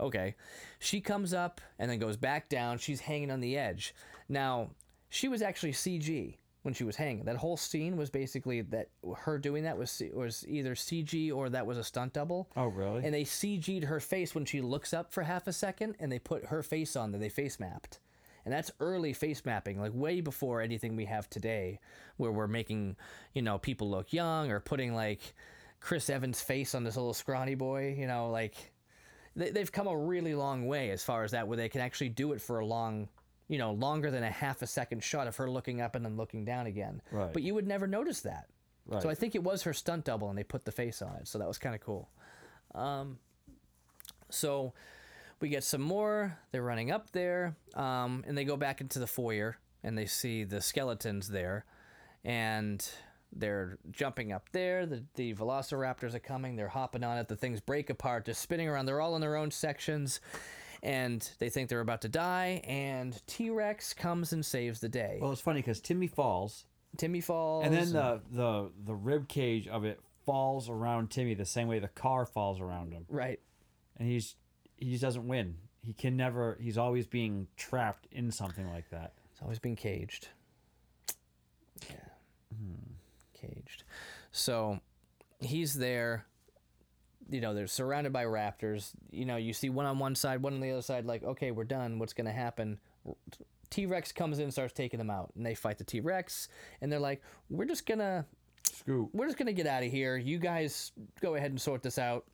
okay she comes up and then goes back down she's hanging on the edge now she was actually CG when she was hanging that whole scene was basically that her doing that was was either CG or that was a stunt double Oh, really? and they CG'd her face when she looks up for half a second, and they put her face on there. They face mapped, and that's early face mapping, like way before anything we have today, where we're making you know people look young or putting like Chris Evans' face on this little scrawny boy. You know, like they, they've come a really long way as far as that, where they can actually do it for a long. You know, longer than a half a second shot of her looking up and then looking down again. Right. But you would never notice that. right. So I think it was her stunt double, and they put the face on it. So that was kind of cool. Um, so we get some more. They're running up there, um, and they go back into the foyer, and they see the skeletons there, and they're jumping up there. The the Velociraptors are coming. They're hopping on it. The things break apart. They're spinning around. They're all in their own sections. And they think they're about to die, and T Rex comes and saves the day. well, it's funny because Timmy falls, Timmy falls, and then the the the rib cage of it falls around Timmy the same way the car falls around him, right, and he's he just doesn't win. He can never. He's always being trapped in something like that. He's always being caged. Yeah. Caged. So he's there. You know, they're surrounded by raptors. You know, you see one on one side, one on the other side, like, okay, we're done. What's going to happen? T Rex comes in and starts taking them out. And they fight the T Rex. And they're like, we're just going to. Scoop. We're just gonna get out of here. You guys go ahead and sort this out.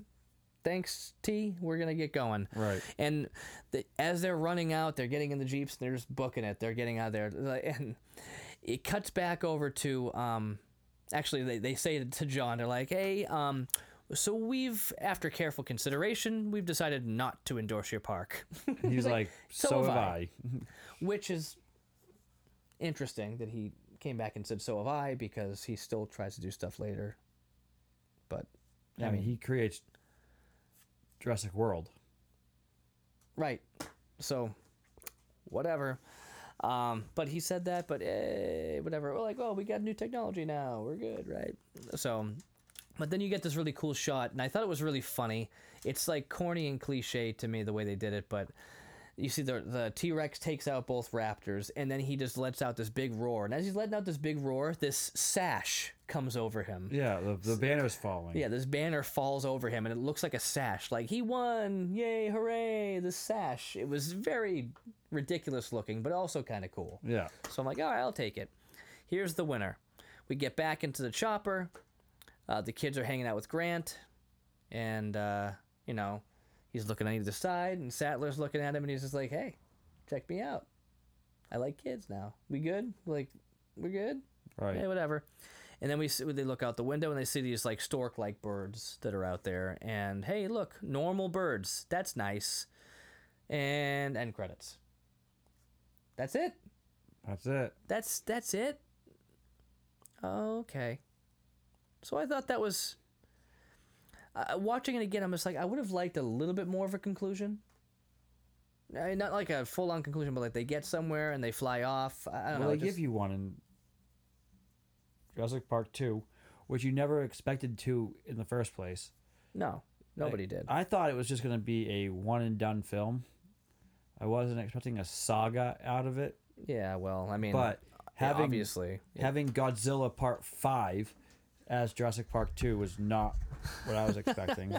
Thanks, T. We're gonna get going. Right. And the, as they're running out, they're getting in the jeeps. And they're just booking it. They're getting out of there, and it cuts back over to. Um, actually, they they say to John, they're like, "Hey, um, so we've, after careful consideration, we've decided not to endorse your park," He's like, "So so, have I." I. which is interesting that he came back and said, "So have I," because he still tries to do stuff later. But I mean, he creates Jurassic World. Right. So, whatever. Um, but he said that, but eh, whatever. We're like, oh, we got new technology now. We're good, right? So, but then you get this really cool shot, and I thought it was really funny. It's like corny and cliche to me the way they did it, but you see the the T Rex takes out both raptors, and then he just lets out this big roar. And as he's letting out this big roar, this sash comes over him. Yeah, the, the banner's falling. Yeah, this banner falls over him and it looks like a sash. Like he won! Yay, hooray! The sash. It was very ridiculous looking, but also kind of cool. Yeah. So I'm like, all right, I'll take it. Here's the winner. We get back into the chopper. Uh, the kids are hanging out with Grant, and uh, you know, he's looking on either side, and Sattler's looking at him, and he's just like, "Hey, check me out. I like kids now. We good? Like, we're good? Right. Yeah, whatever." And then we see, they look out the window and they see these like stork-like birds that are out there, and hey, look, normal birds. That's nice. And end credits. That's it. That's it. That's that's it. Okay. So I thought that was. Uh, watching it again, I'm just like I would have liked a little bit more of a conclusion. Uh, not like a full-on conclusion, but like they get somewhere and they fly off. I, don't Well, know. they just- give you one in Jurassic Park 2, which you never expected to in the first place. no, nobody did. I thought it was just going to be a one and done film. I wasn't expecting a saga out of it, yeah, well, I mean, but yeah, having obviously, yeah. having Godzilla Part 5 as Jurassic Park 2 was not what I was expecting.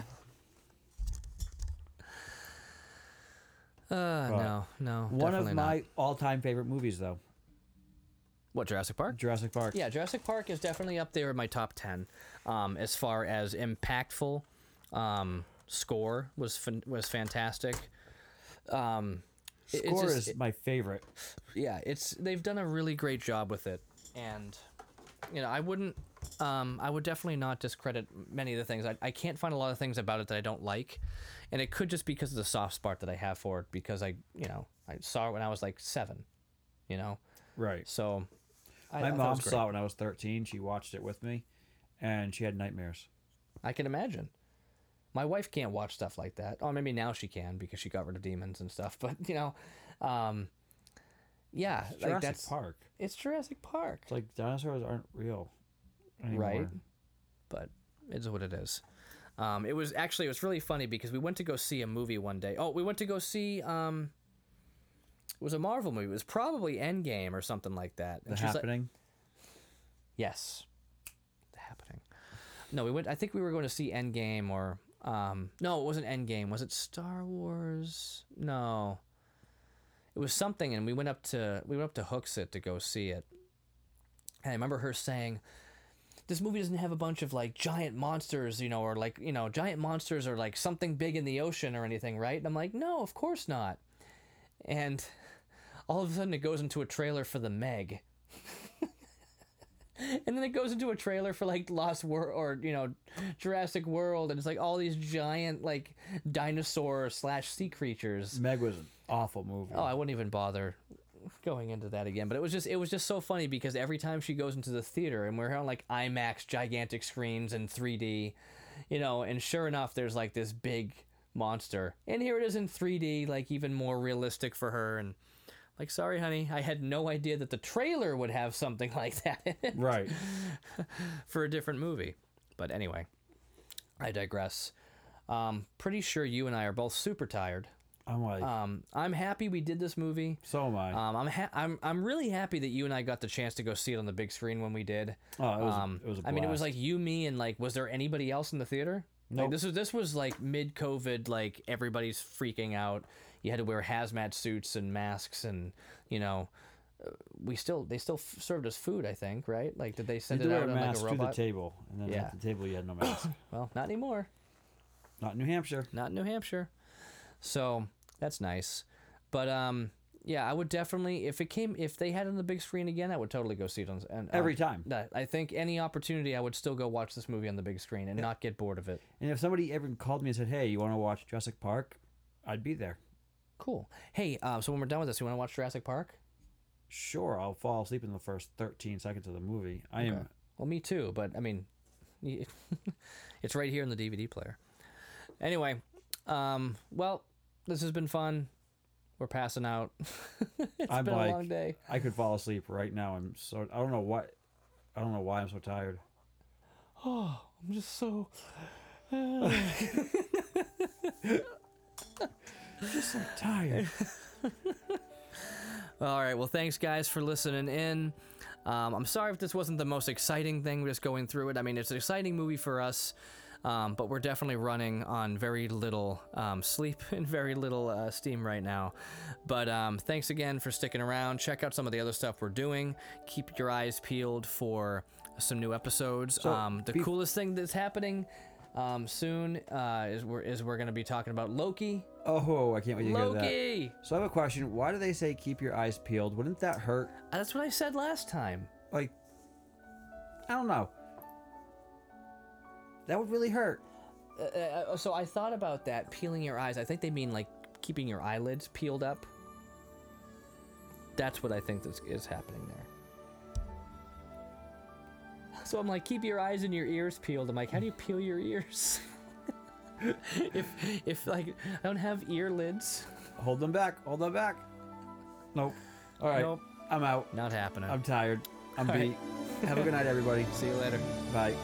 Uh, no, no. one of definitely my all-time favorite movies though, what Jurassic Park? Jurassic Park. Yeah, Jurassic Park is definitely up there in my top ten, um, as far as impactful. Um, score was fan- was fantastic. Um, Score just- is it- my favorite. yeah, it's they've done a really great job with it, and you know I wouldn't, um, I would definitely not discredit many of the things. I, I can't find a lot of things about it that I don't like, and it could just be because of the soft spot that I have for it because I you know I saw it when I was like seven, you know, Right. so. I, My I thought it mom saw it when I was 13. She watched it with me, and she had nightmares. I can imagine. My wife can't watch stuff like that. Oh, maybe now she can because she got rid of demons and stuff. But you know, um, yeah, It's like Jurassic that's Park. it's Jurassic Park, It's like dinosaurs aren't real anymore. right? But it's what it is. Um, it was actually it was really funny because we went to go see a movie one day. Oh, we went to go see um, it was a Marvel movie. It was probably Endgame or something like that. The she's like- happening. Yes. The happening. No, we went I think we were going to see Endgame or um no, it wasn't Endgame. Was it Star Wars? No. It was something and we went up to we went up to Hooksett to go see it. And I remember her saying this movie doesn't have a bunch of like giant monsters, you know, or like, you know, giant monsters or like something big in the ocean or anything, right? And I'm like, "No, of course not." And all of a sudden it goes into a trailer for the Meg and then it goes into a trailer for like Lost World or you know Jurassic World, and it's like all these giant like dinosaur slash sea creatures. Meg was an awful movie. Oh, I wouldn't even bother going into that again. But it was just it was just so funny because every time she goes into the theater and we're on like IMAX gigantic screens and 3D, you know, and sure enough, there's like this big monster, and here it is in 3D, like even more realistic for her and. Like, sorry, honey, I had no idea that the trailer would have something like that in it right. for a different movie. But anyway, I digress. Um, pretty sure you and I are both super tired. I'm like, Um, I'm happy we did this movie. so am I. Um, I'm ha- I'm I'm really happy that you and I got the chance to go see it on the big screen when we did. oh, it was, Um, it was I mean, it was like you, me, and like, was there anybody else in the theater? Like, Nope. this was this was like mid COVID, like everybody's freaking out. You had to wear hazmat suits and masks, and you know, uh, we still they still f- served us food. I think, right? Like, did they you send had it out a on like a to the robot? table, and then Yeah. at the table you had no mask. well, not anymore. Not in New Hampshire. not in New Hampshire. So that's nice. But um, yeah, I would definitely if it came if they had it on the big screen again, I would totally go see it on and Every um, time. I think any opportunity, I would still go watch this movie on the big screen and not get bored of it. And if somebody ever called me and said, "Hey, you want to watch Jurassic Park?" I'd be there. Cool. Hey, uh, so when we're done with this, you want to watch Jurassic Park? Sure, I'll fall asleep in the first 13 seconds of the movie. I Okay. am Well, me too. But I mean, it's right here in the DVD player. Anyway, um, well, this has been fun. We're passing out. it's I'm been like- a long day. I could fall asleep right now. I'm so I don't know what I don't know why I'm so tired. Oh, I'm just so. Just so tired. All right. Well, thanks, guys, for listening in. Um, I'm sorry if this wasn't the most exciting thing just going through it. I mean, it's an exciting movie for us, um, but we're definitely running on very little um, sleep and very little uh, steam right now. But um, thanks again for sticking around. Check out some of the other stuff we're doing. Keep your eyes peeled for some new episodes. So, um, the bef- coolest thing that's happening Um, soon uh, is we're is we're gonna be talking about Loki. Oh, I can't wait to hear that. Loki. So I have a question. Why do they say keep your eyes peeled? Wouldn't that hurt? That's what I said last time. Like, I don't know. That would really hurt. Uh, uh, so I thought about that peeling your eyes. I think they mean like keeping your eyelids peeled up. That's what I think this is happening there. So I'm like, keep your eyes and your ears peeled. I'm like, how do you peel your ears? if if like I don't have ear lids, Hold them back. Hold them back. Nope. All right. Nope. I'm out. not happening. I'm tired. I'm All beat. right. Have a good night, everybody. See you later. Bye.